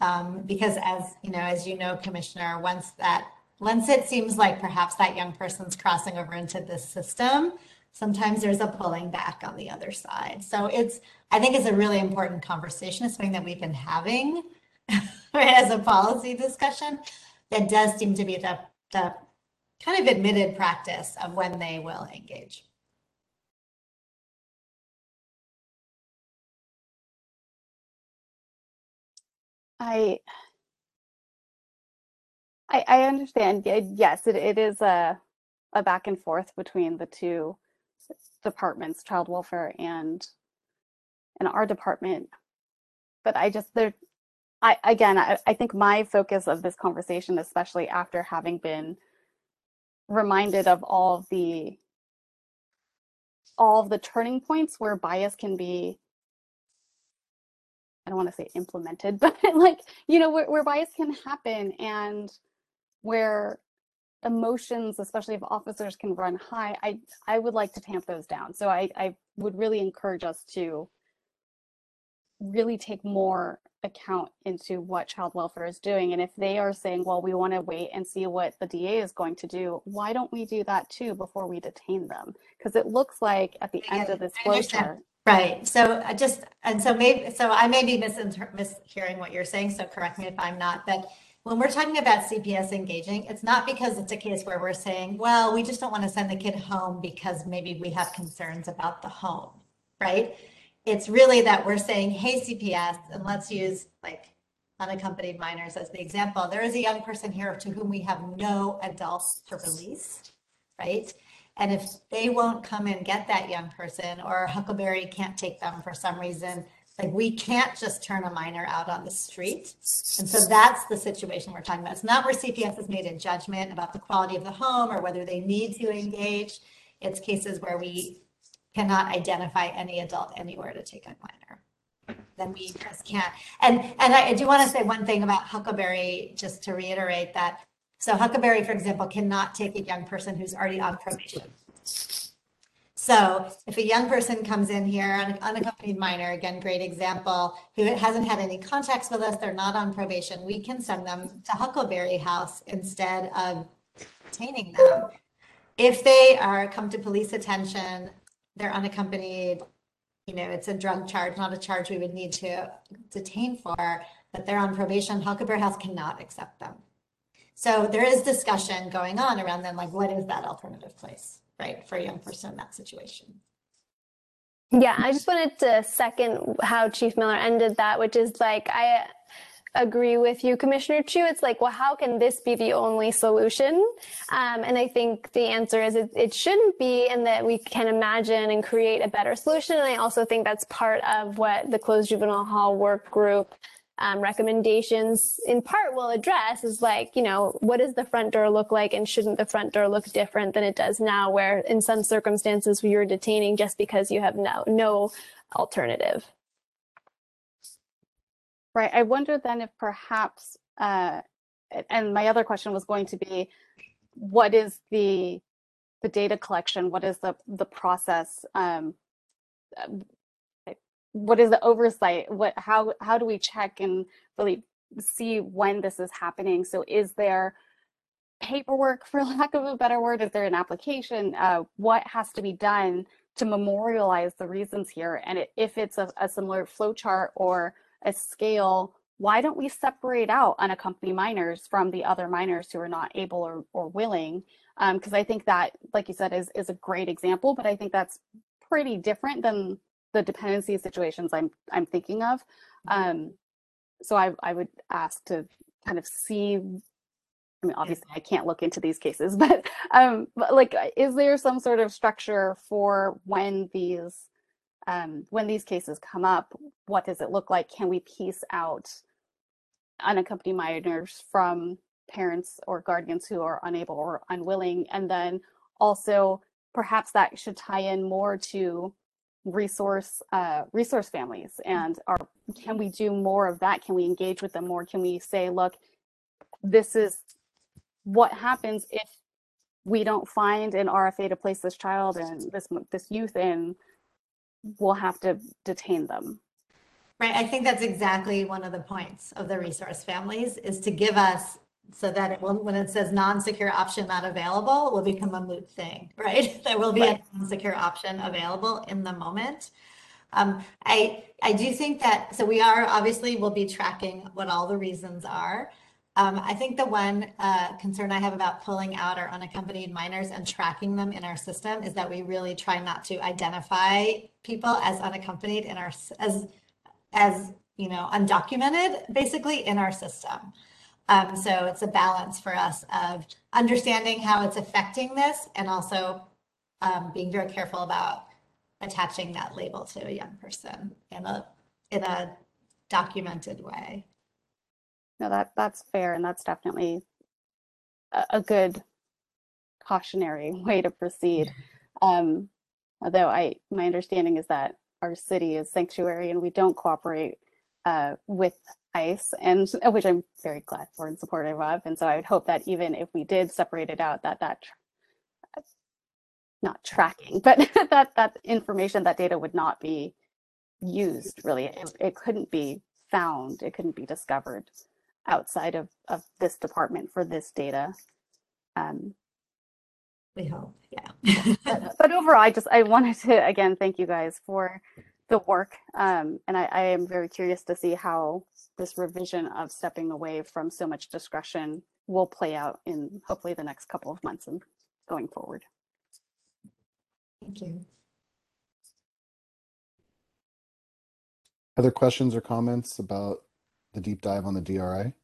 Um, because as you know, as you know, Commissioner, once that once it seems like perhaps that young person's crossing over into this system, sometimes there's a pulling back on the other side. So it's I think it's a really important conversation. It's something that we've been having right, as a policy discussion. That does seem to be the the kind of admitted practice of when they will engage. I I, I understand. Yes, it, it is a a back and forth between the two departments, child welfare and and our department. But I just there I, again, I, I think my focus of this conversation, especially after having been reminded of all of the all of the turning points where bias can be I don't want to say implemented, but like, you know, where, where bias can happen and where emotions, especially if officers can run high, I, I would like to tamp those down. So I, I would really encourage us to really take more account into what child welfare is doing. And if they are saying, well, we want to wait and see what the DA is going to do, why don't we do that too before we detain them? Because it looks like at the I end of this I flow understand. chart, Right, so I just, and so maybe, so I may be misinter- mishearing what you're saying, so correct me if I'm not, but when we're talking about CPS engaging, it's not because it's a case where we're saying, well, we just don't want to send the kid home because maybe we have concerns about the home, right? It's really that we're saying, hey, CPS, and let's use like unaccompanied minors as the example. There is a young person here to whom we have no adults to release, right? And if they won't come and get that young person or Huckleberry can't take them for some reason, like we can't just turn a minor out on the street. And so that's the situation we're talking about. It's not where CPS has made a judgment about the quality of the home or whether they need to engage. It's cases where we cannot identify any adult anywhere to take a minor. Then we just can't. And and I do want to say one thing about Huckleberry, just to reiterate that. So Huckleberry, for example, cannot take a young person who's already on probation. So if a young person comes in here, an unaccompanied minor, again, great example, who hasn't had any contacts with us, they're not on probation, we can send them to Huckleberry House instead of detaining them. If they are come to police attention, they're unaccompanied, you know, it's a drug charge, not a charge we would need to detain for, but they're on probation, Huckleberry House cannot accept them. So there is discussion going on around then, like what is that alternative place, right, for a young person in that situation? Yeah, I just wanted to second how Chief Miller ended that, which is like, I agree with you, Commissioner Chu. It's like, well, how can this be the only solution? Um, and I think the answer is it, it shouldn't be, and that we can imagine and create a better solution. And I also think that's part of what the closed juvenile hall work group um, recommendations in part will address is like, you know, what does the front door look like and shouldn't the front door look different than it does now, where in some circumstances you're detaining just because you have no, no alternative. Right. I wonder then if perhaps, uh, and my other question was going to be, what is the the data collection? What is the the process? Um, what is the oversight? What how how do we check and really see when this is happening? So is there paperwork, for lack of a better word? Is there an application? Uh, what has to be done to memorialize the reasons here? And it, if it's a, a similar flow chart or a scale, why don't we separate out unaccompanied minors from the other minors who are not able or, or willing? Because I think that, like you said, is, is a great example, but I think that's pretty different than the dependency situations I'm I'm thinking of. Um, so I I would ask to kind of see. I mean, obviously, I can't look into these cases, but um, but like, is there some sort of structure for when these um, when these cases come up? What does it look like? Can we piece out unaccompanied minors from parents or guardians who are unable or unwilling, and then also perhaps that should tie in more to resource uh, resource families and are can we do more of that? Can we engage with them more? Can we say look this is what happens if we don't find an RFA to place this child and this this youth in we'll have to detain them. Right, I think that's exactly one of the points of the resource families is to give us so that it will, when it says non-secure option not available, it will become a moot thing, right? There will be a Right. non-secure option available in the moment. Um, I, I do think that, so we are, obviously, we'll be tracking what all the reasons are. Um, I think the one, uh, concern I have about pulling out our unaccompanied minors and tracking them in our system is that we really try not to identify people as unaccompanied in our, s- as, as, you know, undocumented, basically in our system. Um, so it's a balance for us of understanding how it's affecting this and also um, being very careful about attaching that label to a young person in a in a documented way. no, that that's fair, and that's definitely a, a good cautionary way to proceed. Um, although I, my understanding is that our city is sanctuary and we don't cooperate uh, with ICE, and which I'm very glad for and supportive of. And so I would hope that even if we did separate it out, that that tr- not tracking, but that that information, that data would not be used really. It, it couldn't be found, it couldn't be discovered outside of, of this department for this data. Um, We hope, yeah. but, but overall, I just I wanted to again thank you guys for the work, um, and I, I am very curious to see how this revision of stepping away from so much discretion will play out in hopefully the next couple of months and going forward. Thank you. Other questions or comments about the deep dive on the DRI?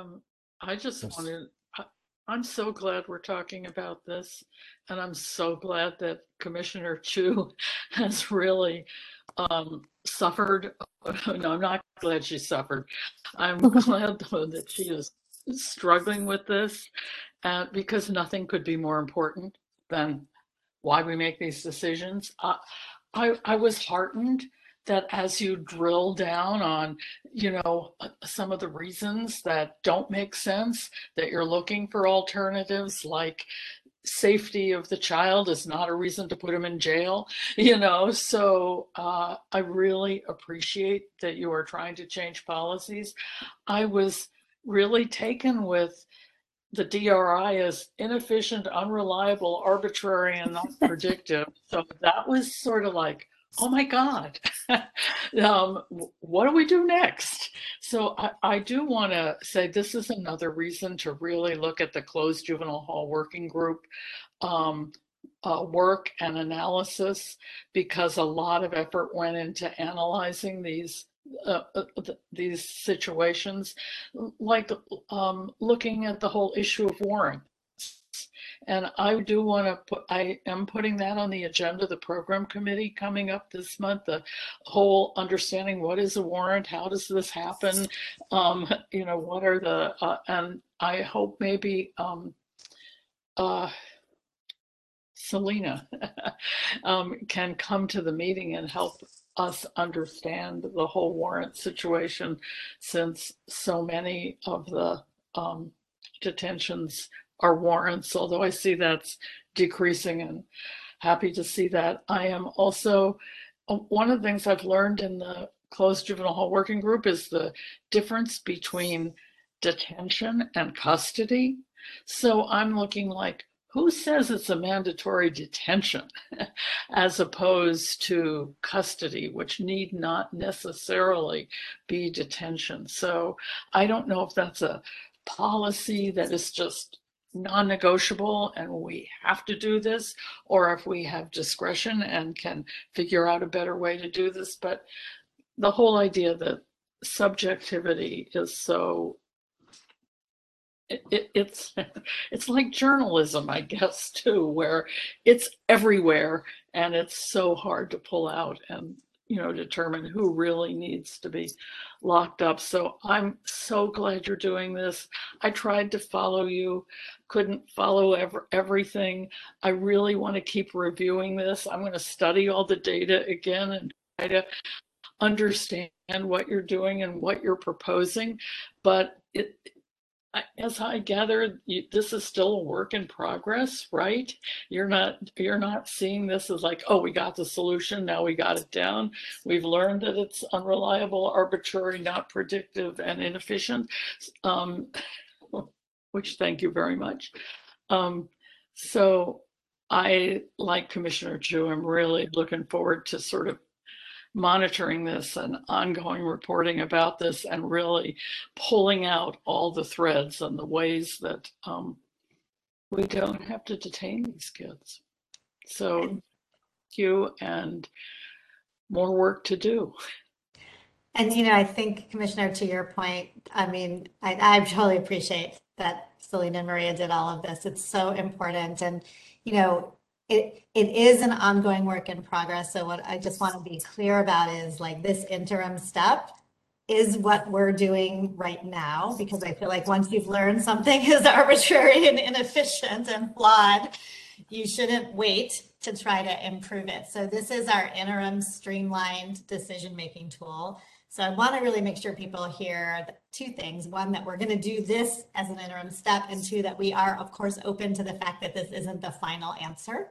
Um, I just Yes. wanted, I, I'm so glad we're talking about this. And I'm so glad that Commissioner Chu has really um, suffered. No, I'm not glad she suffered. I'm glad though that she is struggling with this uh, because nothing could be more important than why we make these decisions. I, I, I was heartened that as you drill down on, you know, some of the reasons that don't make sense, that you're looking for alternatives like safety of the child is not a reason to put him in jail, you know. So uh, I really appreciate that you are trying to change policies. I was really taken with the DRI as inefficient, unreliable, arbitrary, and not predictive. So that was sort of like, oh my God, um, what do we do next? So I, I do want to say this is another reason to really look at the closed juvenile hall working group um, uh, work and analysis because a lot of effort went into analyzing these uh, uh, th- these situations, like um, looking at the whole issue of warrants. And I do want to put, I am putting that on the agenda, the program committee coming up this month, the whole understanding what is a warrant, how does this happen? Um, you know, what are the, uh, and I hope maybe, um, uh, Selena um, can come to the meeting and help us understand the whole warrant situation since so many of the um, detentions are warrants, although I see that's decreasing and happy to see that. I am also, uh, one of the things I've learned in the closed juvenile hall working group is the difference between detention and custody. So I'm looking like, who says it's a mandatory detention as opposed to custody, which need not necessarily be detention? So I don't know if that's a policy that is just non-negotiable and we have to do this, or if we have discretion and can figure out a better way to do this. But the whole idea that subjectivity is so it, it, it's it's like journalism, I guess, too, where it's everywhere and it's so hard to pull out and you know determine who really needs to be locked up. So I'm so glad you're doing this. I tried to follow you, couldn't follow ever, everything. I really want to keep reviewing this. I'm going to study all the data again and try to understand what you're doing and what you're proposing. But it as I gather, you, this is still a work in progress, right? You're not you're not seeing this as like, oh, we got the solution, now we got it down. We've learned that it's unreliable, arbitrary, not predictive, and inefficient. Um, which thank you very much. Um, so I, like Commissioner Chu, I'm really looking forward to sort of monitoring this and ongoing reporting about this and really pulling out all the threads and the ways that um, we don't have to detain these kids. So thank you and more work to do. And, you know, I think, Commissioner, to your point, I mean, I, I totally appreciate that and Maria did all of this. It's so important. And, you know, it, it is an ongoing work in progress. So what I just want to be clear about is like this interim step is what we're doing right now, because I feel like once you've learned something is arbitrary and inefficient and flawed, you shouldn't wait to try to improve it. So this is our interim streamlined decision-making tool. So I want to really make sure people hear two things. One, that we're going to do this as an interim step, and two, that we are, of course, open to the fact that this isn't the final answer.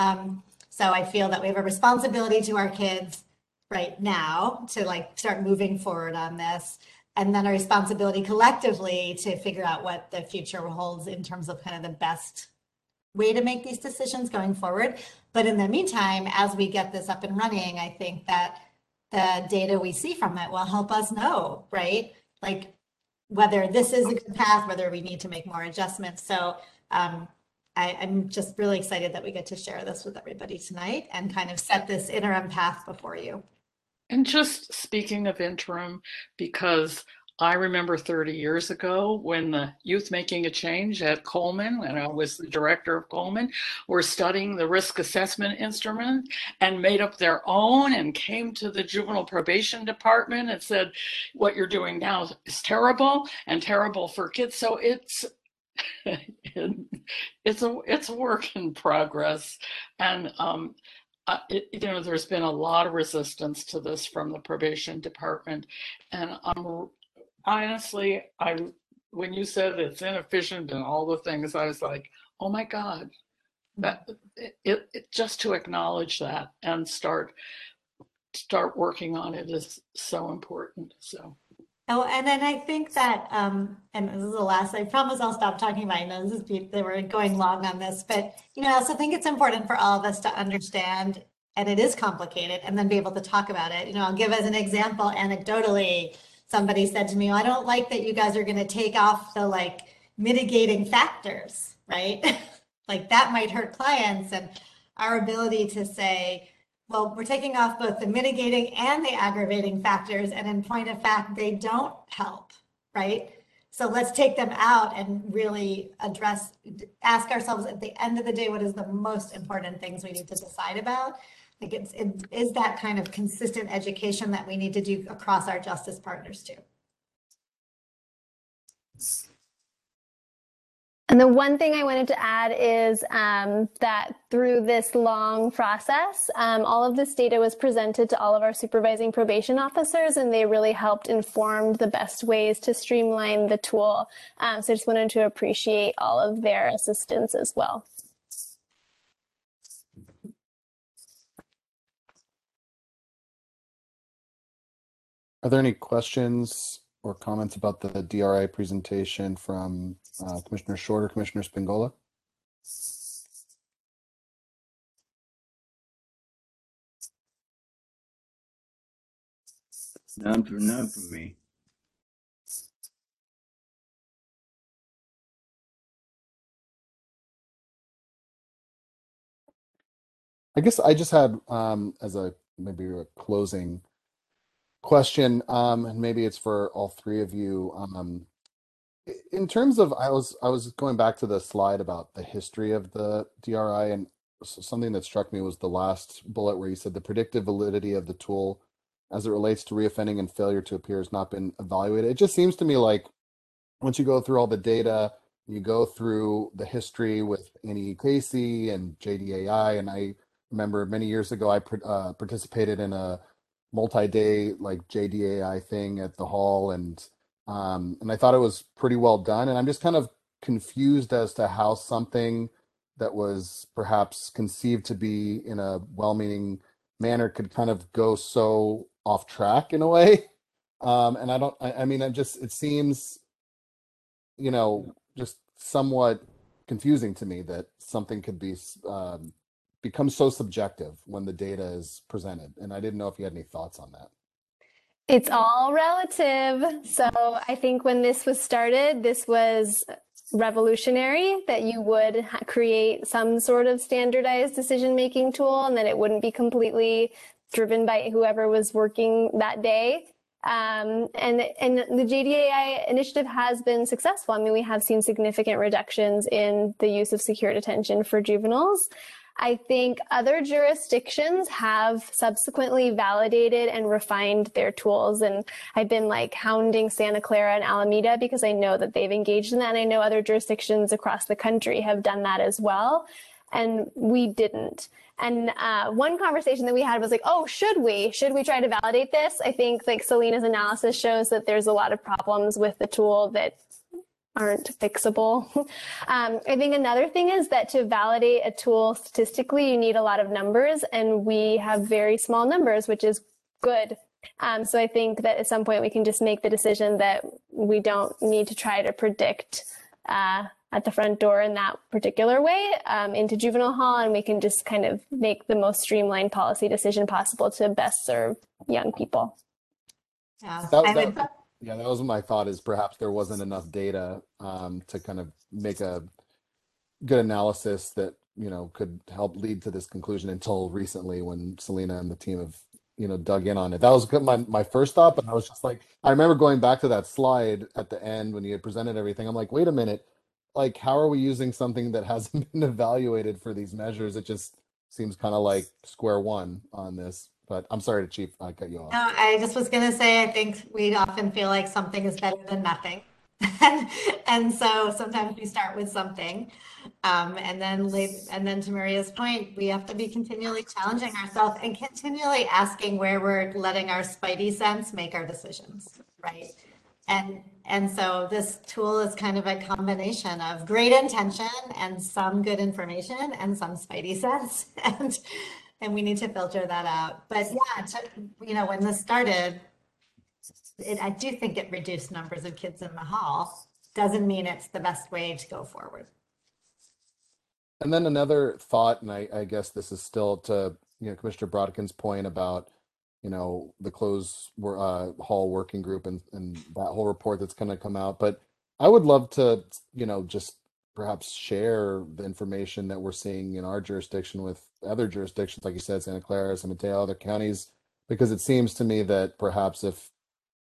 Um, so I feel that we have a responsibility to our kids right now to like start moving forward on this. And then a responsibility collectively to figure out what the future holds in terms of kind of the best way to make these decisions going forward. But in the meantime, as we get this up and running, I think that the data we see from it will help us know, right? Like whether this is a good path, whether we need to make more adjustments. So um, I, I'm just really excited that we get to share this with everybody tonight and kind of set this interim path before you. And just speaking of interim, because I remember 30 years ago when the youth making a change at Coleman, and I was the director of Coleman, were studying the risk assessment instrument and made up their own and came to the juvenile probation department and said, What you're doing now is terrible and terrible for kids. So it's it's a it's a work in progress. And um, uh, it, you know there's been a lot of resistance to this from the probation department. And i'm honestly i when you said it's inefficient and all the things i was like oh my god. That it, it, it just to acknowledge that and start start working on it is so important so Oh, and then I think that, um, and this is the last, I promise I'll stop talking about, I know this is, they were going long on this, but, you know, I also think it's important for all of us to understand, and it is complicated, and then be able to talk about it. You know, I'll give as an example, anecdotally, somebody said to me, I don't like that you guys are gonna take off the like mitigating factors, right? Like that might hurt clients and our ability to say, well, we're taking off both the mitigating and the aggravating factors, and in point of fact, they don't help, right? So let's take them out and really address, ask ourselves at the end of the day, what is the most important things we need to decide about? Like it's, it is that kind of consistent education that we need to do across our justice partners too. And the one thing I wanted to add is um, that through this long process, um, all of this data was presented to all of our supervising probation officers, and they really helped inform the best ways to streamline the tool. Um, so I just wanted to appreciate all of their assistance as well. Are there any questions or comments about the DRI presentation from uh, Commissioner Shorter, Commissioner Spingola? None for none for me. I guess I just had um, as a maybe a closing question, um, and maybe it's for all three of you. Um, in terms of, I was I was going back to the slide about the history of the DRI, and something that struck me was the last bullet where you said the predictive validity of the tool as it relates to reoffending and failure to appear has not been evaluated. It just seems to me like once you go through all the data, you go through the history with Annie Casey and JDAI, and I remember many years ago I uh, participated in a multi-day like JDAI thing at the hall and um and I thought it was pretty well done and I'm just kind of confused as to how something that was perhaps conceived to be in a well-meaning manner could kind of go so off track in a way um and I don't I, I mean I just it seems you know just somewhat confusing to me that something could be um, becomes so subjective when the data is presented. And I didn't know if you had any thoughts on that. It's all relative. So I think when this was started, this was revolutionary that you would create some sort of standardized decision making tool and that it wouldn't be completely driven by whoever was working that day. Um, and and the JDAI initiative has been successful. I mean, we have seen significant reductions in the use of secure detention for juveniles. I think other jurisdictions have subsequently validated and refined their tools. And I've been like hounding Santa Clara and Alameda because I know that they've engaged in that. And I know other jurisdictions across the country have done that as well. And we didn't. And uh, one conversation that we had was like, oh, should we? Should we try to validate this? I think like Selena's analysis shows that there's a lot of problems with the tool that aren't fixable. Um, I think another thing is that to validate a tool statistically, you need a lot of numbers, and we have very small numbers, which is good. Um, so I think that at some point we can just make the decision that we don't need to try to predict uh, at the front door in that particular way um, into juvenile hall, and we can just kind of make the most streamlined policy decision possible to best serve young people. Yeah, That- that- Yeah, that was my thought is perhaps there wasn't enough data um, to kind of make a good analysis that, you know, could help lead to this conclusion until recently when Selena and the team have, you know, dug in on it. That was my, my first thought, but I was just like, I remember going back to that slide at the end when you had presented everything. I'm like, wait a minute, like, how are we using something that hasn't been evaluated for these measures? It just seems kind of like square one on this. But I'm sorry to Chief, I cut you off. no, I just was gonna say, I think we often feel like something is better than nothing. And, so sometimes we start with something. Um, and then and then to Maria's point, we have to be continually challenging ourselves and continually asking where we're letting our spidey sense make our decisions, right? And, and so this tool is kind of a combination of great intention and some good information and some spidey sense. And, and we need to filter that out. But yeah, to, you know, when this started, it, I do think it reduced numbers of kids in the hall. Doesn't mean it's the best way to go forward. And then another thought, and I, I guess this is still to, you know, Commissioner Brodkin's point about, you know, the closed wor- uh, hall working group and, and that whole report that's going to come out. But I would love to, you know, just perhaps share the information that we're seeing in our jurisdiction with other jurisdictions, like you said, Santa Clara, San Mateo, other counties, because it seems to me that perhaps if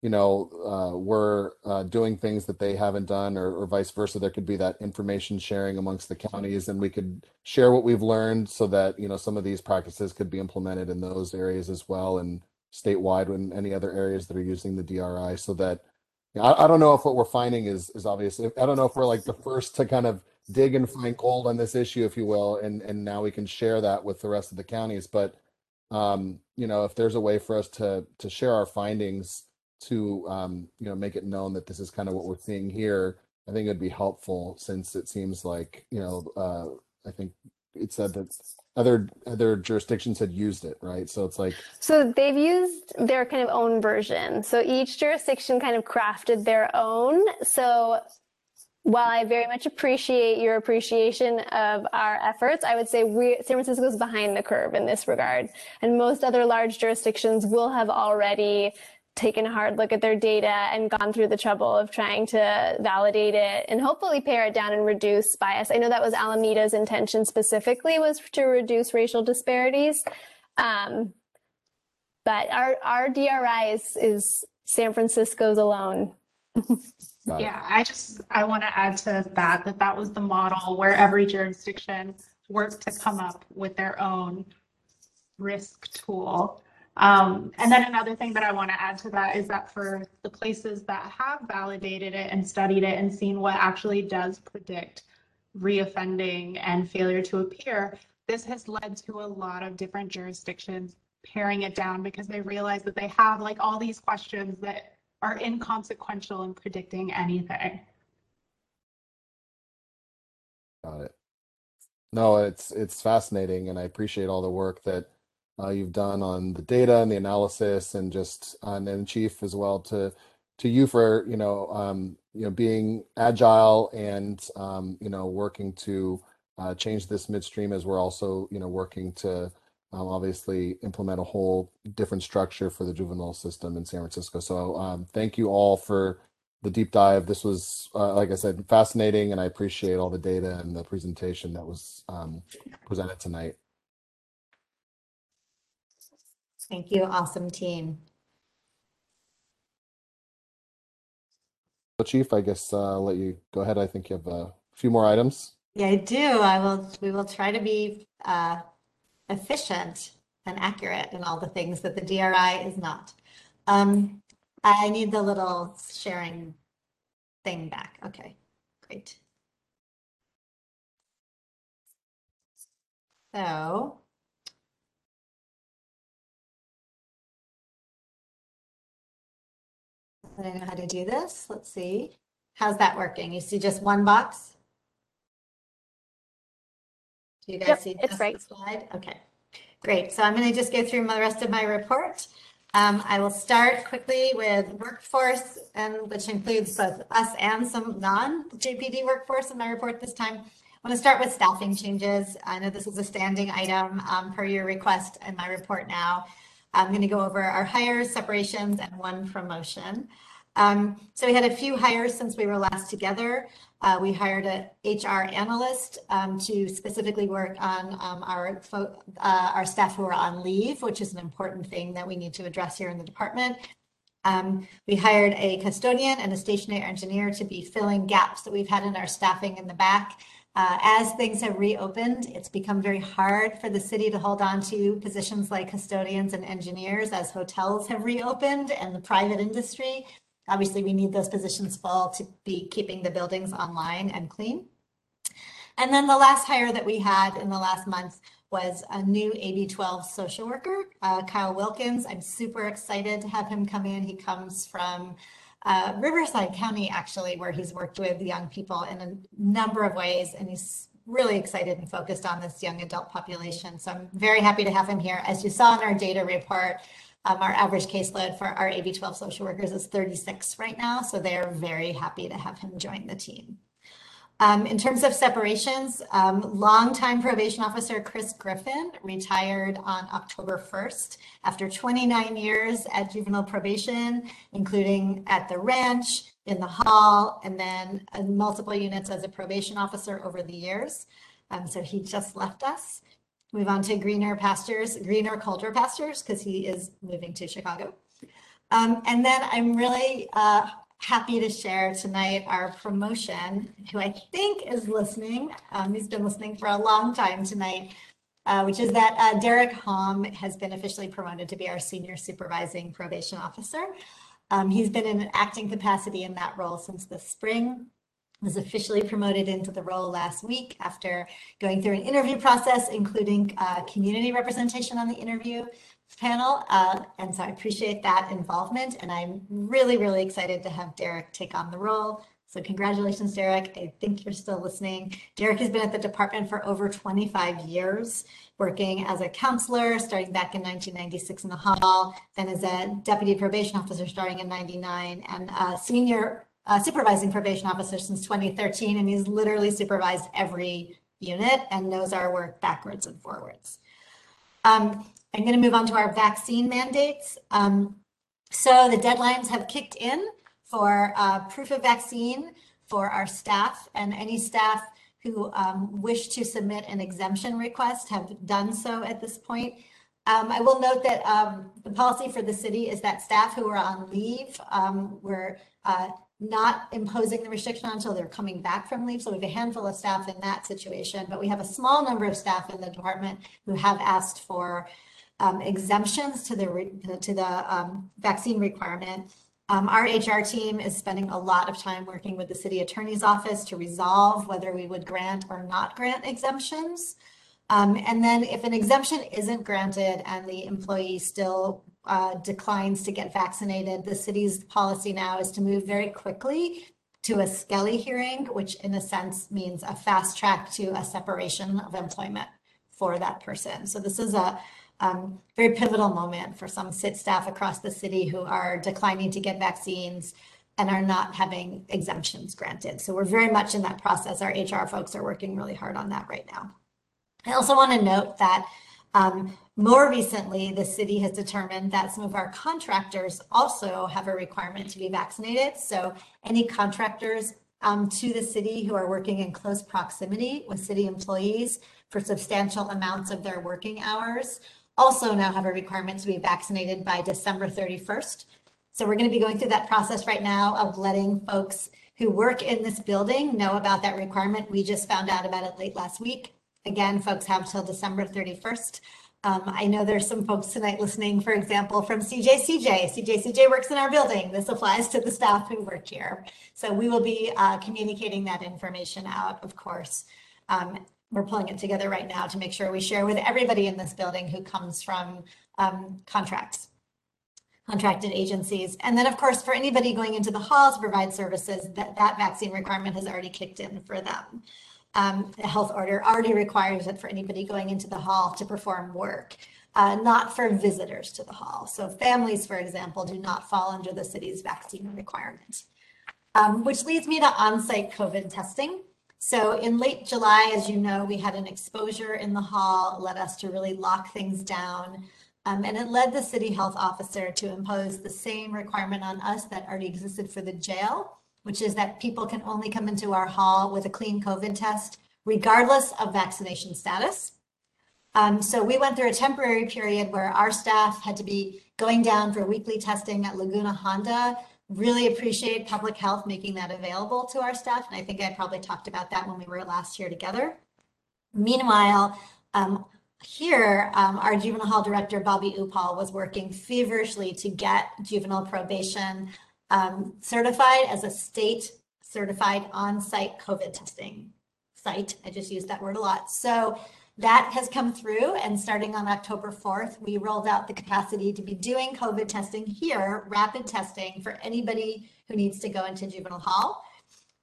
you know, uh, we're uh, doing things that they haven't done, or, or vice versa. There could be that information sharing amongst the counties, and we could share what we've learned so that, you know, some of these practices could be implemented in those areas as well, and statewide in any other areas that are using the DRI, so that I, I don't know if what we're finding is is obvious. I don't know if we're like the first to kind of dig and find gold on this issue, if you will, and and now we can share that with the rest of the counties. But um, you know, if there's a way for us to to share our findings to um, you know make it known that this is kind of what we're seeing here, I think it'd be helpful since it seems like you know uh, I think it said that other other jurisdictions had used it, right? So it's like So they've used their kind of own version. So each jurisdiction kind of crafted their own. So while I very much appreciate your appreciation of our efforts, I would say we, San Francisco's behind the curve in this regard. And most other large jurisdictions will have already taken a hard look at their data and gone through the trouble of trying to validate it and hopefully pare it down and reduce bias. I know that was Alameda's intention specifically was to reduce racial disparities. Um, but our, our DRI is, is San Francisco's alone. Yeah, I just, I want to add to that, that that was the model where every jurisdiction worked to come up with their own risk tool. Um, and then another thing that I want to add to that is that for the places that have validated it and studied it and seen what actually does predict reoffending and failure to appear, this has led to a lot of different jurisdictions paring it down because they realize that they have like all these questions that are inconsequential in predicting anything. Got it. No, it's it's fascinating, and I appreciate all the work that uh, you've done on the data and the analysis, and just uh, and then Chief as well to to you for you know um, you know being agile and um, you know working to uh, change this midstream as we're also you know working to um, obviously implement a whole different structure for the juvenile system in San Francisco. So um, thank you all for the deep dive. This was, uh, like I said, fascinating, and I appreciate all the data and the presentation that was um, presented tonight. Thank you, awesome team. Chief, I guess uh, I'll let you go ahead. I think you have a few more items. Yeah, I do. I will, we will try to be uh, efficient and accurate in all the things that the DRI is not. Um, I need the little sharing thing back. Okay, great. So. I don't know how to do this. Let's see. How's that working? You see just one box? Do you guys Yep, see it's right. slide? Okay, great. So I'm going to just go through the rest of my report. Um, I will start quickly with workforce, and which includes both us and some non-JPD workforce in my report this time. I want to start with staffing changes. I know this is a standing item um, per your request in my report now. I'm going to go over our hires, separations, and one promotion. Um, so we had a few hires since we were last together. Uh, we hired a HR analyst um, to specifically work on um, our uh, our staff who are on leave, which is an important thing that we need to address here in the department. Um, we hired a custodian and a stationary engineer to be filling gaps that we've had in our staffing in the back. Uh, as things have reopened, it's become very hard for the city to hold on to positions like custodians and engineers as hotels have reopened and the private industry. Obviously, we need those positions full to be keeping the buildings online and clean. And then the last hire that we had in the last month was a new AB 12 social worker, uh, Kyle Wilkins. I'm super excited to have him come in. He comes from uh, Riverside County, actually, where he's worked with young people in a number of ways, and he's really excited and focused on this young adult population. So I'm very happy to have him here. As you saw in our data report, um, our average caseload for our AB 12 social workers is 36 right now, so they're very happy to have him join the team. Um, in terms of separations, um, longtime probation officer Chris Griffin retired on October 1st after 29 years at juvenile probation, including at the ranch, in the hall, and then uh, multiple units as a probation officer over the years. Um, so he just left us. Move on to greener pastures, greener culture pastures, because he is moving to Chicago. Um, and then I'm really uh, happy to share tonight our promotion, who I think is listening. Um, he's been listening for a long time tonight, uh, which is that uh, Derek Hom has been officially promoted to be our senior supervising probation officer. Um, he's been in an acting capacity in that role since the spring was officially promoted into the role last week after going through an interview process, including uh, community representation on the interview panel. Uh, and so I appreciate that involvement. And I'm really, really excited to have Derek take on the role. So congratulations, Derek. I think you're still listening. Derek has been at the department for over 25 years, working as a counselor, starting back in 1996 in the hall, then as a deputy probation officer starting in 99, and a senior uh, supervising probation officer since 2013. And he's literally supervised every unit and knows our work backwards and forwards. Um, I'm going to move on to our vaccine mandates. Um, so the deadlines have kicked in for uh, proof of vaccine for our staff and any staff who um, wish to submit an exemption request have done so at this point. Um, I will note that um, the policy for the city is that staff who are on leave, um, we're uh, not imposing the restriction until they're coming back from leave. So we have a handful of staff in that situation, but we have a small number of staff in the department who have asked for um, exemptions to the to the um, vaccine requirement. Um, our HR team is spending a lot of time working with the city attorney's office to resolve whether we would grant or not grant exemptions. Um, and then if an exemption isn't granted and the employee still uh, declines to get vaccinated, the city's policy now is to move very quickly to a Skelly hearing, which in a sense means a fast track to a separation of employment for that person. So this is a um, very pivotal moment for some sit staff across the city who are declining to get vaccines and are not having exemptions granted. So we're very much in that process. Our HR folks are working really hard on that right now. I also want to note that um, more recently, the city has determined that some of our contractors also have a requirement to be vaccinated. So any contractors um, to the city who are working in close proximity with city employees for substantial amounts of their working hours also now have a requirement to be vaccinated by December 31st. So we're going to be going through that process right now of letting folks who work in this building know about that requirement. We just found out about it late last week. Again, folks have till December 31st. Um, I know there's some folks tonight listening, for example, from CJCJ. CJCJ works in our building. This applies to the staff who work here. So we will be uh, communicating that information out, of course. Um, we're pulling it together right now to make sure we share with everybody in this building who comes from um, contracts contracted agencies. And then, of course, for anybody going into the hall to provide services, that, that vaccine requirement has already kicked in for them. Um, the health order already requires it for anybody going into the hall to perform work, uh, not for visitors to the hall. So families, for example, do not fall under the city's vaccine requirement. Um, which leads me to on-site COVID testing. So in late July, as you know, we had an exposure in the hall, led us to really lock things down. Um, and it led the city health officer to impose the same requirement on us that already existed for the jail, which is that people can only come into our hall with a clean COVID test, regardless of vaccination status. Um, so we went through a temporary period where our staff had to be going down for weekly testing at Laguna Honda. Really appreciate public health making that available to our staff. And I think I probably talked about that when we were last here together. Meanwhile, um, here, um, our juvenile hall director, Bobby Upal, was working feverishly to get juvenile probation um, certified as a state certified on-site COVID testing site. I just used that word a lot. So that has come through and starting on October 4th, we rolled out the capacity to be doing COVID testing here, rapid testing for anybody who needs to go into juvenile hall.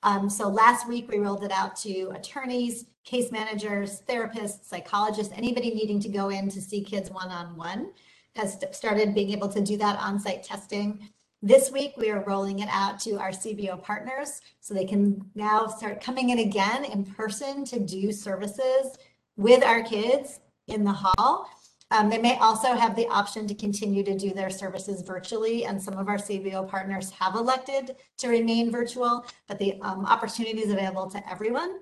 Um, so last week we rolled it out to attorneys, case managers, therapists, psychologists, anybody needing to go in to see kids one-on-one has started being able to do that on-site testing. This week, we are rolling it out to our CBO partners so they can now start coming in again in person to do services with our kids in the hall. Um, they may also have the option to continue to do their services virtually, and some of our CBO partners have elected to remain virtual, but the um, opportunity is available to everyone.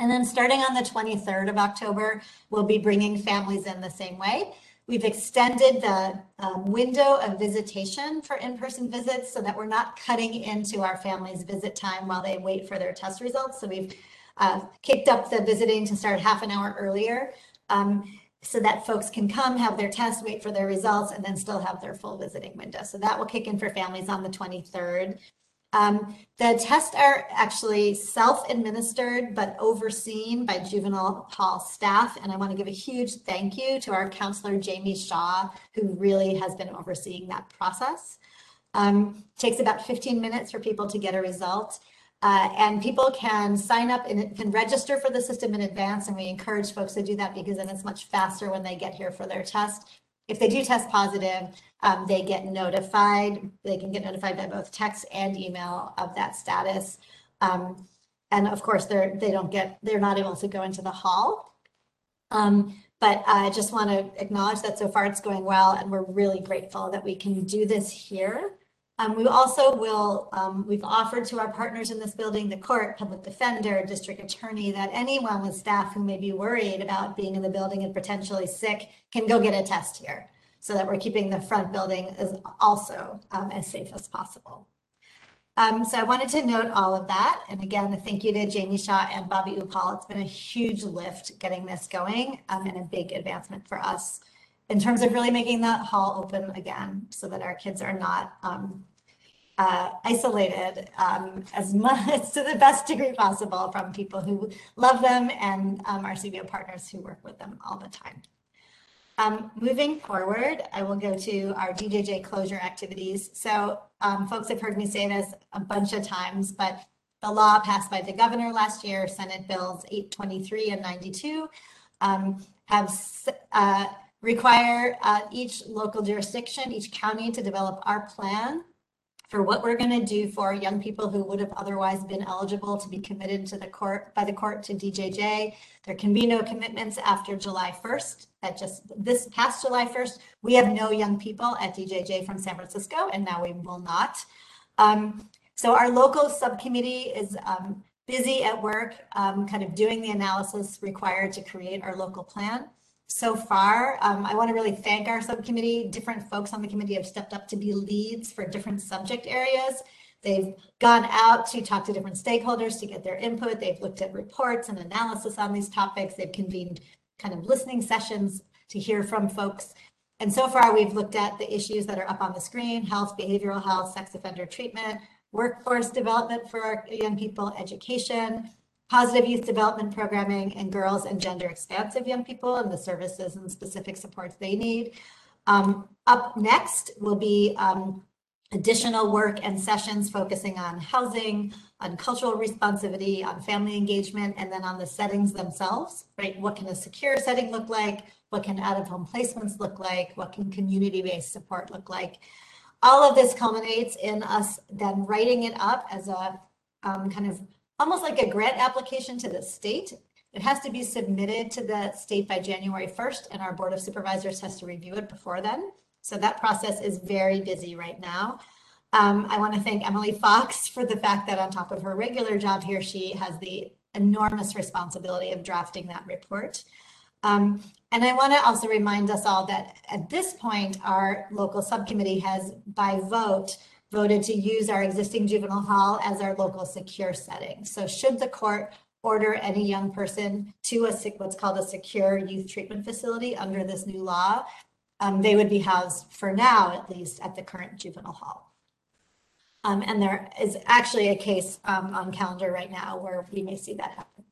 And then starting on the 23rd of October, we'll be bringing families in the same way. We've extended the um, window of visitation for in-person visits so that we're not cutting into our families' visit time while they wait for their test results. So we've uh, kicked up the visiting to start half an hour earlier. Um, so that folks can come, have their test, wait for their results, and then still have their full visiting window. So that will kick in for families on the 23rd. Um, the tests are actually self-administered but overseen by juvenile hall staff. And I want to give a huge thank you to our counselor, Jamie Shaw, who really has been overseeing that process. Um, takes about 15 minutes for people to get a result. Uh, and people can sign up and can register for the system in advance. And we encourage folks to do that because then it's much faster when they get here for their test. If they do test positive, um, they get notified. They can get notified by both text and email of that status. Um, and of course, they're they don't get they're not able to go into the hall. Um, but I just want to acknowledge that so far it's going well, and we're really grateful that we can do this here. Um, we also will, um, we've offered to our partners in this building, the court, public defender, district attorney, that anyone with staff who may be worried about being in the building and potentially sick can go get a test here so that we're keeping the front building as also um, as safe as possible. Um, so I wanted to note all of that. And again, thank you to Jamie Shaw and Bobby Upal. It's been a huge lift getting this going um, and a big advancement for us in terms of really making that hall open again so that our kids are not um, uh, isolated um, as much to the best degree possible from people who love them and um, our CBO partners who work with them all the time. Um, moving forward, I will go to our DJJ closure activities. So um, folks have heard me say this a bunch of times, but the law passed by the governor last year, Senate Bills 823 and 92, um, have uh, require uh, each local jurisdiction, each county to develop our plan for what we're going to do for young people who would have otherwise been eligible to be committed to the court by the court to DJJ. There can be no commitments after July 1st. That just this past July 1st, we have no young people at DJJ from San Francisco, and now we will not. Um, so our local subcommittee is um, busy at work, um, kind of doing the analysis required to create our local plan. So far. Um, I want to really thank our subcommittee. Different folks on the committee have stepped up to be leads for different subject areas. They've gone out to talk to different stakeholders to get their input. They've looked at reports and analysis on these topics. They've convened kind of listening sessions to hear from folks. And so far, we've looked at the issues that are up on the screen, health, behavioral health, sex offender treatment, workforce development for young people, education, positive youth development programming, and girls and gender expansive young people and the services and specific supports they need. Um, up next will be um, additional work and sessions focusing on housing, on cultural responsivity, on family engagement, and then on the settings themselves, right? What can a secure setting look like? What can out-of-home placements look like? What can community-based support look like? All of this culminates in us then writing it up as a um, kind of almost like a grant application to the state. It has to be submitted to the state by January 1st, and our Board of Supervisors has to review it before then. So that process is very busy right now. Um, I want to thank Emily Fox for the fact that on top of her regular job here, she has the enormous responsibility of drafting that report. Um, and I want to also remind us all that at this point, our local subcommittee has, by vote, voted to use our existing juvenile hall as our local secure setting. So should the court order any young person to a what's called a secure youth treatment facility under this new law, um, they would be housed for now, at least, at the current juvenile hall. Um, and there is actually a case um, on calendar right now where we may see that happen.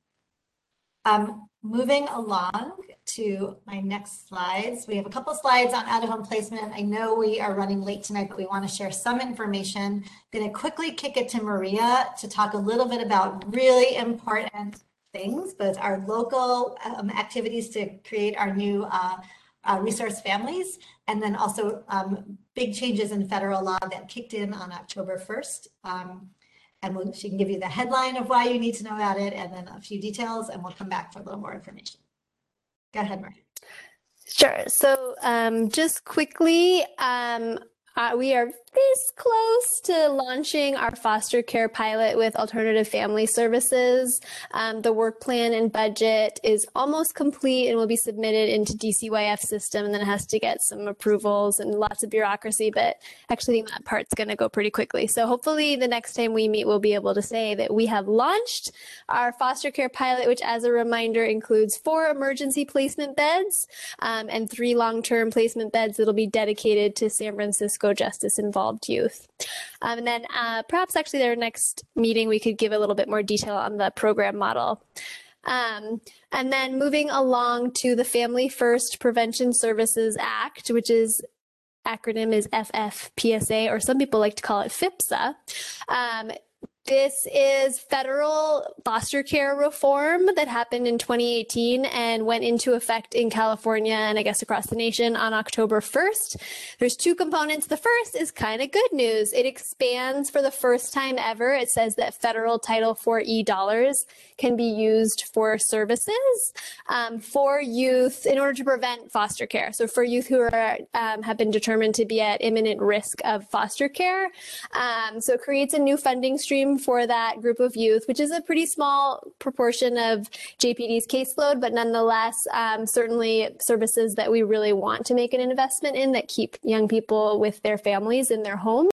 Um, moving along to my next slides, we have a couple slides on out-of-home placement. I know we are running late tonight, but we want to share some information. I'm going to quickly kick it to Maria to talk a little bit about really important things, both our local um, activities to create our new uh, uh, resource families, and then also um, big changes in federal law that kicked in on October 1st. Um, and we'll, she can give you the headline of why you need to know about it and then a few details, and we'll come back for a little more information. Go ahead, Maria. Sure. So um, just quickly, um, uh, we are this close to launching our foster care pilot with alternative family services. Um, the work plan and budget is almost complete and will be submitted into DCYF system and then it has to get some approvals and lots of bureaucracy, but actually that part's going to go pretty quickly. So hopefully the next time we meet, we'll be able to say that we have launched our foster care pilot, which as a reminder includes four emergency placement beds um, and three long-term placement beds that'll be dedicated to San Francisco justice involved involved youth. Um, and then uh, perhaps actually their next meeting, we could give a little bit more detail on the program model. Um, and then moving along to the Family First Prevention Services Act, which is acronym is FFPSA, or some people like to call it FIPSA. Um, this is federal foster care reform that happened in 2018 and went into effect in California and I guess across the nation on October 1st. There's two components. The first is kind of good news. It expands for the first time ever. It says that federal Title IV-E dollars can be used for services um, for youth in order to prevent foster care. So for youth who are um, have been determined to be at imminent risk of foster care. Um, so it creates a new funding stream for that group of youth, which is a pretty small proportion of JPD's caseload, but nonetheless, um, certainly services that we really want to make an investment in that keep young people with their families in their homes.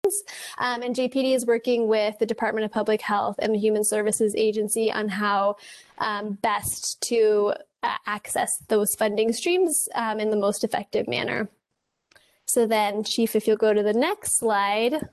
Um, and JPD is working with the Department of Public Health and the Human Services Agency on how um, best to uh, access those funding streams um, in the most effective manner. So then, Chief, if you'll go to the next slide.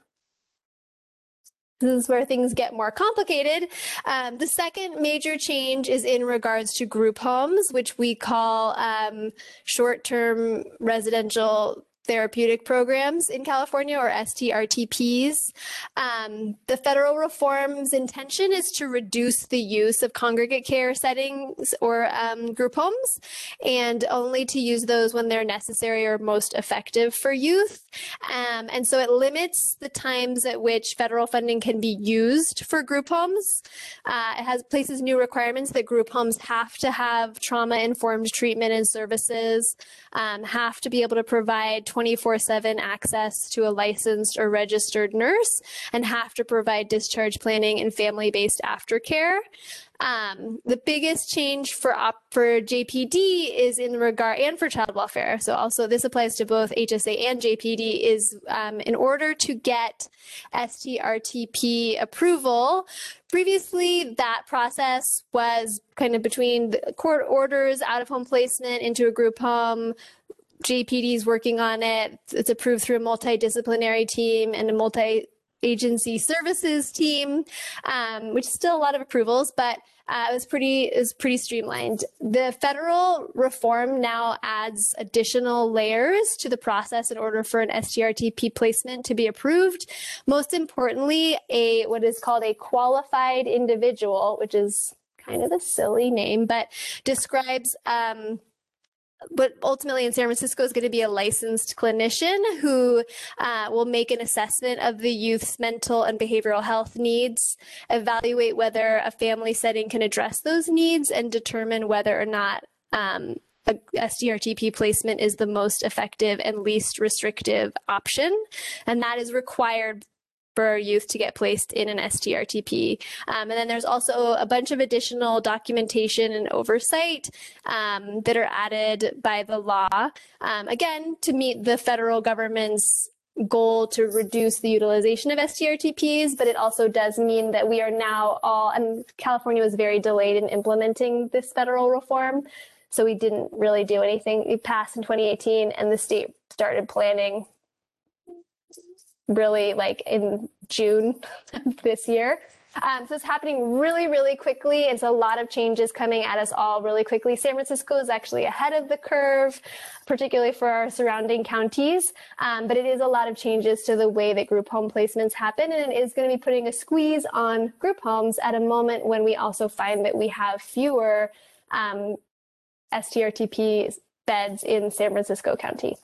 This is where things get more complicated. Um, the second major change is in regards to group homes, which we call um, short-term residential therapeutic programs in California or STRTPs. Um, the federal reform's intention is to reduce the use of congregate care settings or um, group homes and only to use those when they're necessary or most effective for youth. Um, and so it limits the times at which federal funding can be used for group homes. Uh, it has places new requirements that group homes have to have trauma informed treatment and services, um, have to be able to provide 24 7 access to a licensed or registered nurse and have to provide discharge planning and family based aftercare. Um, the biggest change for op- for JPD is in regard and for child welfare. So also this applies to both HSA and JPD. Is um, in order to get STRTP approval. Previously, that process was kind of between court orders, out of home placement into a group home. JPD is working on it. It's approved through a multidisciplinary team and a multi agency services team, um, which is still a lot of approvals, but uh, it was pretty it was pretty streamlined. The federal reform now adds additional layers to the process in order for an STRTP placement to be approved. Most importantly, a what is called a qualified individual, which is kind of a silly name, but describes um, but ultimately in San Francisco is going to be a licensed clinician who uh, will make an assessment of the youth's mental and behavioral health needs, evaluate whether a family setting can address those needs, and determine whether or not um, a STRTP placement is the most effective and least restrictive option. And that is required for youth to get placed in an STRTP. Um, and then there's also a bunch of additional documentation and oversight um, that are added by the law, um, again, to meet the federal government's goal to reduce the utilization of STRTPs, but it also does mean that we are now all, and California was very delayed in implementing this federal reform. So we didn't really do anything. It passed in 2018 and the state started planning really like in June this year. Um, so it's happening really, really quickly. It's a lot of changes coming at us all really quickly. San Francisco is actually ahead of the curve, particularly for our surrounding counties. Um, but it is a lot of changes to the way that group home placements happen. And it is going to be putting a squeeze on group homes at a moment when we also find that we have fewer um, STRTP beds in San Francisco County.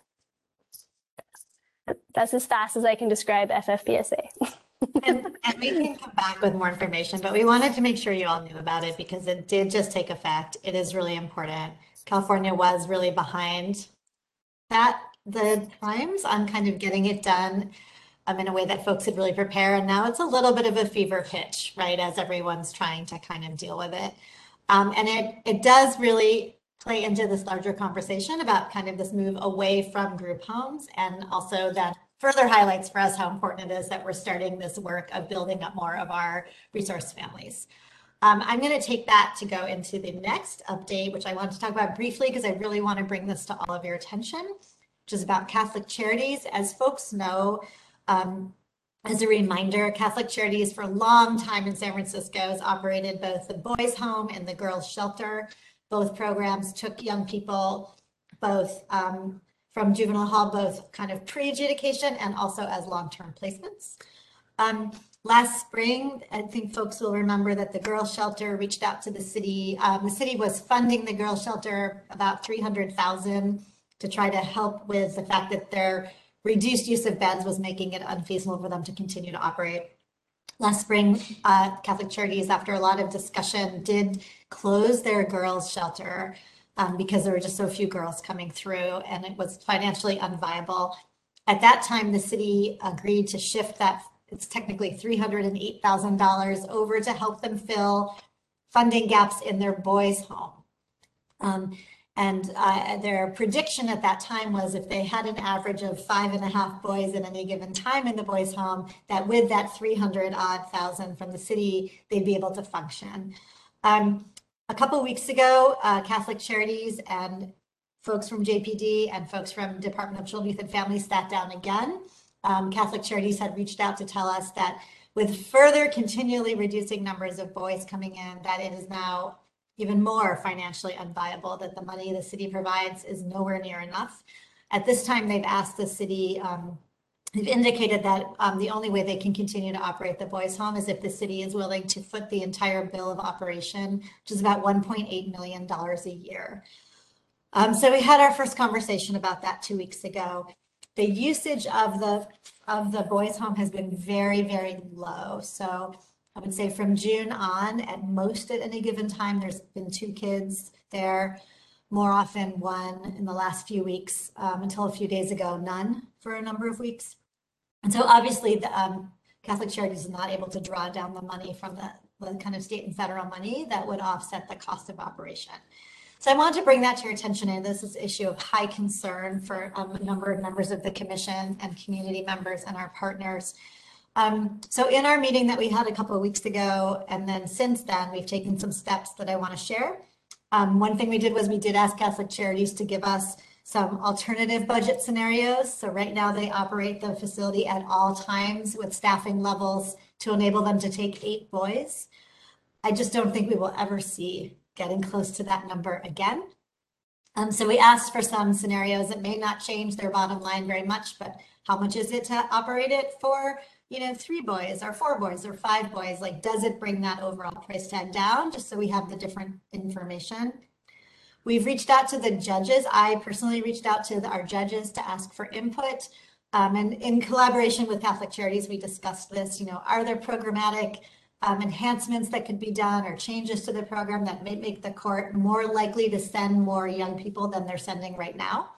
That's as fast as I can describe FFPSA. and, and we can come back with more information, but we wanted to make sure you all knew about it because it did just take effect. It is really important. California was really behind that the times on kind of getting it done um, in a way that folks could really prepare. And now it's a little bit of a fever pitch, right, as everyone's trying to kind of deal with it. Um, and it it does really play into this larger conversation about kind of this move away from group homes and also that further highlights for us how important it is that we're starting this work of building up more of our resource families. Um, I'm going to take that to go into the next update, which I want to talk about briefly because I really want to bring this to all of your attention, which is about Catholic Charities. As folks know, um, as a reminder, Catholic Charities for a long time in San Francisco has operated both the boys' home and the girls' shelter. Both programs took young people both um, from juvenile hall, both kind of pre-adjudication and also as long-term placements. Um, last spring, I think folks will remember that the girls shelter reached out to the city. Um, the city was funding the girls shelter about 300,000 to try to help with the fact that their reduced use of beds was making it unfeasible for them to continue to operate. Last spring, uh, Catholic Charities, after a lot of discussion, did close their girls' shelter um, because there were just so few girls coming through and it was financially unviable. At that time, the city agreed to shift that, it's technically $308,000 over to help them fill funding gaps in their boys' home. Um, and uh, their prediction at that time was if they had an average of five and a half boys at any given time in the boys' home, that with that 300 odd thousand from the city, they'd be able to function. Um, a couple weeks ago, uh, Catholic Charities and folks from JPD and folks from Department of Children, Youth and Families sat down again. Um, Catholic Charities had reached out to tell us that with further continually reducing numbers of boys coming in, that it is now even more financially unviable, that the money the city provides is nowhere near enough. At this time, they've asked the city um, They've indicated that um, the only way they can continue to operate the boys' home is if the city is willing to foot the entire bill of operation, which is about $1.8 million a year. Um, so we had our first conversation about that two weeks ago. The usage of the of the boys' home has been very, very low. So I would say from June on, at most at any given time, there's been two kids there. more often one in the last few weeks, um, until a few days ago, none for a number of weeks. And so obviously the um, Catholic Charities is not able to draw down the money from the, the kind of state and federal money that would offset the cost of operation. So I wanted to bring that to your attention. And this is an issue of high concern for um, a number of members of the commission and community members and our partners. Um, so in our meeting that we had a couple of weeks ago, and then since then, we've taken some steps that I want to share. Um, one thing we did was we did ask Catholic Charities to give us some alternative budget scenarios. So right now they operate the facility at all times with staffing levels to enable them to take eight boys. I just don't think we will ever see getting close to that number again. Um, so we asked for some scenarios that may not change their bottom line very much, but how much is it to operate it for, you know, three boys or four boys or five boys? Like, does it bring that overall price tag down? Just so we have the different information. We've reached out to the judges. I personally reached out to the, our judges to ask for input. Um, and in collaboration with Catholic Charities, we discussed this, you know, are there programmatic um, enhancements that could be done or changes to the program that may make the court more likely to send more young people than they're sending right now.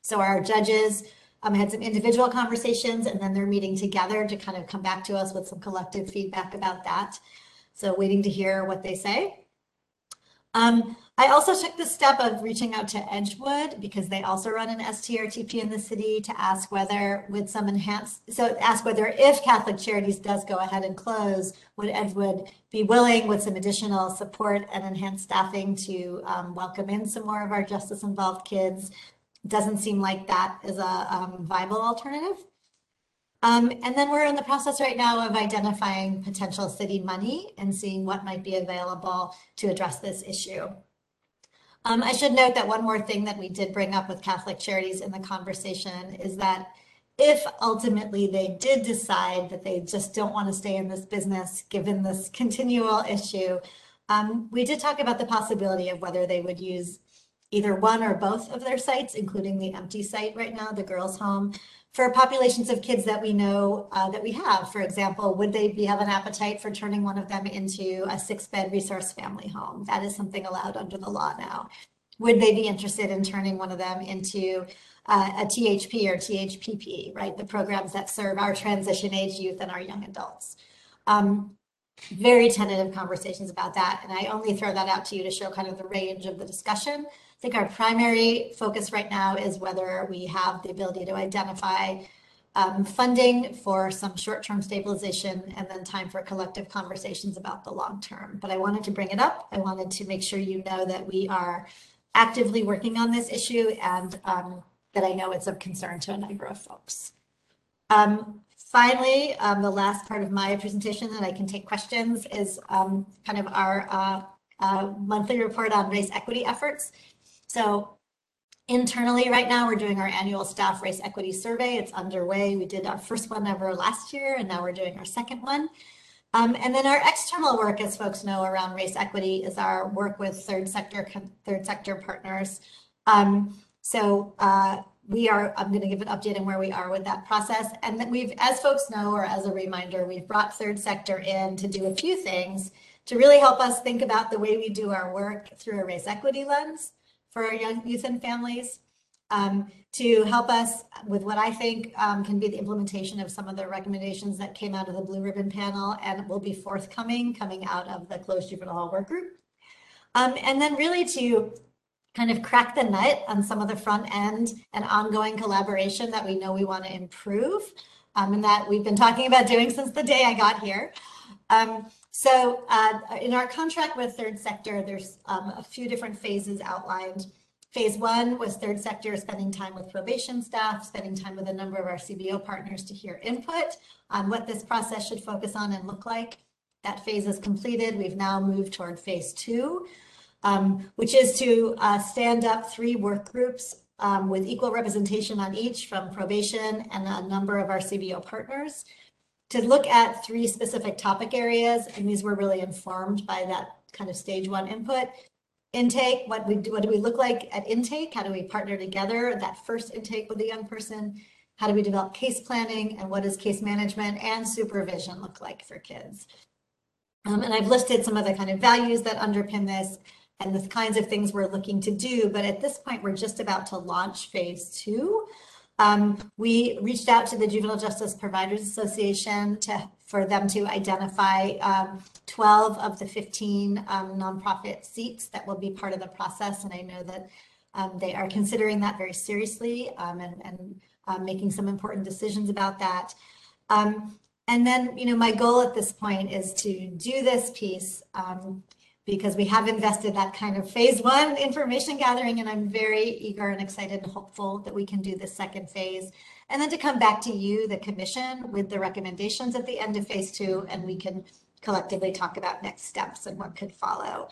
So our judges um, had some individual conversations and then they're meeting together to kind of come back to us with some collective feedback about that. So waiting to hear what they say. Um, I also took the step of reaching out to Edgewood because they also run an STRTP in the city to ask whether with some enhanced, so ask whether if Catholic Charities does go ahead and close, would Edgewood be willing with some additional support and enhanced staffing to um, welcome in some more of our justice involved kids? Doesn't seem like that is a um, viable alternative. Um, and then we're in the process right now of identifying potential city money and seeing what might be available to address this issue. Um, I should note that one more thing that we did bring up with Catholic Charities in the conversation is that if ultimately they did decide that they just don't want to stay in this business, given this continual issue, um, we did talk about the possibility of whether they would use either one or both of their sites, including the empty site right now, the girls' home, for populations of kids that we know uh, that we have. For example, would they be, have an appetite for turning one of them into a six bed resource family home? That is something allowed under the law now. Would they be interested in turning one of them into uh, a THP or THPP, right? The programs that serve our transition age youth and our young adults. Um, very tentative conversations about that. And I only throw that out to you to show kind of the range of the discussion think our primary focus right now is whether we have the ability to identify um, funding for some short-term stabilization and then time for collective conversations about the long term. But I wanted to bring it up. I wanted to make sure you know that we are actively working on this issue and um, that I know it's of concern to a number of folks. Um, finally, um, the last part of my presentation that I can take questions is um, kind of our uh, uh, monthly report on race equity efforts. So internally right now, we're doing our annual staff race equity survey. It's underway. We did our first one ever last year, and now we're doing our second one. Um, and then our external work, as folks know, around race equity is our work with third sector third sector partners. Um, so uh, we are, I'm going to give an update on where we are with that process. And then we've, as folks know, or as a reminder, we've brought third sector in to do a few things to really help us think about the way we do our work through a race equity lens for our young youth and families um, to help us with what I think um, can be the implementation of some of the recommendations that came out of the Blue Ribbon panel and will be forthcoming coming out of the closed juvenile hall work group. Um, and then really to kind of crack the nut on some of the front end and ongoing collaboration that we know we want to improve um, and that we've been talking about doing since the day I got here. Um, so uh, in our contract with third sector, there's um, a few different phases outlined. Phase one was third sector spending time with probation staff, spending time with a number of our CBO partners to hear input on what this process should focus on and look like. That phase is completed. We've now moved toward phase two, um, which is to uh, stand up three work groups um, with equal representation on each from probation and a number of our CBO partners to look at three specific topic areas, and these were really informed by that kind of stage one input. Intake, what we do, what do we look like at intake? How do we partner together that first intake with the young person? How do we develop case planning and what does case management and supervision look like for kids? Um, and I've listed some of the kind of values that underpin this. and the kinds of things we're looking to do. But at this point, we're just about to launch phase two. Um, we reached out to the Juvenile Justice Providers Association to, for them to identify um, 12 of the 15 um, nonprofit seats that will be part of the process. And I know that um, they are considering that very seriously um, and, and um, making some important decisions about that. And then, you know, my goal at this point is to do this piece because we have invested that kind of phase one information gathering, and I'm very eager and excited and hopeful that we can do the second phase. And then to come back to you, the commission, with the recommendations at the end of phase two, and we can collectively talk about next steps and what could follow.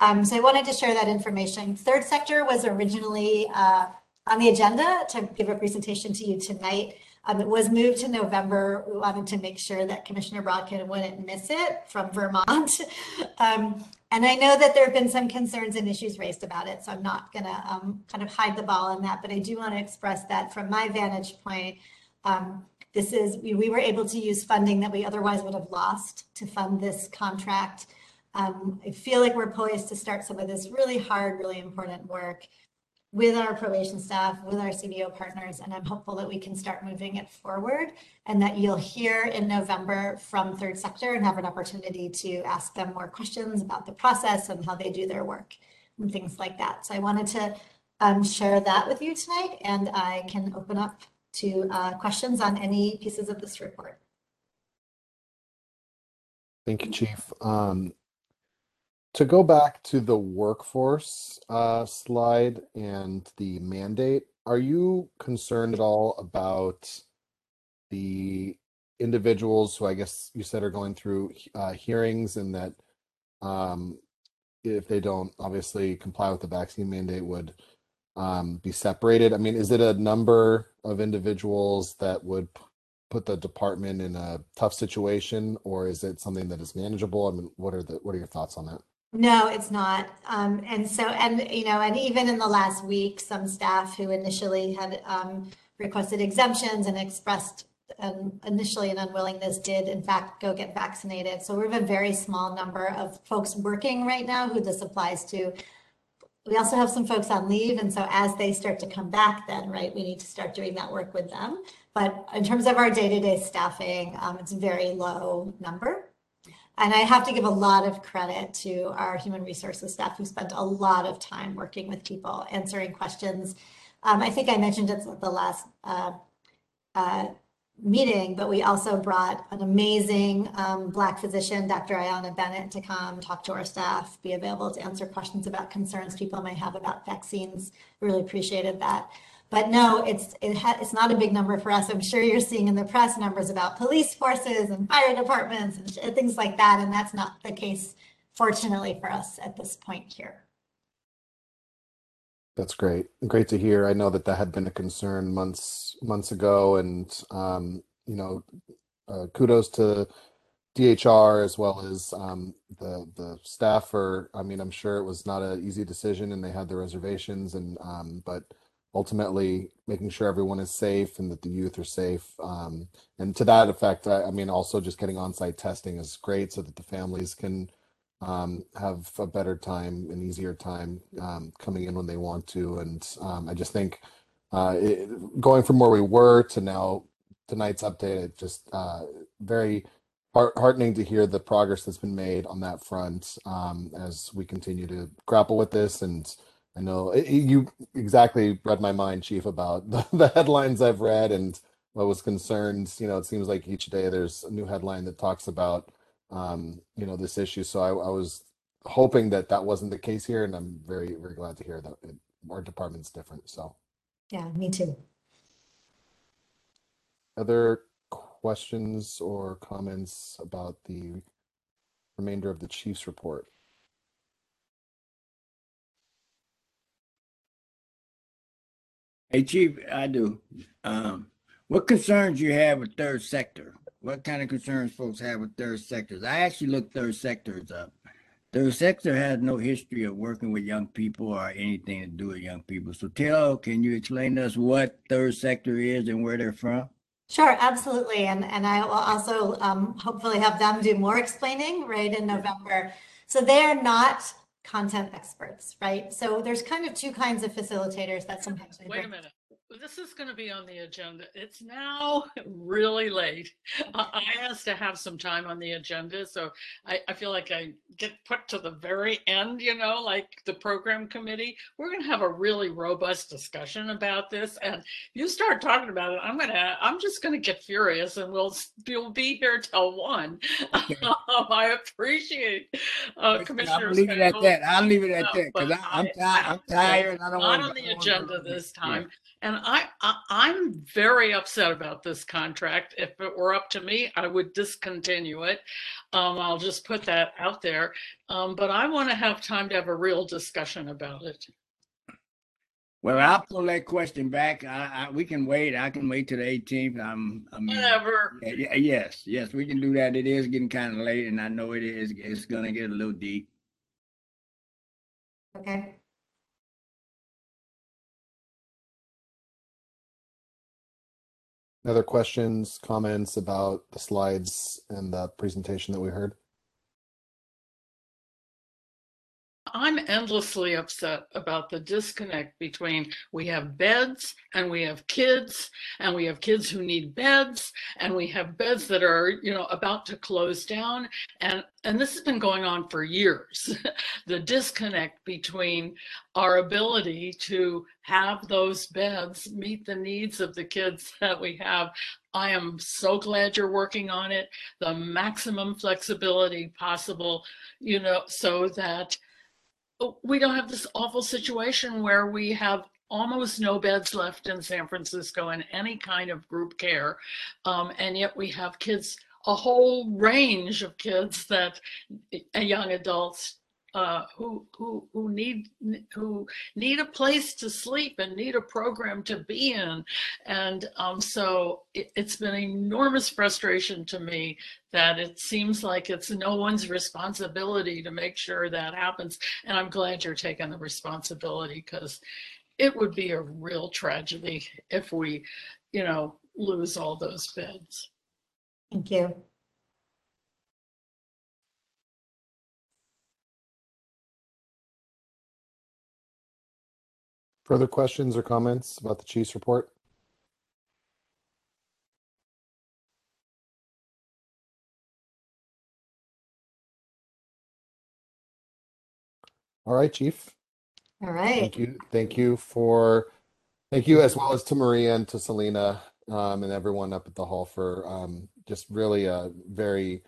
Um, so I wanted to share that information. Third sector was originally uh, on the agenda to give a presentation to you tonight. Um, it was moved to November. We wanted to make sure that Commissioner Brodkin wouldn't miss it from Vermont. um, and I know that there have been some concerns and issues raised about it, so I'm not going to um, kind of hide the ball on that. But I do want to express that from my vantage point, um, this is we, we, were able to use funding that we otherwise would have lost to fund this contract. Um, I feel like we're poised to start some of this really hard, really important work with our probation staff, with our CBO partners, and I'm hopeful that we can start moving it forward and that you'll hear in November from third sector and have an opportunity to ask them more questions about the process and how they do their work and things like that. So I wanted to um, share that with you tonight and I can open up to uh, questions on any pieces of this report. Thank you, Chief. Um, to go back to the workforce uh, slide and the mandate, are you concerned at all about the individuals who I guess you said are going through uh, hearings and that um, if they don't obviously comply with the vaccine mandate would um, be separated? I mean, is it a number of individuals that would put the department in a tough situation or is it something that is manageable? I mean, what are the what are your thoughts on that? No, it's not. Um, and so, and, you know, and even in the last week, some staff who initially had um, requested exemptions and expressed um, initially an unwillingness did in fact go get vaccinated. So we have a very small number of folks working right now who this applies to. We also have some folks on leave. And so as they start to come back then, right, we need to start doing that work with them. But in terms of our day-to-day staffing, um, it's a very low number. And I have to give a lot of credit to our human resources staff who spent a lot of time working with people, answering questions. Um, I think I mentioned it at the last uh, uh, meeting, but we also brought an amazing um, Black physician, Dr. Ayanna Bennett, to come talk to our staff, be available to answer questions about concerns people may have about vaccines. Really appreciated that. But no, it's it it's not a big number for us. I'm sure you're seeing in the press numbers about police forces and fire departments and things like that, and that's not the case, fortunately for us at this point here. That's great. Great to hear. I know that that had been a concern months months ago, and um, you know, uh, kudos to DHR as well as um, the the staff for. I mean, I'm sure it was not an easy decision, and they had their reservations, and um, but ultimately making sure everyone is safe and that the youth are safe. Um, and to that effect, I, I, mean, also just getting on-site testing is great so that the families can um, have a better time, an easier time um, coming in when they want to. And um, I just think uh, it, going from where we were to now tonight's update, it just uh, very heartening to hear the progress that's been made on that front um, as we continue to grapple with this and I know you exactly read my mind, Chief, about the, the, headlines I've read and what was concerned. You know, it seems like each day there's a new headline that talks about, um, you know, this issue. So I, I, was hoping that that wasn't the case here, and I'm very, very glad to hear that it, our department's different. So, yeah, me too. Other questions or comments about the remainder of the Chief's report? Hey, Chief, I do. Um, what concerns you have with third sector? What kind of concerns folks have with third sectors? I actually looked third sectors up. Third sector has no history of working with young people or anything to do with young people. So, tell, can you explain to us what third sector is and where they're from? Sure, absolutely. And and I will also um, hopefully have them do more explaining right in November. So they are not content experts, right? So there's kind of two kinds of facilitators that sometimes we Wait a bring. minute. This is going to be on the agenda. It's now really late. I I asked to have some time on the agenda, so I, I feel like I get put to the very end, you know, like the program committee. We're going to have a really robust discussion about this, and you start talking about it, I'm gonna, I'm just going to get furious, and we'll we'll be here till one. I appreciate uh, I'll Commissioner. leave it at that. I'll leave it at that because I'm. I'm tired. and I don't not want on the agenda this time. And I, I, I'm very upset about this contract. If it were up to me, I would discontinue it. Um, I'll just put that out there. Um, but I want to have time to have a real discussion about it. Well, I'll pull that question back. I, I, we can wait. I can wait till the 18th. I'm, I'm. Whatever. Yeah, yeah, yes, yes, we can do that. It is getting kind of late, and I know it is. It's gonna get a little deep. Okay. Other questions, comments about the slides and the presentation that we heard? I'm endlessly upset about the disconnect between we have beds and we have kids and we have kids who need beds and we have beds that are, you know, about to close down and and this has been going on for years. the disconnect between our ability to have those beds meet the needs of the kids that we have. I am so glad you're working on it, the maximum flexibility possible, you know, so that we don't have this awful situation where we have almost no beds left in San Francisco in any kind of group care. Um, and yet we have kids, a whole range of kids that, young adults uh, who, who, who need, who need a place to sleep and need a program to be in. And um, so it, it's been enormous frustration to me that it seems like it's no one's responsibility to make sure that happens. And I'm glad you're taking the responsibility because it would be a real tragedy if we, you know, lose all those beds. Thank you. Further questions or comments about the chief's report? All right, chief. All right. Thank you. Thank you for, thank you as well as to Maria and to Selena um, and everyone up at the hall for um, just really a very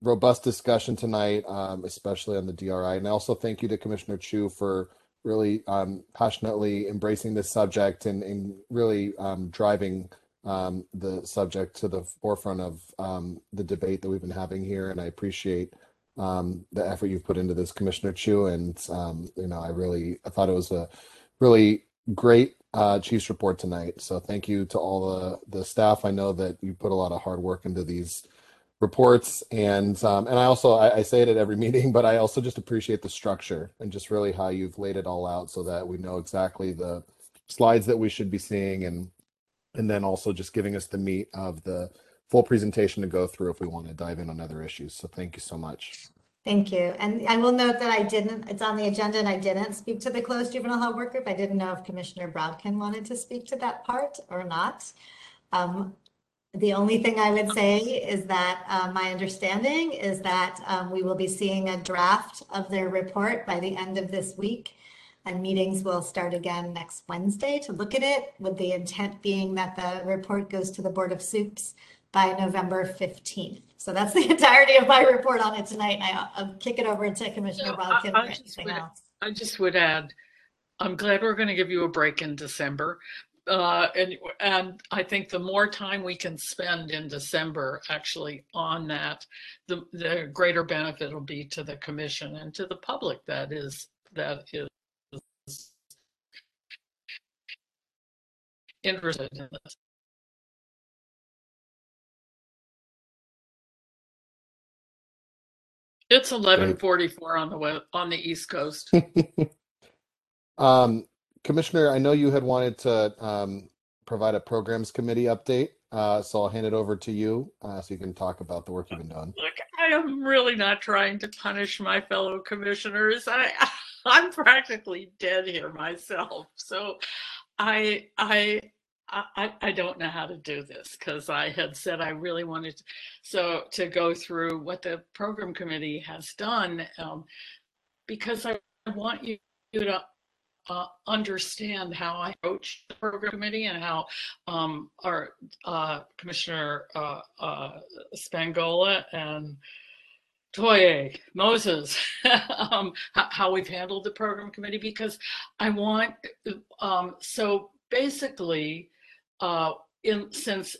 robust discussion tonight, um, especially on the DRI. And also thank you to Commissioner Chu for really um, passionately embracing this subject and, and really um, driving um, the subject to the forefront of um, the debate that we've been having here. And I appreciate um, the effort you've put into this, Commissioner Chu. And, um, you know, I really, I thought it was a really great uh, Chiefs report tonight. So thank you to all the, the staff. I know that you put a lot of hard work into these reports and um, and I also I, I say it at every meeting, but I also just appreciate the structure and just really how you've laid it all out so that we know exactly the slides that we should be seeing and and then also just giving us the meat of the full presentation to go through if we want to dive in on other issues. So thank you so much. Thank you. And I will note that I didn't, it's on the agenda and I didn't speak to the closed juvenile hall work group. I didn't know if Commissioner Brodkin wanted to speak to that part or not. Um, the only thing I would say is that uh, my understanding is that um, we will be seeing a draft of their report by the end of this week. And meetings will start again next Wednesday to look at it, with the intent being that the report goes to the Board of Supes by November 15th. So that's the entirety of my report on it tonight. And I- I'll kick it over to Commissioner No, I- Brodkin I for just anything would- else. I just would add, I'm glad we're going to give you a break in December. Uh, and, and I think the more time we can spend in December actually on that, the, the greater benefit will be to the commission and to the public that is, that is interested in this. It's 1144 on the web, on the East Coast. Um, Commissioner, I know you had wanted to um, provide a programs committee update Uh, so I'll hand it over to you uh, so you can talk about the work you've been doing. Look, I am really not trying to punish my fellow commissioners. I, I'm practically dead here myself. So I, I, I, I don't know how to do this because I had said I really wanted to, so to go through what the program committee has done um, because I want you to uh, understand how I approach the program committee and how um, our uh, Commissioner uh, uh Spingola and Toye, Moses, um, how we've handled the program committee because I want, um, so basically, uh, in since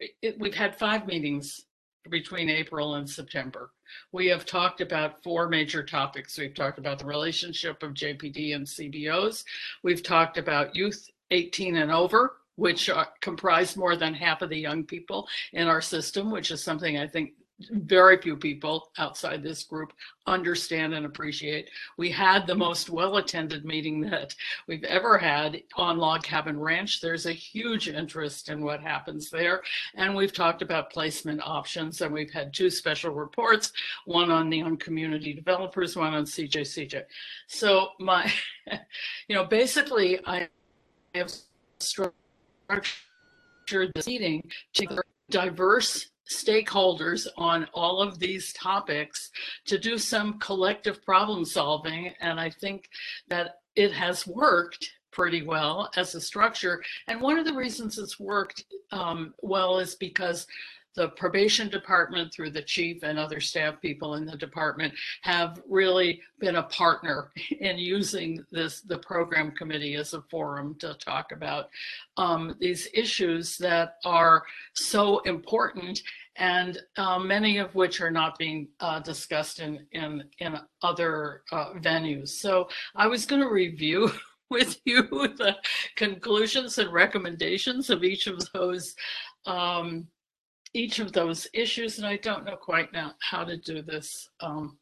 it, we've had five meetings between April and September. We have talked about four major topics. We've talked about the relationship of JPD and CBOs. We've talked about youth 18 and over, which comprise more than half of the young people in our system, which is something I think very few people outside this group understand and appreciate. We had the most well attended meeting that we've ever had on Log Cabin Ranch. There's a huge interest in what happens there. And we've talked about placement options, and we've had two special reports one on the young community developers, one on CJCJ. So, my, you know, basically, I have structured this meeting to diverse stakeholders on all of these topics to do some collective problem solving. And I think that it has worked pretty well as a structure. And one of the reasons it's worked um, well is because the probation department through the chief and other staff people in the department have really been a partner in using this the program committee as a forum to talk about um, these issues that are so important and uh, many of which are not being uh, discussed in in in other uh, venues. So i was going to review with you the conclusions and recommendations of each of those um, each of those issues, and I don't know quite now how to do this, um,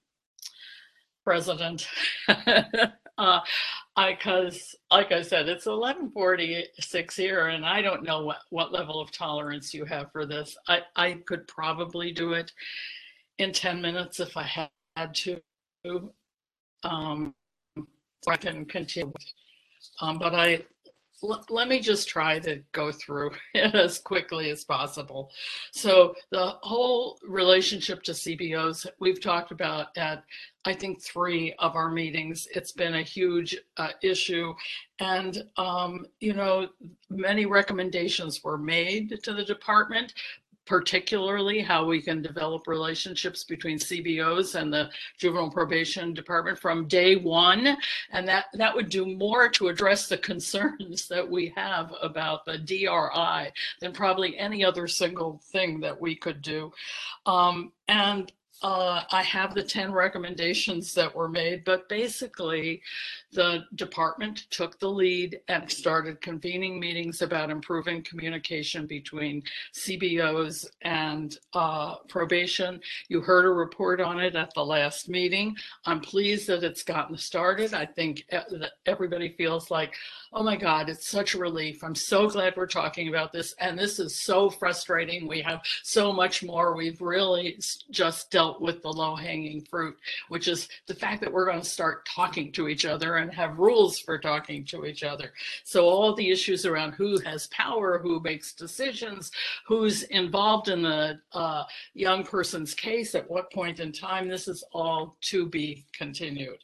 President. uh, because, like I said, it's 11:46 here, and I don't know what what level of tolerance you have for this. I I could probably do it in 10 minutes if I had to. Um, so I can continue. Um, but I let me just try to go through it as quickly as possible. So the whole relationship to CBOs, we've talked about at, I think, three of our meetings. It's been a huge uh, issue. And, um, you know, many recommendations were made to the department, particularly how we can develop relationships between CBOs and the juvenile probation department from day one. And that, that would do more to address the concerns that we have about the DRI than probably any other single thing that we could do. Um, and uh, I have the 10 recommendations that were made, but basically the department took the lead and started convening meetings about improving communication between CBOs and uh, probation. You heard a report on it at the last meeting. I'm pleased that it's gotten started. I think everybody feels like, oh my God, it's such a relief. I'm so glad we're talking about this. And this is so frustrating. We have so much more. We've really just dealt with the low hanging fruit, which is the fact that we're going to start talking to each other and have rules for talking to each other. So all the issues around who has power, who makes decisions, who's involved in the uh, young person's case at what point in time, this is all to be continued.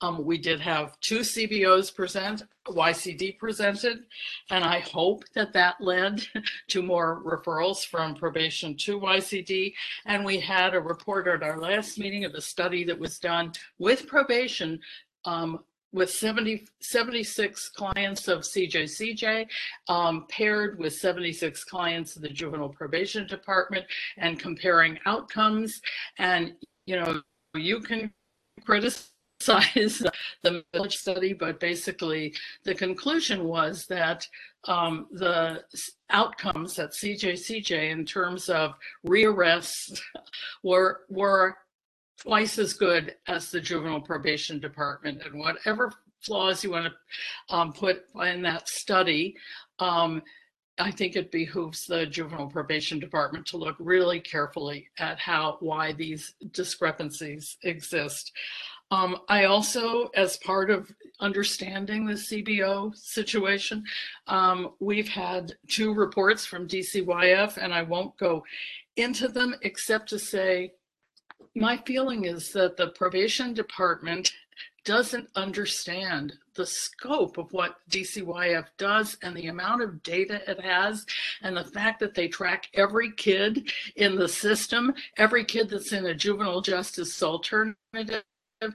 Um, we did have two CBOs present, YCD presented, and I hope that that led to more referrals from probation to YCD. And we had a report at our last meeting of a study that was done with probation um, with 70, 76 clients of CJCJ, um, paired with 76 clients of the Juvenile Probation Department, and comparing outcomes. And, you know, you can criticize the village study, but basically the conclusion was that um, the outcomes at CJCJ in terms of rearrests were were twice as good as the juvenile probation department and whatever flaws you want to um, put in that study um, I think it behooves the juvenile probation department to look really carefully at how, why these discrepancies exist. Um, I also, as part of understanding the CBO situation, um, we've had two reports from DCYF, and I won't go into them except to say my feeling is that the probation department doesn't understand the scope of what DCYF does and the amount of data it has, and the fact that they track every kid in the system, every kid that's in a juvenile justice alternative. And,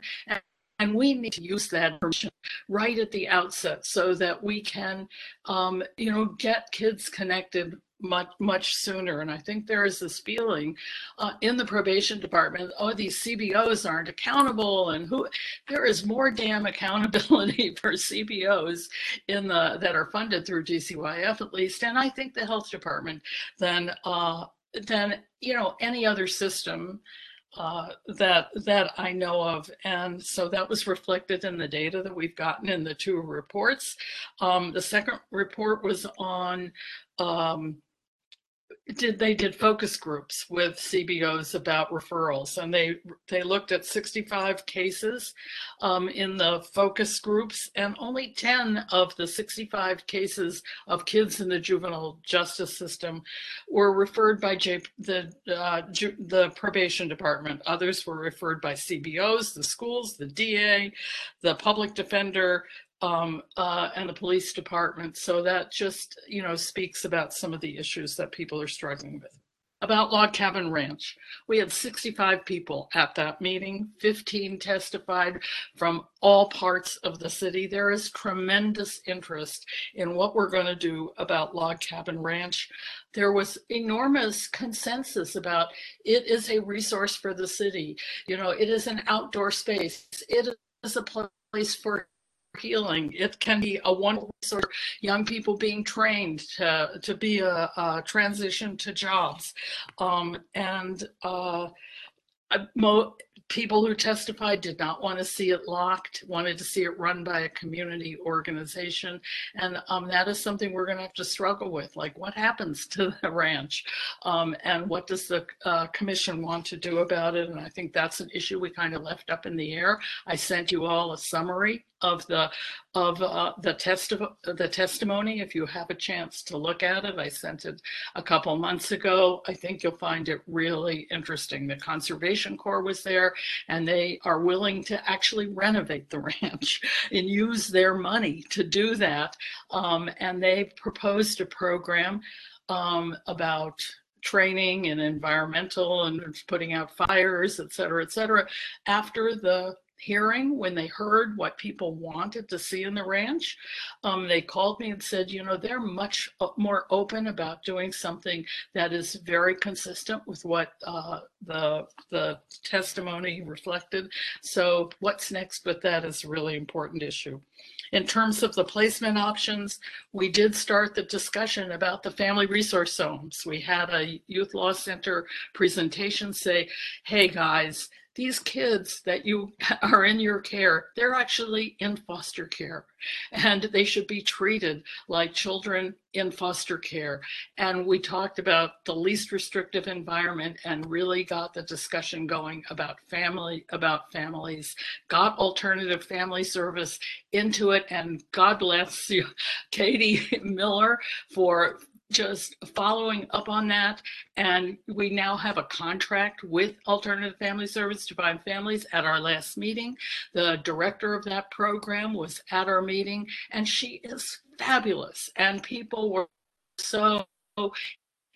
and we need to use that information right at the outset so that we can, um, you know, get kids connected much much sooner. And i think there is this feeling uh, in the probation department oh these cbos aren't accountable and who there is more damn accountability for cbos in the that are funded through dcyf at least and i think the health department than uh than you know any other system uh, that that I know of, and so that was reflected in the data that we've gotten in the two reports. Um, the second report was on um, did they did focus groups with CBOs about referrals, and they they looked at 65 cases um, in the focus groups, and only 10 of the 65 cases of kids in the juvenile justice system were referred by J, the uh, ju, the probation department. Others were referred by CBOs, the schools, the DA, the public defender, um, uh, and the police department. So that just, you know, speaks about some of the issues that people are struggling with. About Log Cabin Ranch, we had 65 people at that meeting. 15 testified from all parts of the city. There is tremendous interest in what we're going to do about Log Cabin Ranch. There was enormous consensus about it is a resource for the city. You know, it is an outdoor space. It is a place for healing. It can be a wonderful for young people being trained to, to be a, a transition to jobs. Um, and uh, mo- people who testified did not want to see it locked, wanted to see it run by a community organization. And um, that is something we're going to have to struggle with. Like, what happens to the ranch? Um, and what does the uh, commission want to do about it? And I think that's an issue we kind of left up in the air. I sent you all a summary of the of uh, the test the testimony if you have a chance to look at it. I sent it a couple months ago. I think you'll find it really interesting. The conservation corps was there and they are willing to actually renovate the ranch and use their money to do that. Um, and they proposed a program um, about training and environmental and putting out fires, et cetera, et cetera, after the hearing when they heard what people wanted to see in the ranch. Um, they called me and said, you know, they're much uh, more open about doing something that is very consistent with what uh, the the testimony reflected. So what's next but that is a really important issue. In terms of the placement options, we did start the discussion about the family resource homes. We had a youth law center presentation say, hey guys, these kids that you are in your care, they're actually in foster care and they should be treated like children in foster care. And we talked about the least restrictive environment and really got the discussion going about family, about families, got alternative family service into it. And God bless you, Katy Miller, for just following up on that. And we now have a contract with Alternative Family Service to find families at our last meeting. The director of that program was at our meeting, and she is fabulous. And people were so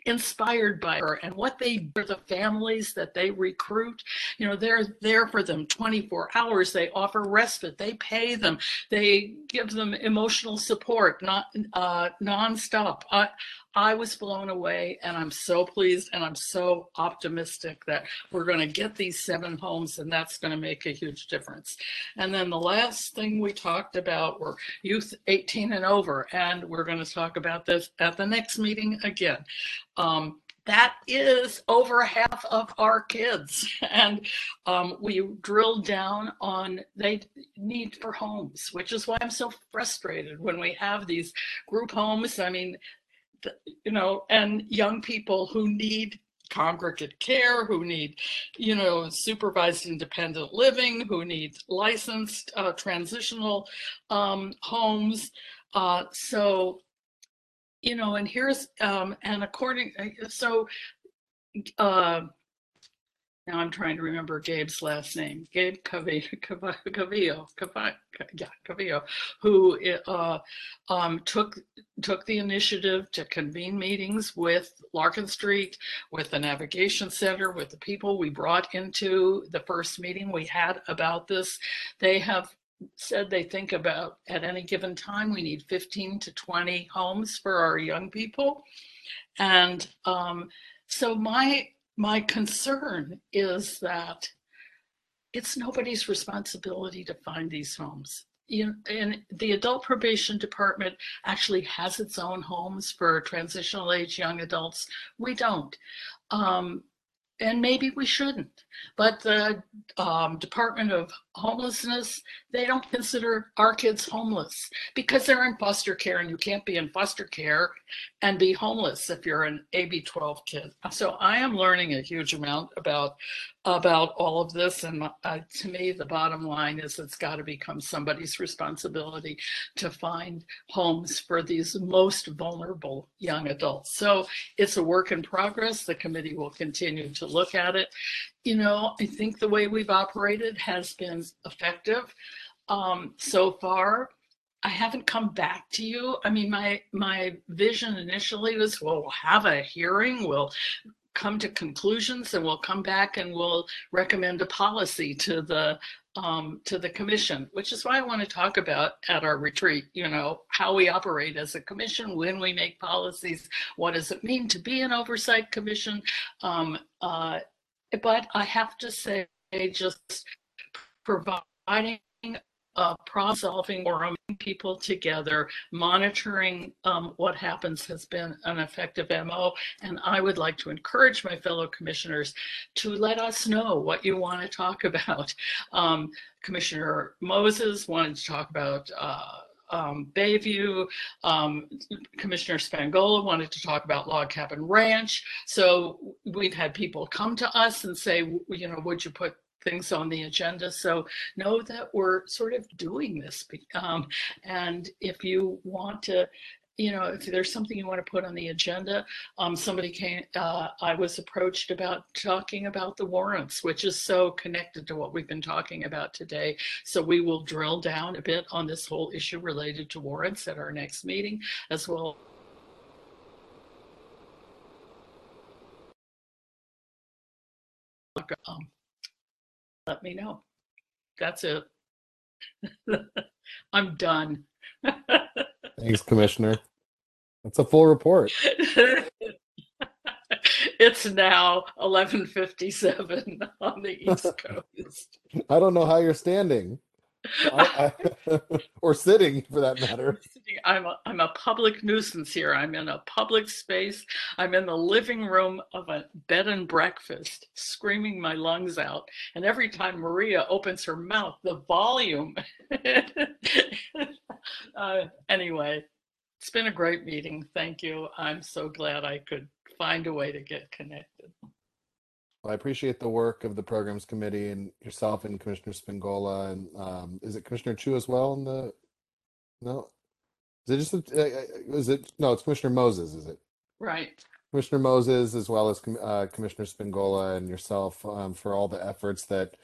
inspired by her and what they do the families that they recruit. You know they're there for them 24 hours. They offer respite. They pay them. They give them emotional support not uh nonstop. Uh, I was blown away and I'm so pleased and I'm so optimistic that we're going to get these seven homes and that's going to make a huge difference. And then the last thing we talked about were youth 18 and over, and we're going to talk about this at the next meeting again. Um, that is over half of our kids. And um, we drilled down on they need for homes, which is why I'm so frustrated when we have these group homes. I mean, you know, and young people who need congregate care, who need, you know, supervised independent living, who need licensed uh, transitional um, homes. Uh, so, you know, and here's, um, and according, uh, so, uh, now I'm trying to remember Gabe's last name, Gabe Calvillo, yeah, Calvillo, who uh, um, took took the initiative to convene meetings with Larkin Street, with the Navigation Center, with the people we brought into the first meeting we had about this. They have said they think about at any given time we need 15 to 20 homes for our young people, and um, so my my concern is that it's nobody's responsibility to find these homes. You and the adult probation department actually has its own homes for transitional age young adults. We don't. Um, and maybe we shouldn't. But the um, Department of Homelessness, they don't consider our kids homeless because they're in foster care, and you can't be in foster care and be homeless if you're an AB 12 kid. So I am learning a huge amount about about all of this, and uh, to me, the bottom line is it's got to become somebody's responsibility to find homes for these most vulnerable young adults. So it's a work in progress. The committee will continue to look at it. You know, I think the way we've operated has been effective um, so far. I haven't come back to you. I mean, my my vision initially was, well, we'll have a hearing, we'll come to conclusions, and we'll come back and we'll recommend a policy to the um, to the commission, which is why I want to talk about at our retreat. You know, how we operate as a commission, when we make policies, what does it mean to be an oversight commission? Um, uh, but I have to say, just providing uh, problem solving or bringing people together, monitoring um, what happens has been an effective MO. And I would like to encourage my fellow commissioners to let us know what you want to talk about. Um, Commissioner Moses wanted to talk about uh, um, Bayview. Um, Commissioner Spingola wanted to talk about Log Cabin Ranch. So we've had people come to us and say, you know, would you put things on the agenda. So know that we're sort of doing this. Um, and if you want to, you know, if there's something you want to put on the agenda, um, somebody came, uh, I was approached about talking about the warrants, which is so connected to what we've been talking about today. So we will drill down a bit on this whole issue related to warrants at our next meeting, as well um, let me know. That's it. I'm done. Thanks, Commissioner. That's a full report. it's now 11:57 on the East Coast. I don't know how you're standing. I, I, or sitting for that matter. I'm a, I'm a public nuisance here. I'm in a public space. I'm in the living room of a bed and breakfast, screaming my lungs out. And every time Maria opens her mouth, the volume. uh, anyway, it's been a great meeting. Thank you. I'm so glad I could find a way to get connected. Well, I appreciate the work of the programs committee and yourself and Commissioner Spingola and um, is it Commissioner Chu as well in the no? Is it just uh, uh, is it no? It's Commissioner Moses, is it? Right. Commissioner Moses as well as uh, Commissioner Spingola and yourself um, for all the efforts that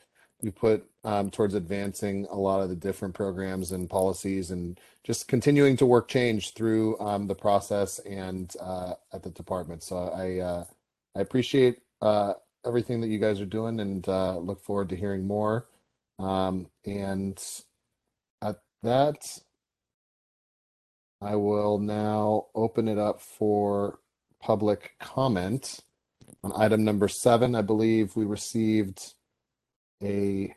you put um, towards advancing a lot of the different programs and policies and just continuing to work change through um, the process and uh, at the department. So I uh, I appreciate uh, everything that you guys are doing and uh, look forward to hearing more. Um, and at that, I will now open it up for public comment on item number seven. I believe we received a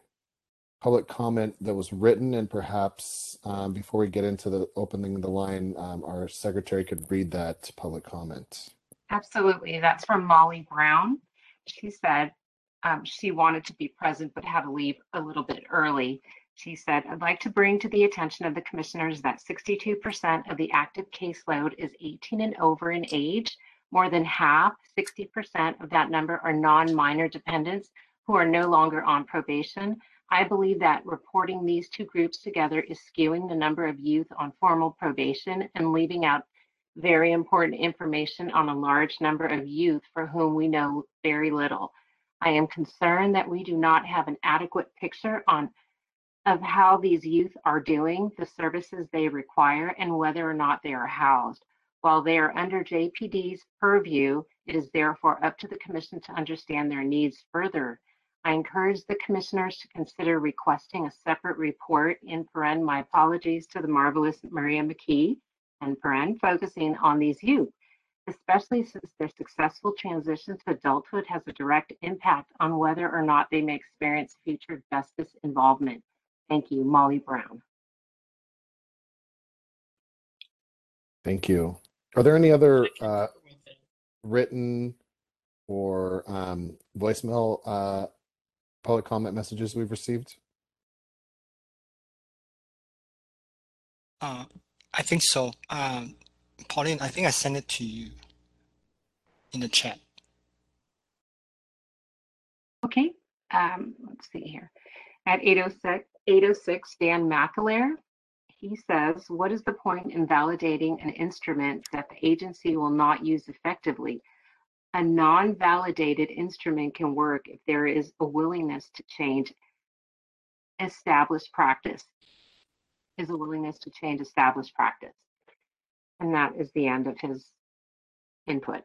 public comment that was written and perhaps um, before we get into the opening the line, um, our secretary could read that public comment. Absolutely. That's from Molly Brown. She said um, she wanted to be present but had to leave a little bit early. She said, I'd like to bring to the attention of the commissioners that 62% of the active caseload is 18 and over in age. More than half, 60% of that number are non-minor dependents who are no longer on probation. I believe that reporting these two groups together is skewing the number of youth on formal probation and leaving out very important information on a large number of youth for whom we know very little. I am concerned that we do not have an adequate picture on of how these youth are doing, the services they require, and whether or not they are housed. While they are under JPD's purview, it is therefore up to the commission to understand their needs further. I encourage the commissioners to consider requesting a separate report in paren, my apologies to the marvelous Maria McKee, and paren, focusing on these youth, especially since their successful transition to adulthood has a direct impact on whether or not they may experience future justice involvement. Thank you, Molly Brown. Thank you. Are there any other uh, written or um, voicemail uh, public comment messages we've received? Uh, I think so. Um, Pauline, I think I sent it to you in the chat. Okay, um, let's see here. At 806, 806 Dan Macallair, he says, what is the point in validating an instrument that the agency will not use effectively? A non-validated instrument can work if there is a willingness to change established practice, is a willingness to change established practice. And that is the end of his input.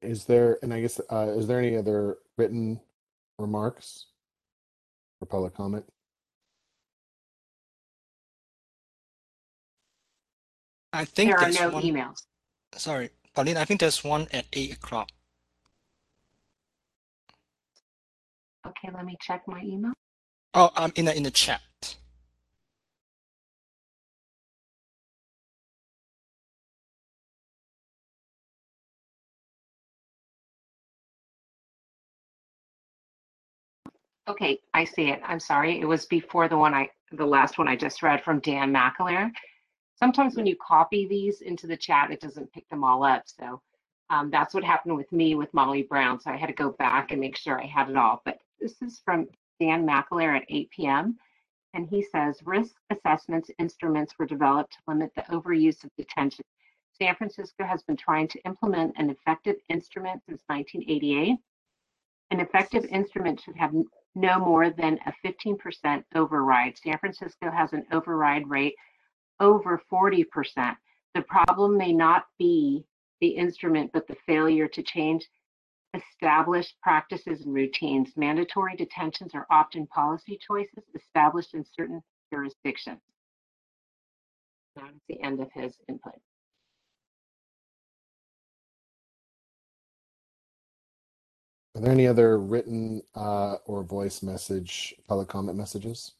Is there, and I guess, uh, is there any other written remarks or public comment? I think There are there's no one. emails. Sorry, Pauline, I think there's one at eight o'clock. Okay, let me check my email. Oh, I'm in the in the chat. Okay, I see it. I'm sorry. It was before the one I, the last one I just read from Dan Macallair. Sometimes when you copy these into the chat, it doesn't pick them all up. So um, that's what happened with me with Molly Brown. So I had to go back and make sure I had it all. But this is from Dan Macallair at 8 p.m. And he says risk assessments instruments were developed to limit the overuse of detention. San Francisco has been trying to implement an effective instrument since 1988. An effective instrument should have no more than a 15% override. San Francisco has an override rate over 40%. The problem may not be the instrument, but the failure to change established practices and routines. Mandatory detentions are often policy choices established in certain jurisdictions. That is the end of his input. Are there any other written uh, or voice message, public comment messages?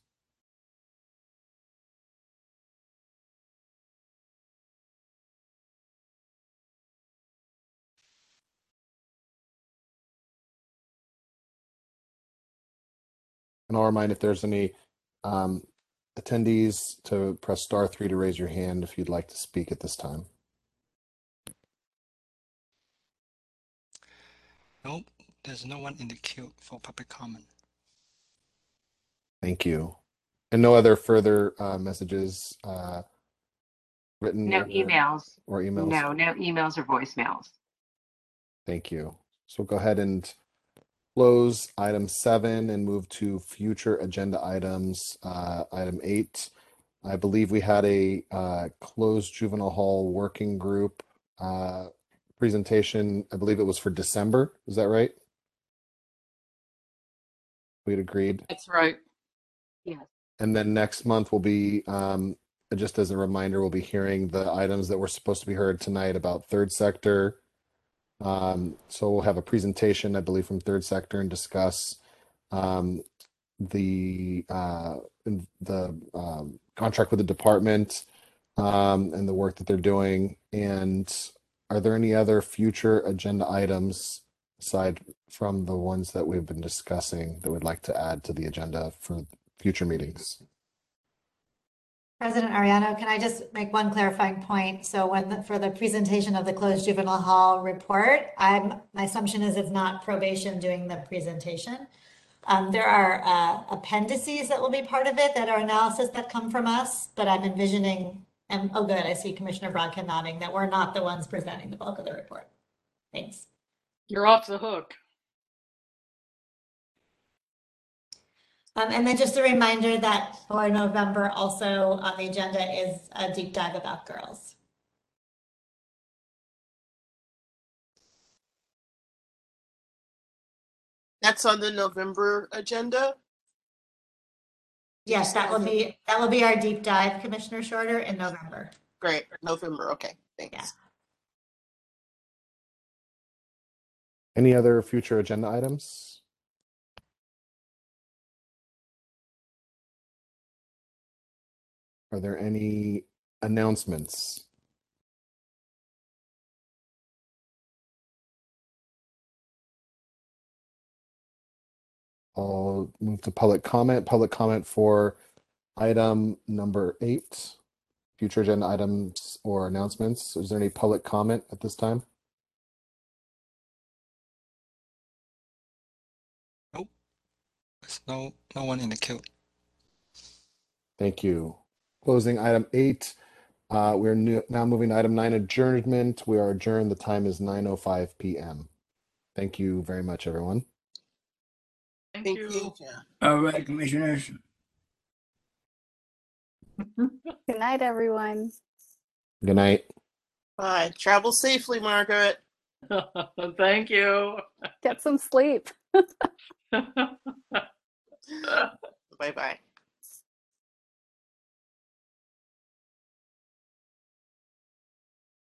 And I'll remind if there's any um, attendees to press star three to raise your hand if you'd like to speak at this time. Nope, there's no one in the queue for public comment. Thank you. And no other further uh, messages, uh, written No or- emails. or emails? No, no emails or voicemails. Thank you. So we'll go ahead and close item seven and move to future agenda items. Uh, item eight, I believe we had a uh, closed juvenile hall working group uh, presentation. I believe it was for December. Is that right? We'd agreed. That's right. Yes. And then next month we'll be, um, just as a reminder, we'll be hearing the items that were supposed to be heard tonight about third sector. Um, so we'll have a presentation, I believe, from third sector and discuss um, the uh, in- the um, contract with the department um, and the work that they're doing. And are there any other future agenda items aside from the ones that we've been discussing that we'd like to add to the agenda for future meetings? President Arellano, can I just make one clarifying point? So when, the- for the presentation of the closed juvenile hall report, I'm, my assumption is it's not probation doing the presentation. Um, there are, uh, appendices that will be part of it that are analysis that come from us, but I'm envisioning, and, oh, good, I see Commissioner Brodkin nodding, that we're not the ones presenting the bulk of the report. Thanks. You're off the hook. Um, and then just a reminder that for November, also on the agenda is a deep dive about girls. That's on the November agenda. Yes, that will be, that will be our deep dive, Commissioner Shorter, in November. Great, November. Okay, thanks. Any other future agenda items? Are there any announcements? I'll move to public comment. Public comment for item number eight. Future agenda items or announcements. Is there any public comment at this time? Nope. There's no no one in the queue. Thank you. Closing item eight. Uh, we're nu- now moving to item nine, adjournment. We are adjourned. The time is 9:05 p.m. Thank you very much, everyone. Thank Thank you. you. All right, commissioners. Good night, everyone. Good night. Bye. Travel safely, Margaret. Thank you. Get some sleep. Bye bye.